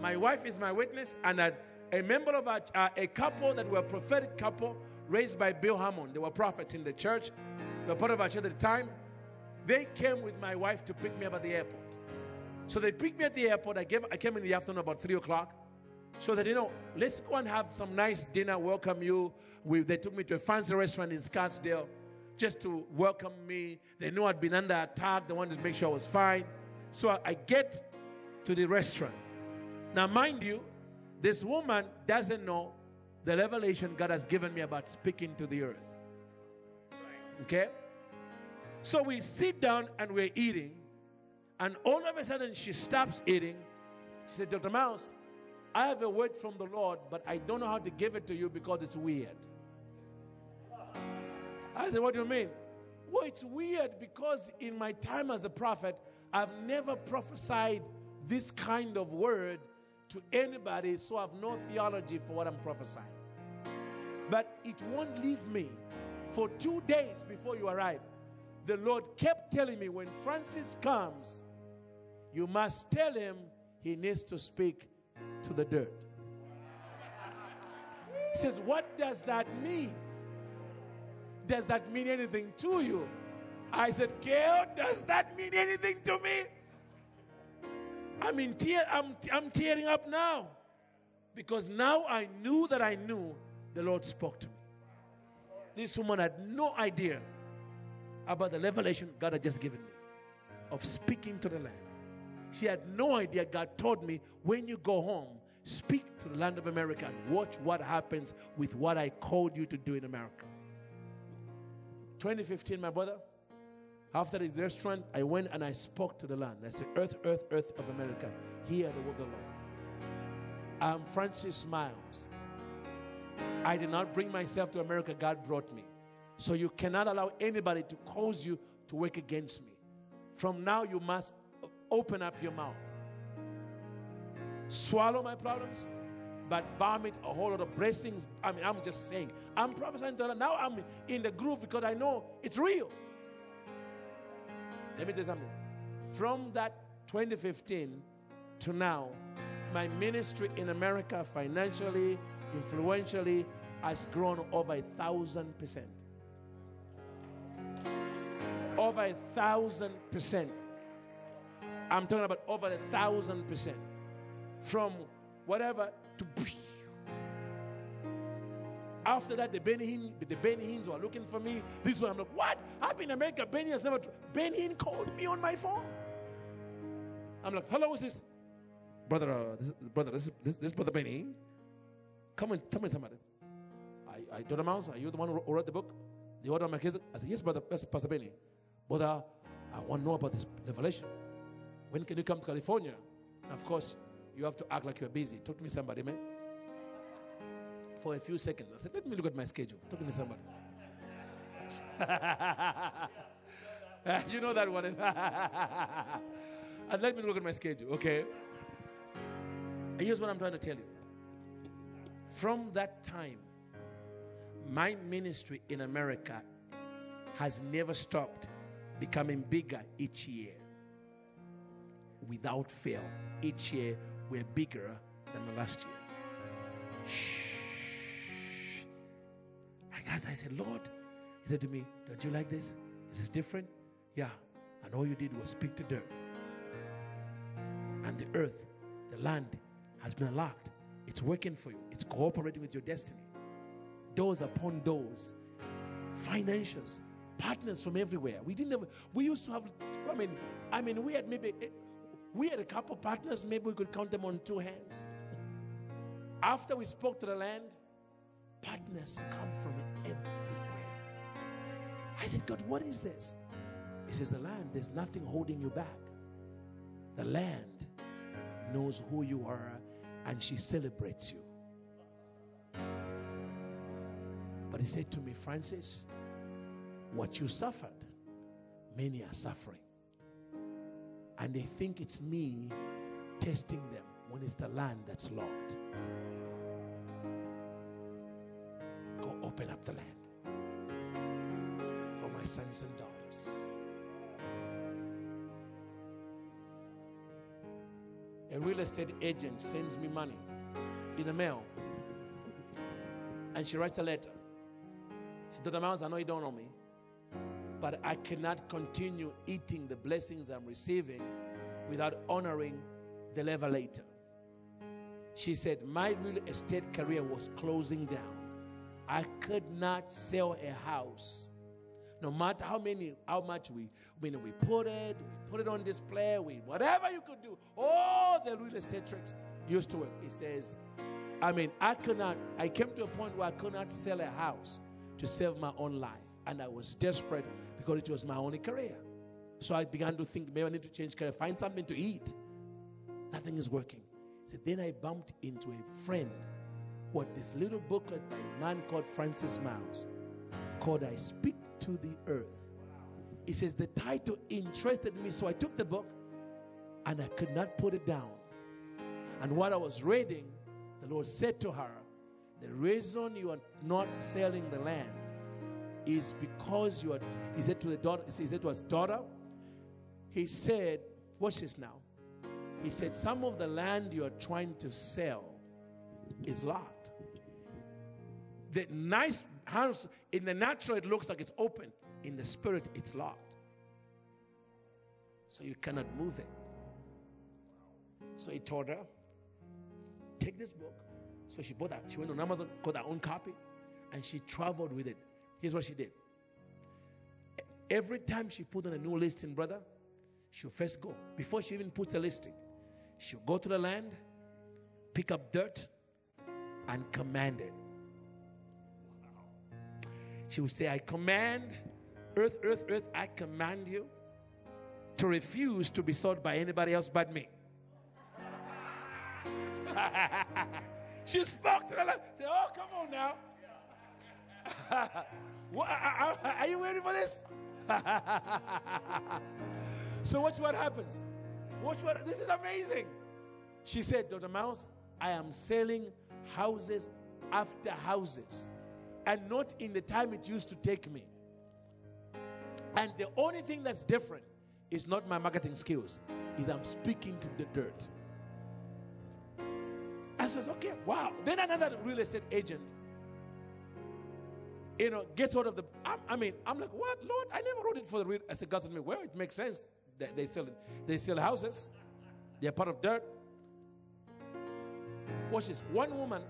My wife is my witness, and a, a member of a, a couple that were a prophetic couple raised by Bill Hamon. They were prophets in the church. They were part of our church at the time. They came with my wife to pick me up at the airport. So they picked me at the airport. I, gave, I came in the afternoon about 3 o'clock. So that, you know, let's go and have some nice dinner, welcome you. We, they took me to a fancy restaurant in Scottsdale just to welcome me. They knew I'd been under attack. They wanted to make sure I was fine. So I, I get to the restaurant. Now, mind you, this woman doesn't know the revelation God has given me about speaking to the earth. Okay? So we sit down and we're eating, and all of a sudden she stops eating. She said, Dr. Myles, I have a word from the Lord, but I don't know how to give it to you because it's weird. I said, What do you mean? Well, it's weird because in my time as a prophet, I've never prophesied this kind of word to anybody, so I have no theology for what I'm prophesying. But it won't leave me. For two days before you arrive, the Lord kept telling me when Francis comes, you must tell him he needs to speak to the dirt. He says, What does that mean? Does that mean anything to you? I said, Gail, does that mean anything to me? I'm in tear, I'm, I'm tearing up now. Because now I knew that I knew the Lord spoke to me. This woman had no idea about the revelation God had just given me of speaking to the land. She had no idea God told me when you go home, speak to the land of America and watch what happens with what I called you to do in America. 2015, my brother, after the restaurant, I went and I spoke to the land. I said, Earth, earth, earth of America, hear the word of the Lord. I'm Francis Myles. I did not bring myself to America, God brought me. So you cannot allow anybody to cause you to work against me. From now, you must open up your mouth. Swallow my problems, but vomit a whole lot of blessings. I mean, I'm just saying. I'm prophesying to now. I'm in the groove because I know it's real. Let me tell you something. From that 2015 to now, my ministry in America, financially, influentially, has grown over a thousand percent. Over a thousand percent. I'm talking about over a thousand percent. From whatever. After that, the Benny the Benny were looking for me. This one, I'm like, what? I've been in America. Benny has never. Benny Hinn called me on my phone. I'm like, hello, is this brother? Uh, this, brother, this, this, this brother Benny Come and tell me somebody. I, I told him, are you the one who wrote the book? The order of Melchizedek? I said, yes, brother, Pastor Benny. Brother, I want to know about this revelation. When can you come to California? And of course, you have to act like you're busy. Talk to me, somebody, man. For a few seconds. I said, let me look at my schedule. Talk to me, somebody. [LAUGHS] you know that one. and [LAUGHS] let me look at my schedule, okay? And here's what I'm trying to tell you. From that time, my ministry in America has never stopped becoming bigger each year. Without fail. Each year, we're bigger than the last year. Shh. As I said, Lord, He said to me, Don't you like this? Is this different? Yeah. And all you did was speak to dirt. And the earth, the land, has been unlocked. It's working for you, it's cooperating with your destiny. Doors upon doors, financials, partners from everywhere. We didn't have, we used to have, I mean, I mean, we had maybe, we had a couple partners, maybe we could count them on two hands. After we spoke to the land, partners come from everywhere. I said, God, what is this? He says, The land, there's nothing holding you back. The land knows who you are and she celebrates you. But he said to me, Francis, what you suffered, many are suffering. And they think it's me testing them when it's the land that's locked. Go open up the land for my sons and daughters. A real estate agent sends me money in the mail. And she writes a letter. She said. Myles, I know you don't know me, but I cannot continue eating the blessings I'm receiving without honoring the levelator. She said, My real estate career was closing down. I could not sell a house. No matter how many, how much we, mean, we put it, we put it on display, we whatever you could do, all the real estate tricks used to work. It says, I mean, I could not, I came to a point where I could not sell a house to save my own life. And I was desperate because it was my only career. So I began to think maybe I need to change career, find something to eat. Nothing is working. So then I bumped into a friend who had this little booklet by a man called Francis Myles called I Speak to the Earth. He says the title interested me, so I took the book and I could not put it down. And while I was reading, the Lord said to her, The reason you are not selling the land is because you are, he said to the daughter, he said to his daughter, he said, watch this now. He said, Some of the land you are trying to sell is locked. The nice house, in the natural, it looks like it's open. In the spirit, it's locked. So you cannot move it. So he told her, Take this book. So she bought that. She went on Amazon, got her own copy, and she traveled with it. Here's what she did. Every time she put on a new listing, brother, she'll first go. Before she even puts a listing, she'll go to the land, pick up dirt, and command it. She would say, I command, earth, earth, earth, I command you to refuse to be sold by anybody else but me. [LAUGHS] she spoke to the land. Said, Oh, come on now. [LAUGHS] are, you ready for this? [LAUGHS] so watch what happens. Watch what this is amazing. She said, Dr. Myles, I am selling houses after houses and not in the time it used to take me. And the only thing that's different is not my marketing skills, is I'm speaking to the dirt. I says, okay, wow. Then another real estate agent, you know, gets out of the. I, I mean, I'm like, what, Lord? I never wrote it for the real. God told me, well, it makes sense that they sell they sell houses. They're part of dirt. Watch this. One woman,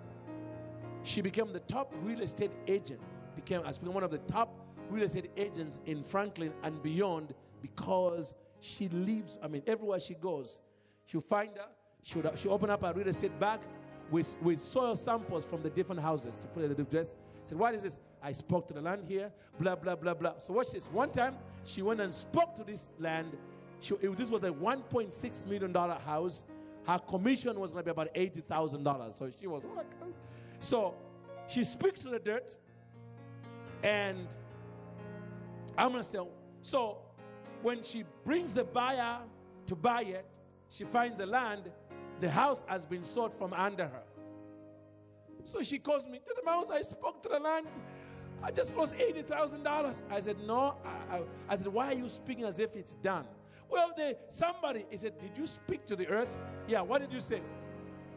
she became the top real estate agent. Became has become one of the top real estate agents in Franklin and beyond because she lives. I mean, everywhere she goes, she'll find her. She'll, she'll open up a real estate bag with, with soil samples from the different houses. She put it in the dress. Said, What is this? I spoke to the land here, blah, blah, blah, blah. So watch this. One time, She went and spoke to this land. She, it- this was a $1.6 million house. Her commission was going to be about $80,000. So she was oh, like, so she speaks to the dirt, and I'm going to say, so when she brings the buyer to buy it, she finds the land, the house has been sold from under her. So she calls me, the Myles, I spoke to the land. I just lost $80,000. I said, no. I, I, I said, why are you speaking as if it's done? Well, they, somebody, he said, did you speak to the earth? Yeah, what did you say?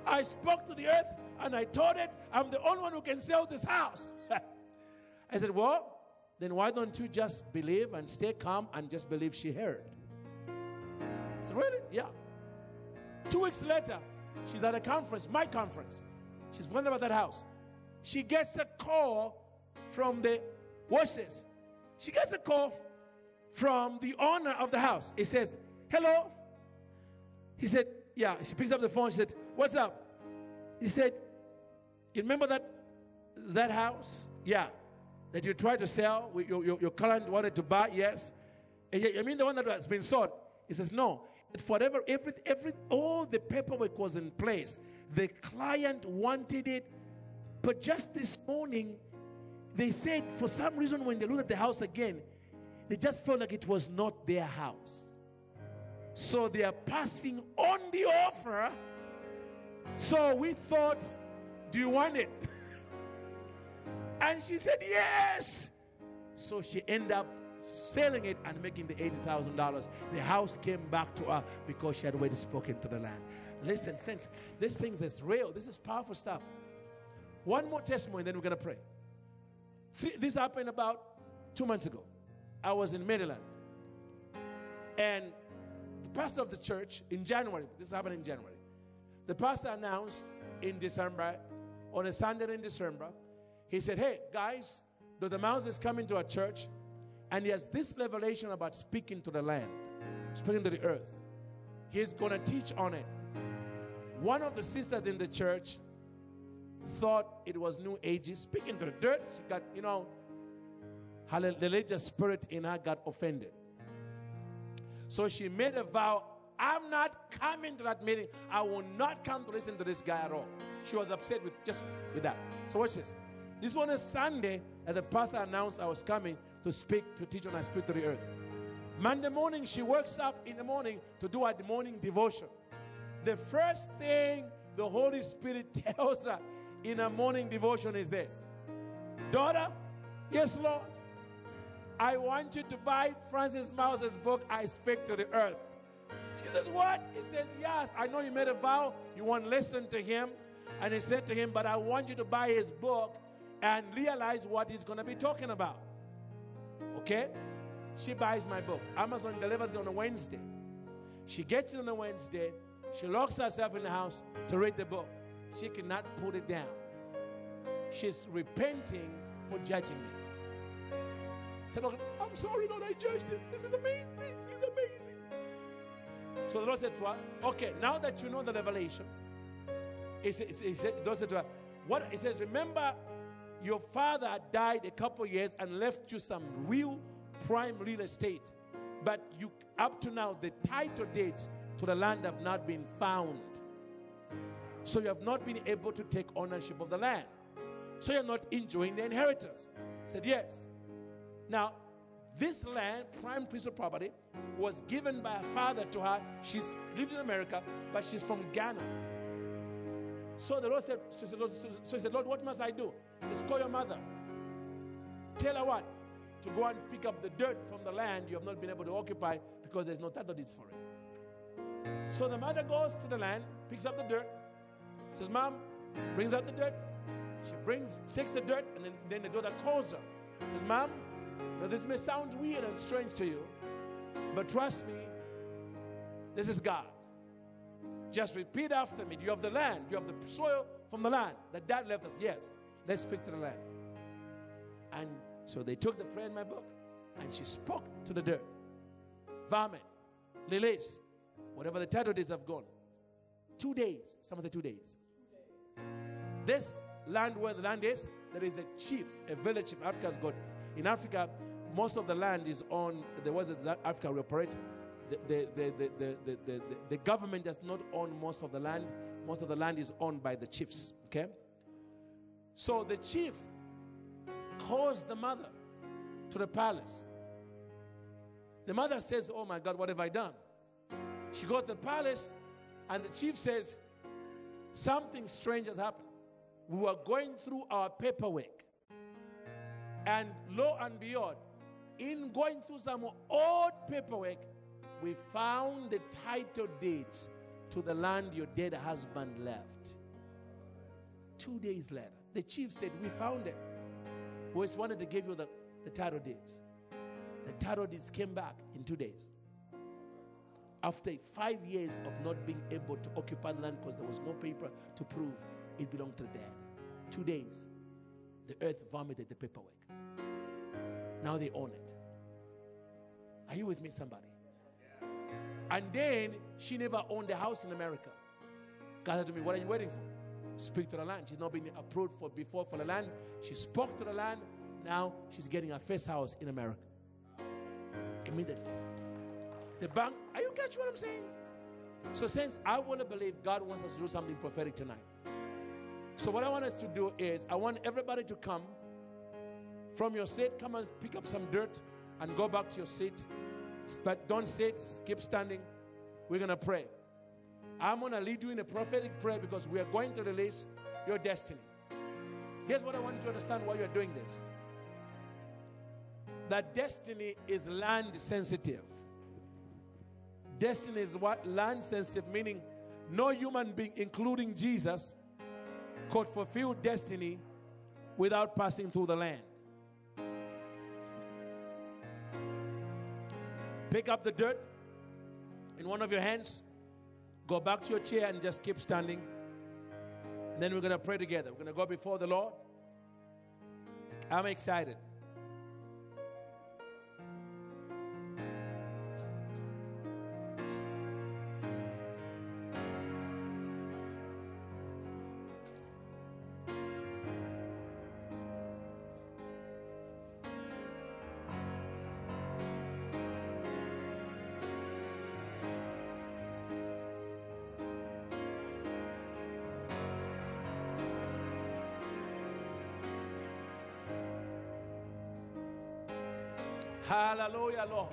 I spoke to the earth and I told it, I'm the only one who can sell this house. [LAUGHS] I said, well, then why don't you just believe and stay calm and just believe she heard? I said, really? Yeah. Two weeks later, she's at a conference, my conference. She's wondering about that house. She gets a call from the, watch this. She gets a call from the owner of the house. He says, hello. He said, yeah. She picks up the phone. She said, what's up? He said, you remember that, that house? Yeah. That you tried to sell, your, your, your client wanted to buy? Yes. And you mean the one that has been sold? He says, no. Whatever, every, every, all the paperwork was in place. The client wanted it, but just this morning, they said for some reason when they looked at the house again, they just felt like it was not their house. So they are passing on the offer. So we thought, do you want it? [LAUGHS] And she said, yes. So she ended up selling it and making the $80,000. The house came back to her because she had already spoken to the land. Listen, saints, this thing is real. This is powerful stuff. One more testimony, then we're going to pray. Three, this happened about two months ago. I was in Maryland. And the pastor of the church in January, this happened in January, the pastor announced in December, on a Sunday in December, he said, Hey, guys, the Myles is coming to our church, and he has this revelation about speaking to the land, speaking to the earth. He's going to teach on it. One of the sisters in the church thought it was New Ages, speaking to the dirt. She got, you know, her religious spirit in her got offended. So she made a vow I'm not coming to that meeting. I will not come to listen to this guy at all. She was upset with just with that. So watch this. This one is Sunday, and the pastor announced I was coming to speak, to teach on I speak to the earth. Monday morning, she wakes up in the morning to do her morning devotion. The first thing the Holy Spirit [LAUGHS] tells her in a morning devotion is this Daughter, yes, Lord, I want you to buy Francis Myles's book, I Speak to the Earth. She says, What? He says, Yes, I know you made a vow, you want to listen to him. And he said to him, But I want you to buy his book and realize what he's going to be talking about. Okay? She buys my book. Amazon delivers it on a Wednesday. She gets it on a Wednesday. She locks herself in the house to read the book. She cannot put it down. She's repenting for judging me. Said, "Lord, I'm sorry, Lord, I judged him. This is amazing. This is amazing. So the Lord said to her, Okay, now that you know the revelation, he said, he said, the Lord said to her, What? He says, Remember, your father died a couple years and left you some real prime real estate. But you, up to now, the title dates to the land have not been found. So you have not been able to take ownership of the land. So you're not enjoying the inheritance. He said, Yes. Now, this land, prime piece of property, was given by her father to her. She's lives in America, but she's from Ghana. So the Lord said, so he said, Lord, so he said, Lord, what must I do? He says, call your mother. Tell her what? To go and pick up the dirt from the land you have not been able to occupy because there's no title deeds for it. So the mother goes to the land, picks up the dirt, says, Mom, brings out the dirt. She brings, takes the dirt, and then, then the daughter calls her. Says, Mom, now this may sound weird and strange to you, but trust me, this is God. Just repeat after me. Do you have the land? Do you have the soil from the land that dad left us? Yes. Let's speak to the land. And so they took the prayer in my book and she spoke to the dirt. Varmint, lilies, whatever the title is have gone. Two days. Someone say two days. This land where the land is, there is a chief, a village chief Africa's got. In Africa, most of the land is on the way that Africa operates. The, the, the, the, the, the, the, the government does not own most of the land. Most of the land is owned by the chiefs. Okay? So the chief calls the mother to the palace. The mother says, Oh my God, what have I done? She goes to the palace, and the chief says, Something strange has happened. We were going through our paperwork, and lo and behold, in going through some old paperwork, we found the title deeds to the land your dead husband left. Two days later, the chief said, We found it. We just wanted to give you the, the title deeds. The title deeds came back in two days. After five years of not being able to occupy the land because there was no paper to prove it belonged to the dead. Two days, the earth vomited the paperwork. Now they own it. Are you with me, somebody? And then she never owned a house in America. God said to me, What are you waiting for? Speak to the land. She's not been approved for before for the land. She spoke to the land. Now she's getting her first house in America. Immediately. The bank, are you catching what I'm saying? So, since I want to believe God wants us to do something prophetic tonight. So, what I want us to do is, I want everybody to come from your seat, come and pick up some dirt and go back to your seat. But don't sit, keep standing. We're going to pray. I'm going to lead you in a prophetic prayer because we are going to release your destiny. Here's what I want you to understand why you're doing this that destiny is land sensitive. Destiny is what? Land sensitive, meaning no human being, including Jesus, could fulfill destiny without passing through the land. Pick up the dirt in one of your hands, go back to your chair, and just keep standing. And then we're going to pray together. We're going to go before the Lord. I'm excited. Hallelujah,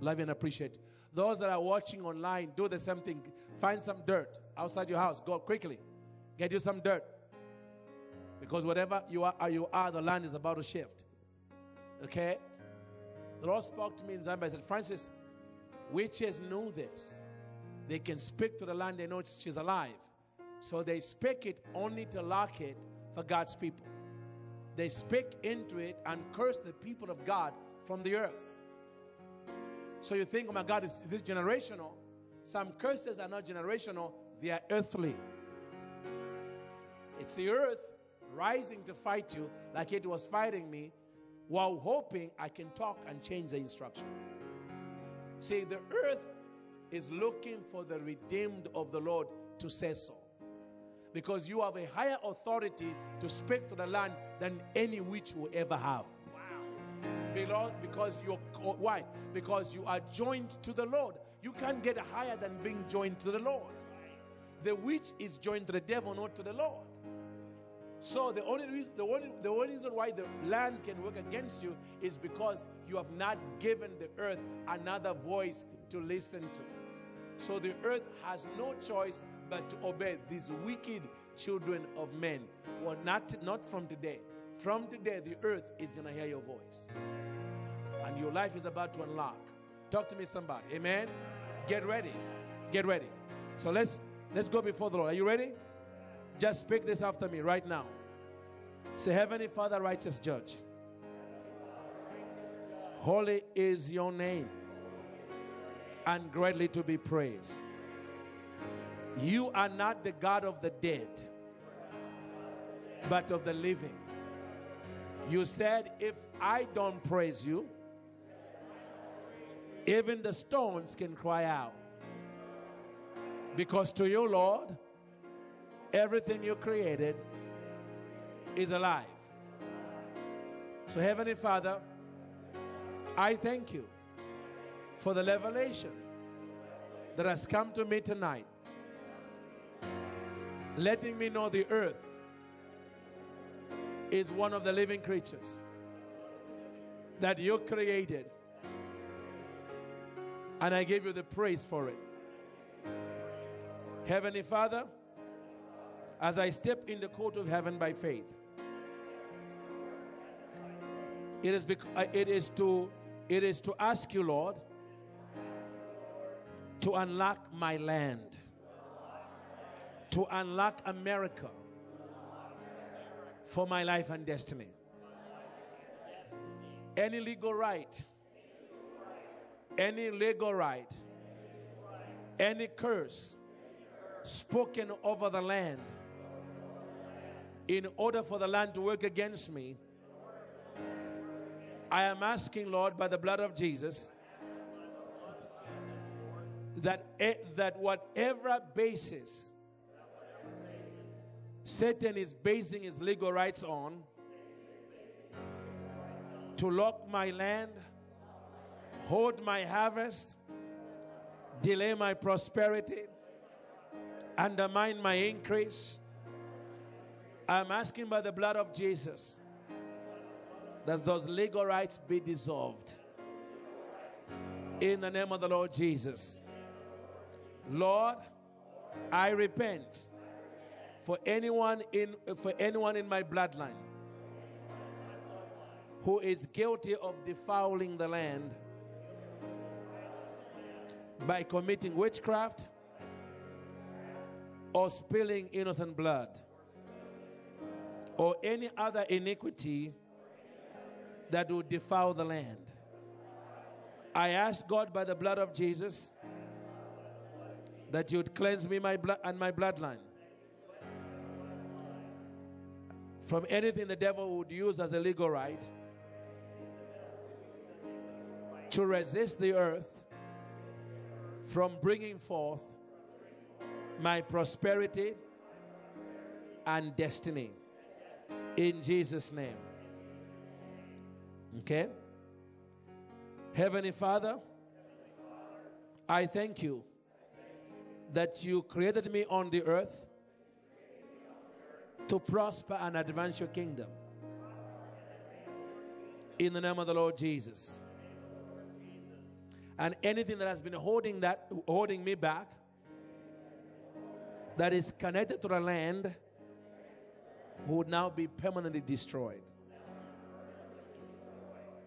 Love and appreciate. Those that are watching online, do the same thing. Find some dirt outside your house. Go quickly. Get you some dirt. Because whatever you are, you are, the land is about to shift. Okay? The Lord spoke to me in Zambia. I said, Francis, witches knew this. They can speak to the land, they know she's alive. So they speak it only to lock it for God's people. They speak into it and curse the people of God from the earth. So you think, oh my God, is this generational? Some curses are not generational, they are earthly. It's the earth rising to fight you like it was fighting me while hoping I can talk and change the instruction. See, the earth is looking for the redeemed of the Lord to say so. Because you have a higher authority to speak to the land than any witch will ever have. Because you're why? Because you are joined to the Lord. You can't get higher than being joined to the Lord. The witch is joined to the devil, not to the Lord. So the only reason, the only, the only reason why the land can work against you is because you have not given the earth another voice to listen to. So the earth has no choice but to obey these wicked children of men. Well, not, not from today. From today, the earth is going to hear your voice. And your life is about to unlock. Talk to me, somebody. Amen. Get ready. Get ready. So let's let's go before the Lord. Are you ready? Just speak this after me right now. Say, Heavenly Father, righteous judge. Holy is your name and greatly to be praised. You are not the God of the dead, but of the living. You said, If I don't praise you, even the stones can cry out. Because to you, Lord, everything you created is alive. So, Heavenly Father, I thank you for the revelation that has come to me tonight, letting me know the earth is one of the living creatures that you created. And I give you the praise for it. Heavenly Father, as I step in the court of heaven by faith, it is, bec- uh, it is to it is to ask you, Lord, to unlock my land, to unlock America for my life and destiny. Any legal right, any legal right, any curse spoken over the land in order for the land to work against me, I am asking, Lord, by the blood of Jesus, that, eh, that whatever basis Satan is basing his legal rights on to lock my land, hold my harvest, delay my prosperity, undermine my increase. I'm asking by the blood of Jesus that those legal rights be dissolved. In the name of the Lord Jesus. Lord, I repent for anyone in for anyone in my bloodline who is guilty of defiling the land by committing witchcraft or spilling innocent blood or any other iniquity that would defile the land. I ask God by the blood of Jesus that you'd cleanse me my blood and my bloodline from anything the devil would use as a legal right to resist the earth from bringing forth my prosperity and destiny. In Jesus' name. Okay? Heavenly Father, I thank you that you created me on the earth to prosper and advance your kingdom. In the name of the Lord Jesus. And anything that has been holding that holding me back that is connected to the land would now be permanently destroyed.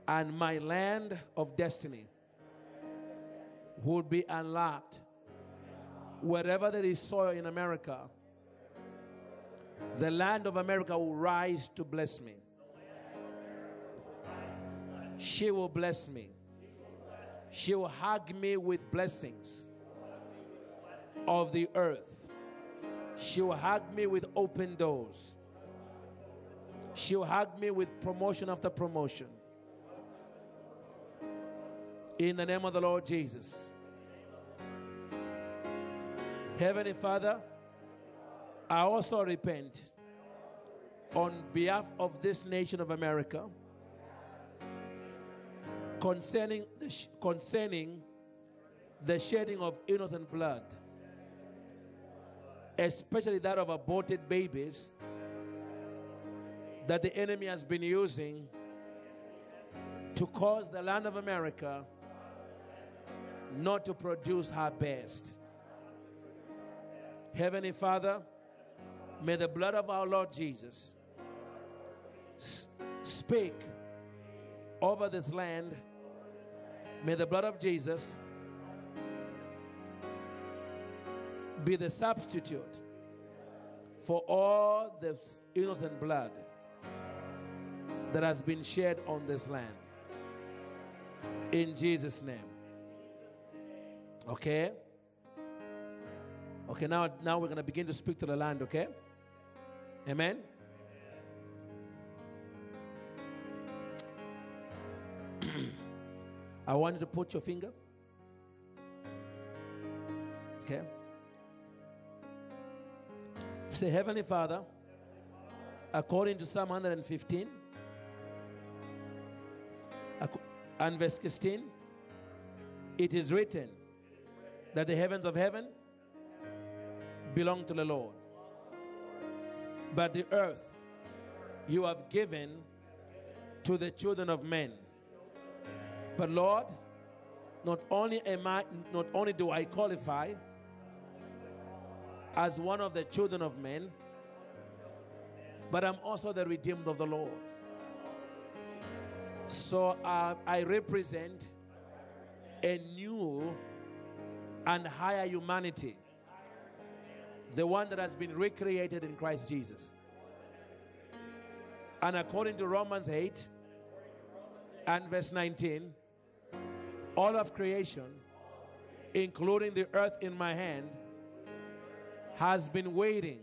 And my land of destiny would be unlocked. Wherever there is soil in America, the land of America will rise to bless me. She will bless me. She will hug me with blessings of the earth. She will hug me with open doors. She will hug me with promotion after promotion. In the name of the Lord Jesus. Heavenly Father, I also repent on behalf of this nation of America concerning the, sh- concerning the shedding of innocent blood, especially that of aborted babies that the enemy has been using to cause the land of America not to produce her best. Heavenly Father, may the blood of our Lord Jesus speak over this land. May the blood of Jesus be the substitute for all the innocent blood that has been shed on this land. In Jesus' name. Okay? Okay, now, now we're going to begin to speak to the land, okay? Amen? [CLEARS THROAT] I want you to put your finger. Okay? Say, Heavenly Father, according to Psalm 115 and verse 16, it is written that the heavens of heaven belong to the Lord, but the earth you have given to the children of men. But Lord, not only am I not only do I qualify as one of the children of men, but I'm also the redeemed of the Lord. So uh, I represent a new and higher humanity, the one that has been recreated in Christ Jesus. And according to Romans 8 and verse 19, all of creation, including the earth in my hand, has been waiting,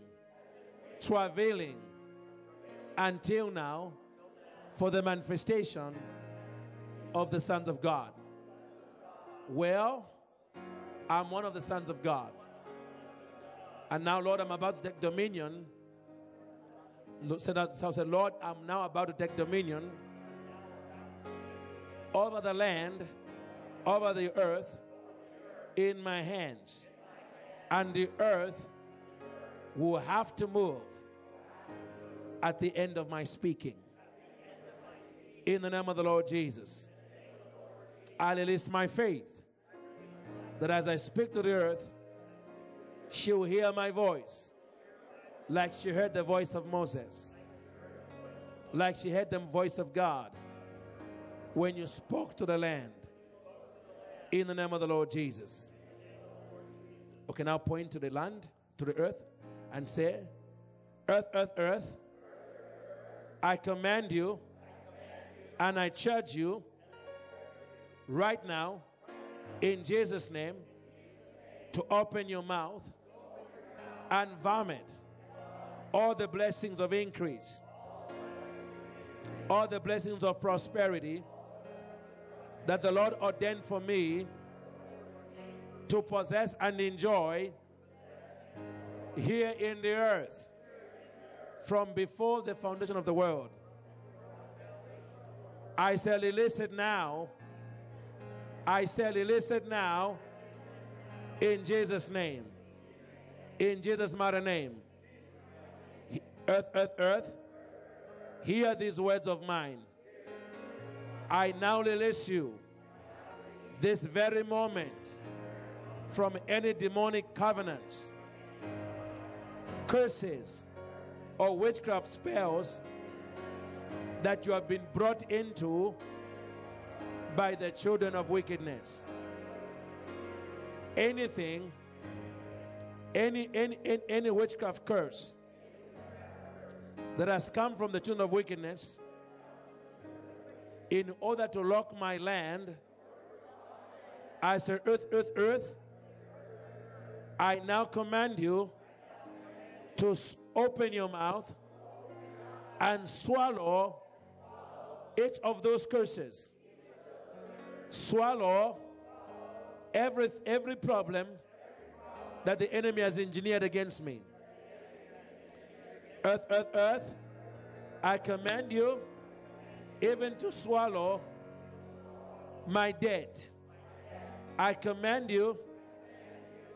travailing until now for the manifestation of the sons of God. Well, I'm one of the sons of God. And now, Lord, I'm about to take dominion. So I said, Lord, I'm now about to take dominion over the land, over the earth in my hands. And the earth will have to move at the end of my speaking. In the name of the Lord Jesus, I release my faith that as I speak to the earth, she will hear my voice like she heard the voice of Moses, like she heard the voice of God when you spoke to the land. In the name of the Lord Jesus. Okay, now point to the land, to the earth, and say, Earth, earth, earth, I command you and I charge you right now in Jesus' name to open your mouth and vomit all the blessings of increase, all the blessings of prosperity that the Lord ordained for me to possess and enjoy here in the earth from before the foundation of the world. I shall release it now. I shall release it now in Jesus' name. In Jesus' mighty name. Earth, earth, earth, hear these words of mine. I now release you this very moment from any demonic covenants, curses, or witchcraft spells that you have been brought into by the children of wickedness. Anything, any, any, any, any witchcraft curse that has come from the children of wickedness in order to lock my land, I say, Earth, earth, earth, I now command you to open your mouth and swallow each of those curses. Swallow every, every problem that the enemy has engineered against me. Earth, earth, earth, I command you even to swallow my debt. I command you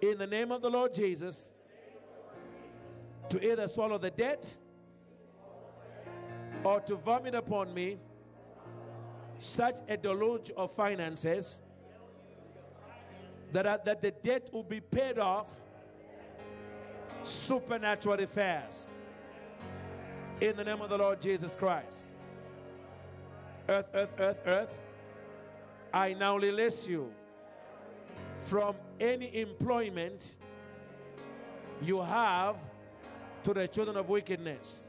in the name of the Lord Jesus to either swallow the debt or to vomit upon me such a deluge of finances that, I- that the debt will be paid off supernaturally fast. In the name of the Lord Jesus Christ. Earth, earth, earth, earth, I now release you from any employment you have to the children of wickedness.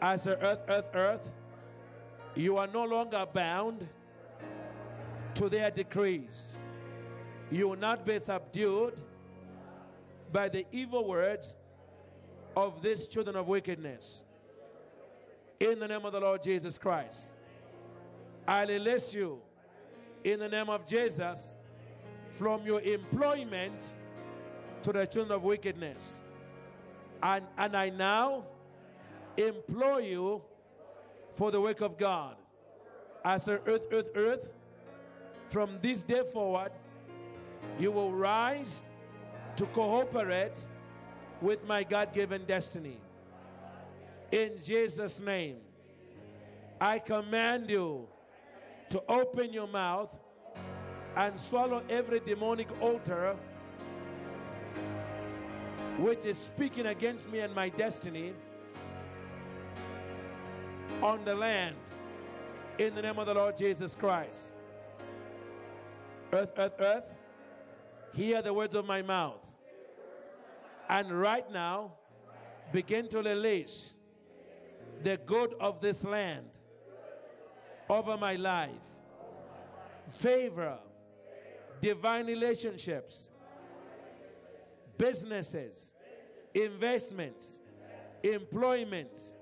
As a earth, earth, earth, you are no longer bound to their decrees. You will not be subdued by the evil words of these children of wickedness. In the name of the Lord Jesus Christ, I release you in the name of Jesus from your employment to the children of wickedness. And, and I now implore you for the work of God. As a earth, earth, earth, from this day forward, you will rise to cooperate with my God given destiny. In Jesus' name, I command you to open your mouth and swallow every demonic altar which is speaking against me and my destiny on the land in the name of the Lord Jesus Christ. Earth, earth, earth, hear the words of my mouth. And right now, begin to release the good of this land over my life. Favor, divine relationships, businesses, investments, employment,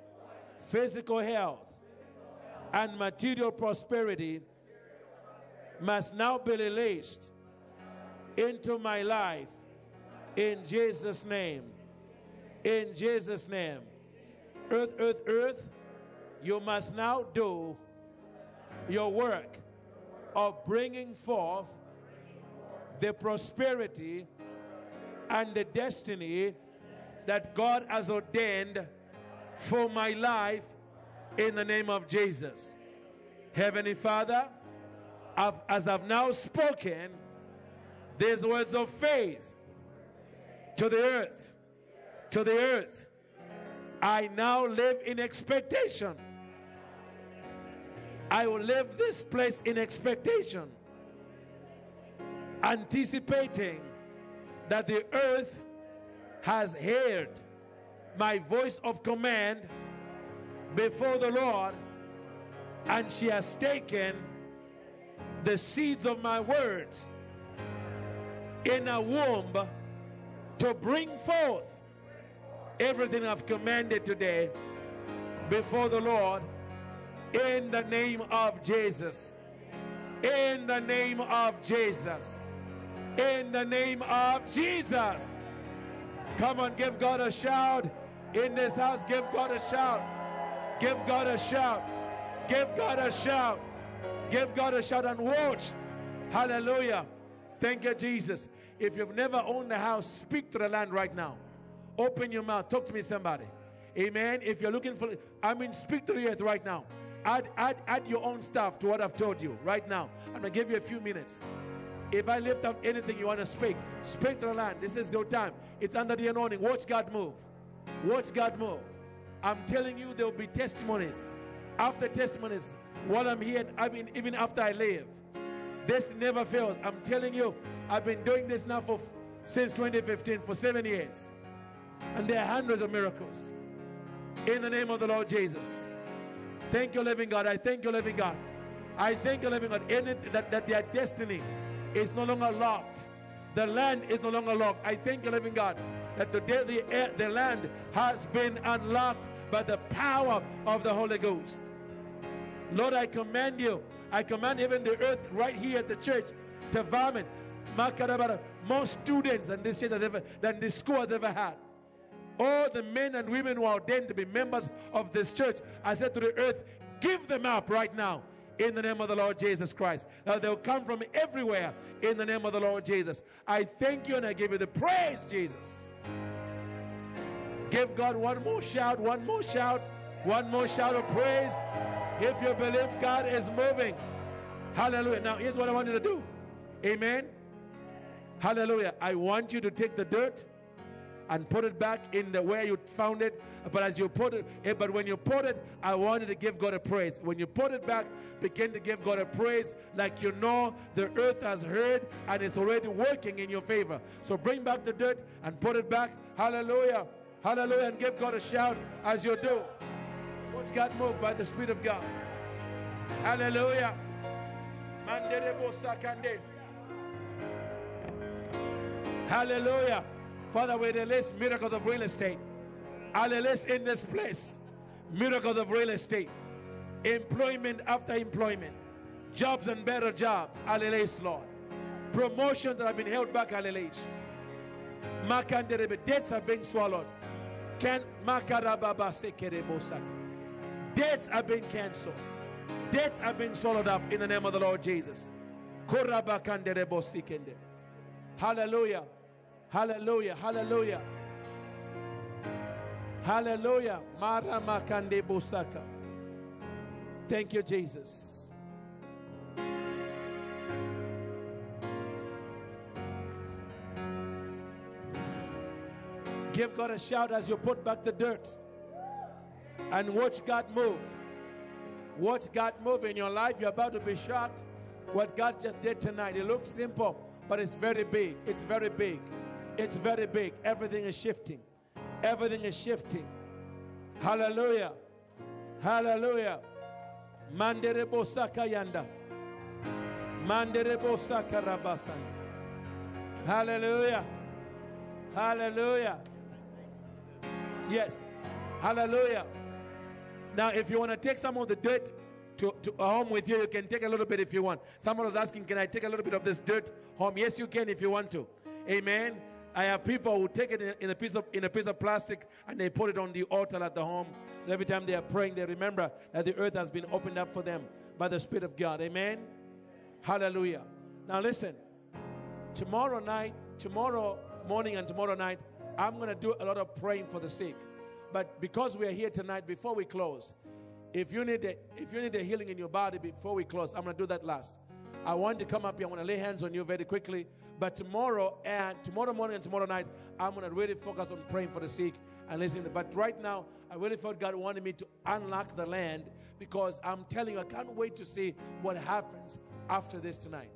physical health, and material prosperity must now be released into my life in Jesus' name. In Jesus' name. Earth, earth, earth, you must now do your work of bringing forth the prosperity and the destiny that God has ordained for my life in the name of Jesus. Heavenly Father, I've- as I've now spoken these words of faith to the earth, to the earth, I now live in expectation. I will leave this place in expectation, anticipating that the earth has heard my voice of command before the Lord, and she has taken the seeds of my words in a womb to bring forth everything I've commanded today before the Lord in the name of Jesus. In the name of Jesus. In the name of Jesus. Come on, give God a shout. In this house, give God a shout. Give God a shout. Give God a shout. Give God a shout and watch. Hallelujah. Thank you, Jesus. If you've never owned a house, speak to the land right now. Open your mouth. Talk to me, somebody. Amen. If you're looking for, I mean, speak to the earth right now. Add, add, add your own stuff to what I've told you right now. I'm going to give you a few minutes. If I lift up anything you want to speak, speak to the land. This is your time. It's under the anointing. Watch God move. Watch God move. I'm telling you, there will be testimonies. After testimonies, while I'm here, I mean, even after I leave, this never fails. I'm telling you, I've been doing this now for since 2015 for seven years, and there are hundreds of miracles. In the name of the Lord Jesus. Thank you, living God. I thank you, living God. I thank you, living God. That, that their destiny is no longer locked. The land is no longer locked. I thank you, living God, that today the, air, the land has been unlocked by the power of the Holy Ghost. Lord, I command you. I command even the earth right here at the church to vomit. More students than this church has ever, than this school has ever had. All the men and women who are ordained to be members of this church, I said to the earth, give them up right now in the name of the Lord Jesus Christ. Now they'll come from everywhere in the name of the Lord Jesus. I thank you and I give you the praise, Jesus. Give God one more shout, one more shout, one more shout of praise. If you believe God is moving. Hallelujah. Now, here's what I want you to do. Amen. Hallelujah. I want you to take the dirt and put it back in the where you found it. But as you put it, eh, but when you put it, I want you to give God a praise. When you put it back, begin to give God a praise like you know the earth has heard and it's already working in your favor. So bring back the dirt and put it back. Hallelujah. Hallelujah. And give God a shout as you do. God moved by the Spirit of God. Hallelujah. Hallelujah. Father, we release miracles of real estate. I release in this place miracles of real estate, employment after employment, jobs and better jobs. I release, Lord. Promotions that have been held back, I release. Debts are being swallowed. Can makarababa. Debts have been cancelled. Debts have been swallowed up in the name of the Lord Jesus. Hallelujah. Hallelujah. Hallelujah. Hallelujah. Mara makande bosaka. Thank you, Jesus. Give God a shout as you put back the dirt and watch God move. Watch God move in your life. You're about to be shocked what God just did tonight. It looks simple, but it's very big. It's very big. It's very big. Everything is shifting. Everything is shifting. Hallelujah. Hallelujah. Manderebo sakayanda. Manderebo sakarabasan. Hallelujah. Hallelujah. Yes. Hallelujah. Now, if you want to take some of the dirt to, to uh, home with you, you can take a little bit if you want. Someone was asking, Can I take a little bit of this dirt home? Yes, you can if you want to. Amen. I have people who take it in a piece of in a piece of plastic and they put it on the altar at the home. So every time they are praying, they remember that the earth has been opened up for them by the Spirit of God. Amen. Hallelujah. Now listen. Tomorrow night, tomorrow morning, and tomorrow night, I'm going to do a lot of praying for the sick. But because we are here tonight, before we close, if you need a, if you need a healing in your body before we close, I'm going to do that last. I want to come up here. I want to lay hands on you very quickly. But tomorrow and tomorrow morning and tomorrow night, I'm going to really focus on praying for the sick and listening. But right now, I really felt God wanted me to unlock the land because I'm telling you, I can't wait to see what happens after this tonight.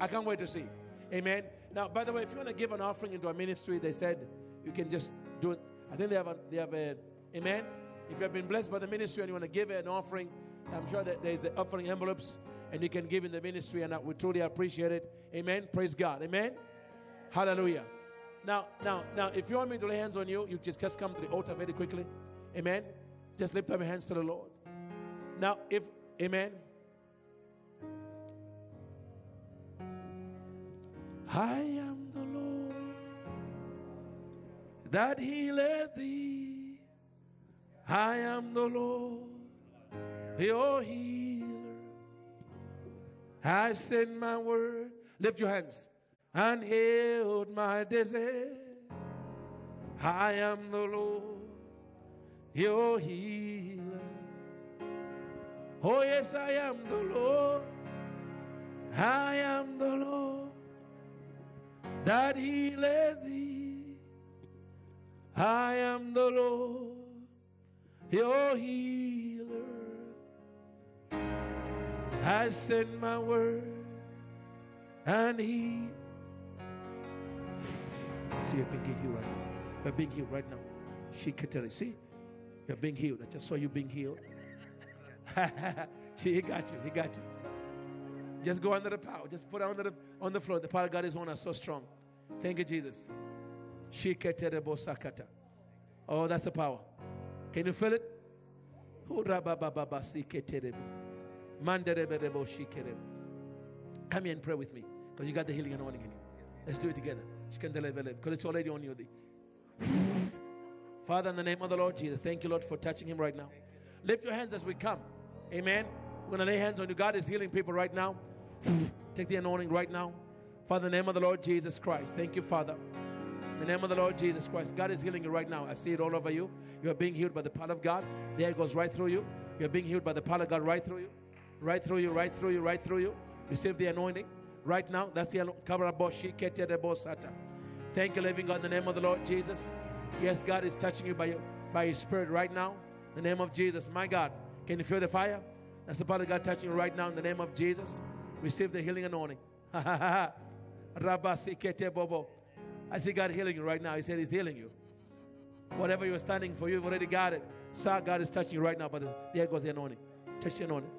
I can't wait to see. Amen. Now, by the way, if you want to give an offering into our ministry, they said you can just do it. I think they have a, they have a, amen. If you have been blessed by the ministry and you want to give an offering, I'm sure that there's the offering envelopes and you can give in the ministry, and we truly appreciate it. Amen. Praise God. Amen. Hallelujah. Now, now, now, if you want me to lay hands on you, you just just come to the altar very quickly. Amen. Just lift up your hands to the Lord. Now, if Amen. I am that healeth thee. I am the Lord, your healer. I send my word. Lift your hands and healed my disease. I am the Lord, your healer. Oh, yes, I am the Lord. I am the Lord that healeth thee. I am the Lord, your healer. I send my word and he. See, you're being healed right now. You're being healed right now. She can tell you. See, you're being healed. I just saw you being healed. [LAUGHS] she, he got you. He got you. Just go under the power. Just put it under the, on the floor. The power of God is on us so strong. Thank you, Jesus. Oh, that's the power. Can you feel it? Come here and pray with me because you got the healing anointing in you. Let's do it together. Because it's already on you. Father, in the name of the Lord Jesus, thank you, Lord, for touching him right now. Lift your hands as we come. Amen. We're going to lay hands on you. God is healing people right now. Take the anointing right now. Father, in the name of the Lord Jesus Christ. Thank you, Father. In the name of the Lord Jesus Christ. God is healing you right now. I see it all over you. You are being healed by the power of God. There it goes right through you. You're being healed by the power of God right through you. Right through you, right through you, right through you. Receive the anointing right now. That's the anointing. Thank you, living God, in the name of the Lord Jesus. Yes, God is touching you by, your, by His Spirit right now. In the name of Jesus. My God, can you feel the fire? That's the power of God touching you right now in the name of Jesus. Receive the healing anointing. [LAUGHS] Ha ha ha. Rabba sikete bobo. I see God healing you right now. He said He's healing you. Whatever you're standing for, you've already got it. Sir, God is touching you right now. But there goes the anointing. Touch the anointing.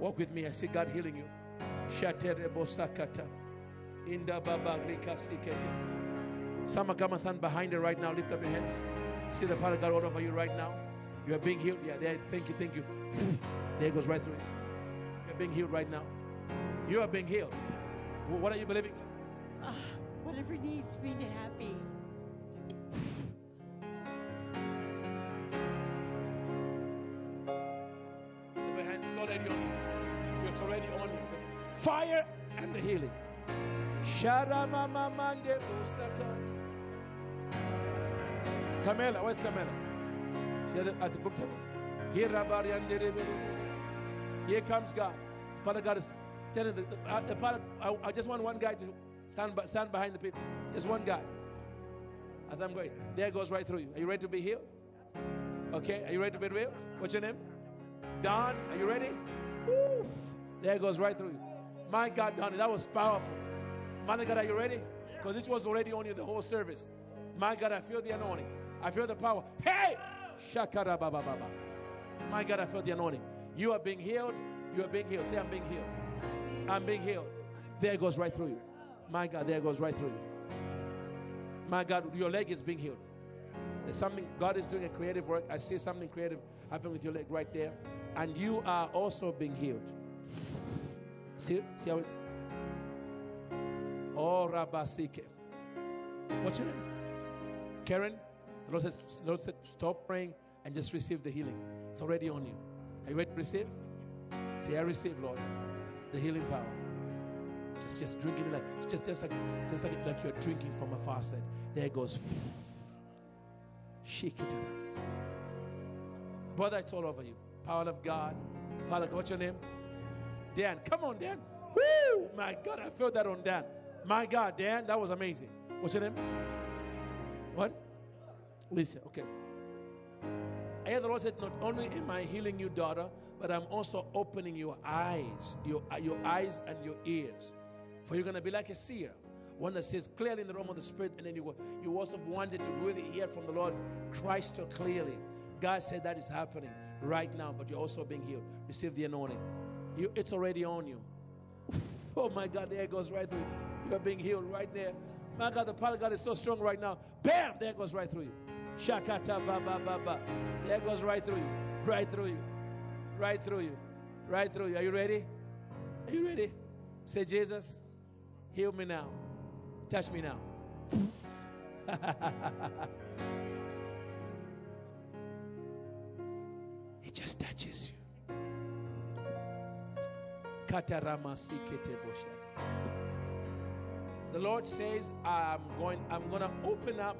Walk with me. I see God healing you. Some are coming stand behind you right now. Lift up your hands. See the power of God all over you right now. You are being healed. Yeah, there. Thank you, thank you. There goes right through you. You're being healed right now. You are being healed. What are you believing? Uh, whatever needs me to happy. It's already on you. It's already on you. Fire and the healing. Sharamamamande Osaka. Camilla, where's Camilla? She at the book table. Here comes God. Father God is telling the, the, uh, the Father, I, I, just want one guy to stand, stand behind the people. Just one guy. As I'm going, there goes right through you. Are you ready to be healed? Okay, are you ready to be healed? What's your name? Don, are you ready? Oof. There goes right through you. My God, Don, that was powerful. Man God, are you ready? Because this was already on you the whole service. My God, I feel the anointing. I feel the power. Hey! Shakara baba baba. My God, I feel the anointing. You are being healed. You are being healed. Say, I'm being healed. I'm being healed. There goes right through you. My God, there goes right through you. My God, your leg is being healed. There's something, God is doing a creative work. I see something creative happen with your leg right there. And you are also being healed. See, see how it's. Oh, Rabasike. What's your name? Karen? The Lord says, the Lord said, stop praying and just receive the healing. It's already on you. Are you ready to receive? Say, I receive, Lord, the healing power. Just, just drinking it like, just, just like, just like, like you're drinking from a faucet. There it goes. Shake it. Brother, it's all over you. Power of God. Power of, what's your name? Dan. Come on, Dan. Woo! My God, I felt that on Dan. My God, Dan, that was amazing. What's your name? What? Lisa. Okay. I hear the Lord said, Not only am I healing you, daughter, but I'm also opening your eyes, your, uh, your eyes and your ears. For you're going to be like a seer, one that says clearly in the realm of the Spirit, and then you, you also wanted to really hear from the Lord Christ clearly. God said that is happening right now, but you're also being healed. Receive the anointing. You, it's already on you. [LAUGHS] Oh my God, there goes right through. You're being healed right there. My God, the power of God is so strong right now. Bam! There goes right through you. Shakata ba ba ba ba. There goes right through you. Right through you. Right through you. Right through you. Are you ready? Are you ready? Say, Jesus, heal me now. Touch me now. [LAUGHS] it just touches you. The Lord says, I'm going, I'm gonna open up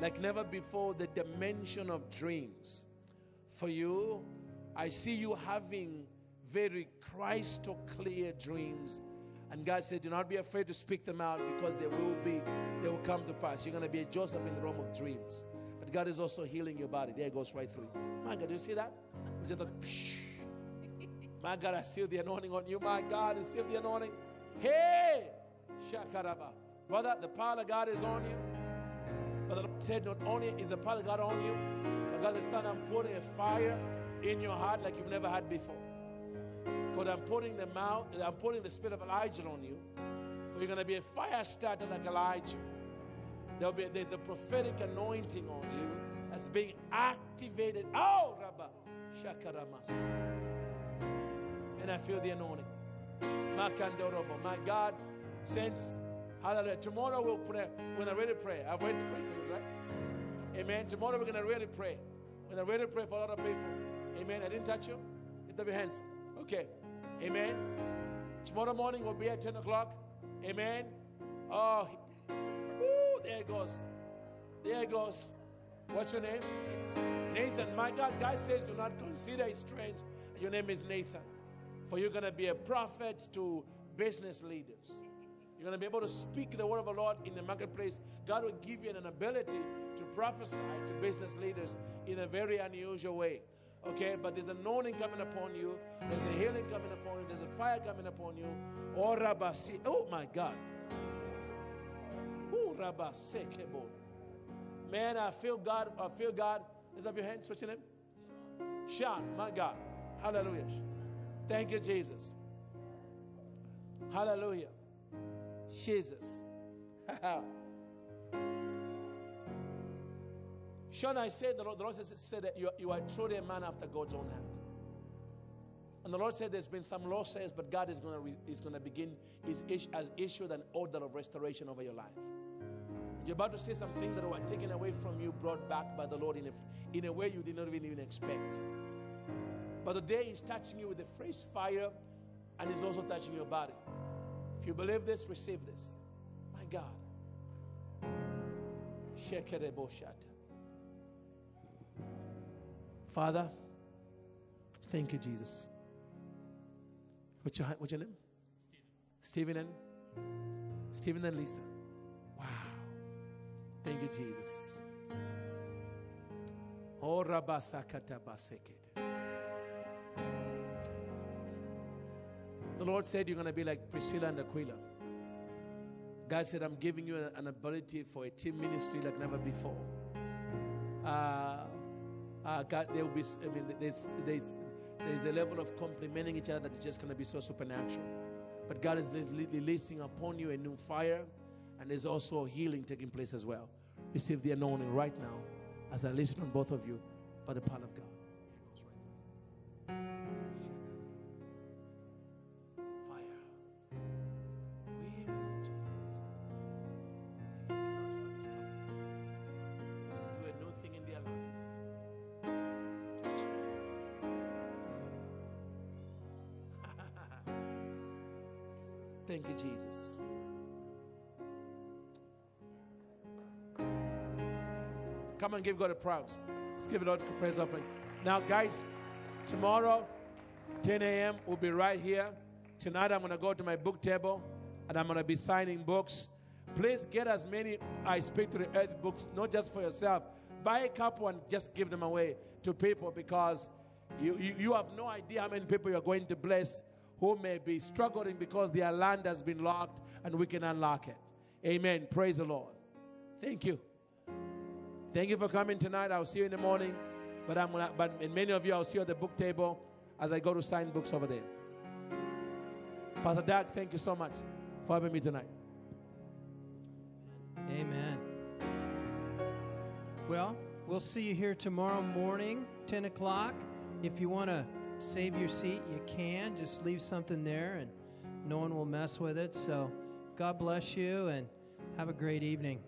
like never before the dimension of dreams for you. I see you having very crystal clear dreams. And God said, Do not be afraid to speak them out because they will be, they will come to pass. You're going to be a Joseph in the realm of dreams. But God is also healing your body. There it goes right through. My God, do you see that? Just like, psh. [LAUGHS] My God, I feel the anointing on you. My God, I feel the anointing. Hey! Shakaraba. Brother, the power of God is on you. But the Lord said, not only is the power of God on you, but God said, son, I'm putting a fire in your heart like you've never had before. Because I'm putting the mouth, I'm putting the spirit of Elijah on you. For you're going to be a fire starter like Elijah. There'll be there's a prophetic anointing on you that's being activated. Oh, Rabba Shakaramas. And I feel the anointing. My God, since hallelujah. Tomorrow we'll pray. We're gonna really pray. I've already prayed for you, right? Amen. Tomorrow we're gonna really pray. We're gonna really pray for a lot of people. Amen. I didn't touch you? Lift up your hands. Okay. Amen. Tomorrow morning we'll be at 10 o'clock. Amen. Oh, woo, there it goes. There it goes. What's your name? Nathan. My God, God says, do not consider it strange. Your name is Nathan. For you're going to be a prophet to business leaders. You're going to be able to speak the word of the Lord in the marketplace. God will give you an ability to prophesy to business leaders in a very unusual way. Okay, but there's anointing coming upon you. There's a healing coming upon you. There's a fire coming upon you. Oh, Rabasi. Oh, my God. Oh, Rabasekebo. Man, I feel God. I feel God. Lift up your hands. What's your name? Sean, my God. Hallelujah. Thank you, Jesus. Hallelujah. Jesus. [LAUGHS] Sean, I said, the Lord, the Lord said, that you, you are truly a man after God's own heart. And the Lord said there's been some losses, but God is going to, is going to begin, is, has issued an order of restoration over your life. You're about to see something that were taken away from you, brought back by the Lord in a, in a way you did not even even expect. But today He's touching you with a fresh fire and He's also touching your body. If you believe this, receive this. My God. Father, thank you, Jesus. What's your, what's your name? Stephen and Stephen and Lisa. Wow. Thank you, Jesus. Oh, The Lord said you're going to be like Priscilla and Aquila. God said, I'm giving you an ability for a team ministry like never before. Uh, uh, God, there will be, I mean, there's, there's, there's a level of complementing each other that is just going to be so supernatural. But God is releasing upon you a new fire, and there's also healing taking place as well. Receive the anointing right now as I listen on both of you by the power of God. And give God a praise. Let's give it a praise offering. Now, guys, tomorrow, 10 a.m., we'll be right here. Tonight, I'm going to go to my book table and I'm going to be signing books. Please get as many I Speak to the Earth books, not just for yourself. Buy a couple and just give them away to people because you, you, you have no idea how many people you're going to bless who may be struggling because their land has been locked and we can unlock it. Amen. Praise the Lord. Thank you. Thank you for coming tonight. I'll see you in the morning. But I'm gonna, but many of you I'll see you at the book table as I go to sign books over there. Pastor Doug, thank you so much for having me tonight. Amen. Well, we'll see you here tomorrow morning, 10 o'clock. If you want to save your seat, you can. Just leave something there and no one will mess with it. So God bless you and have a great evening.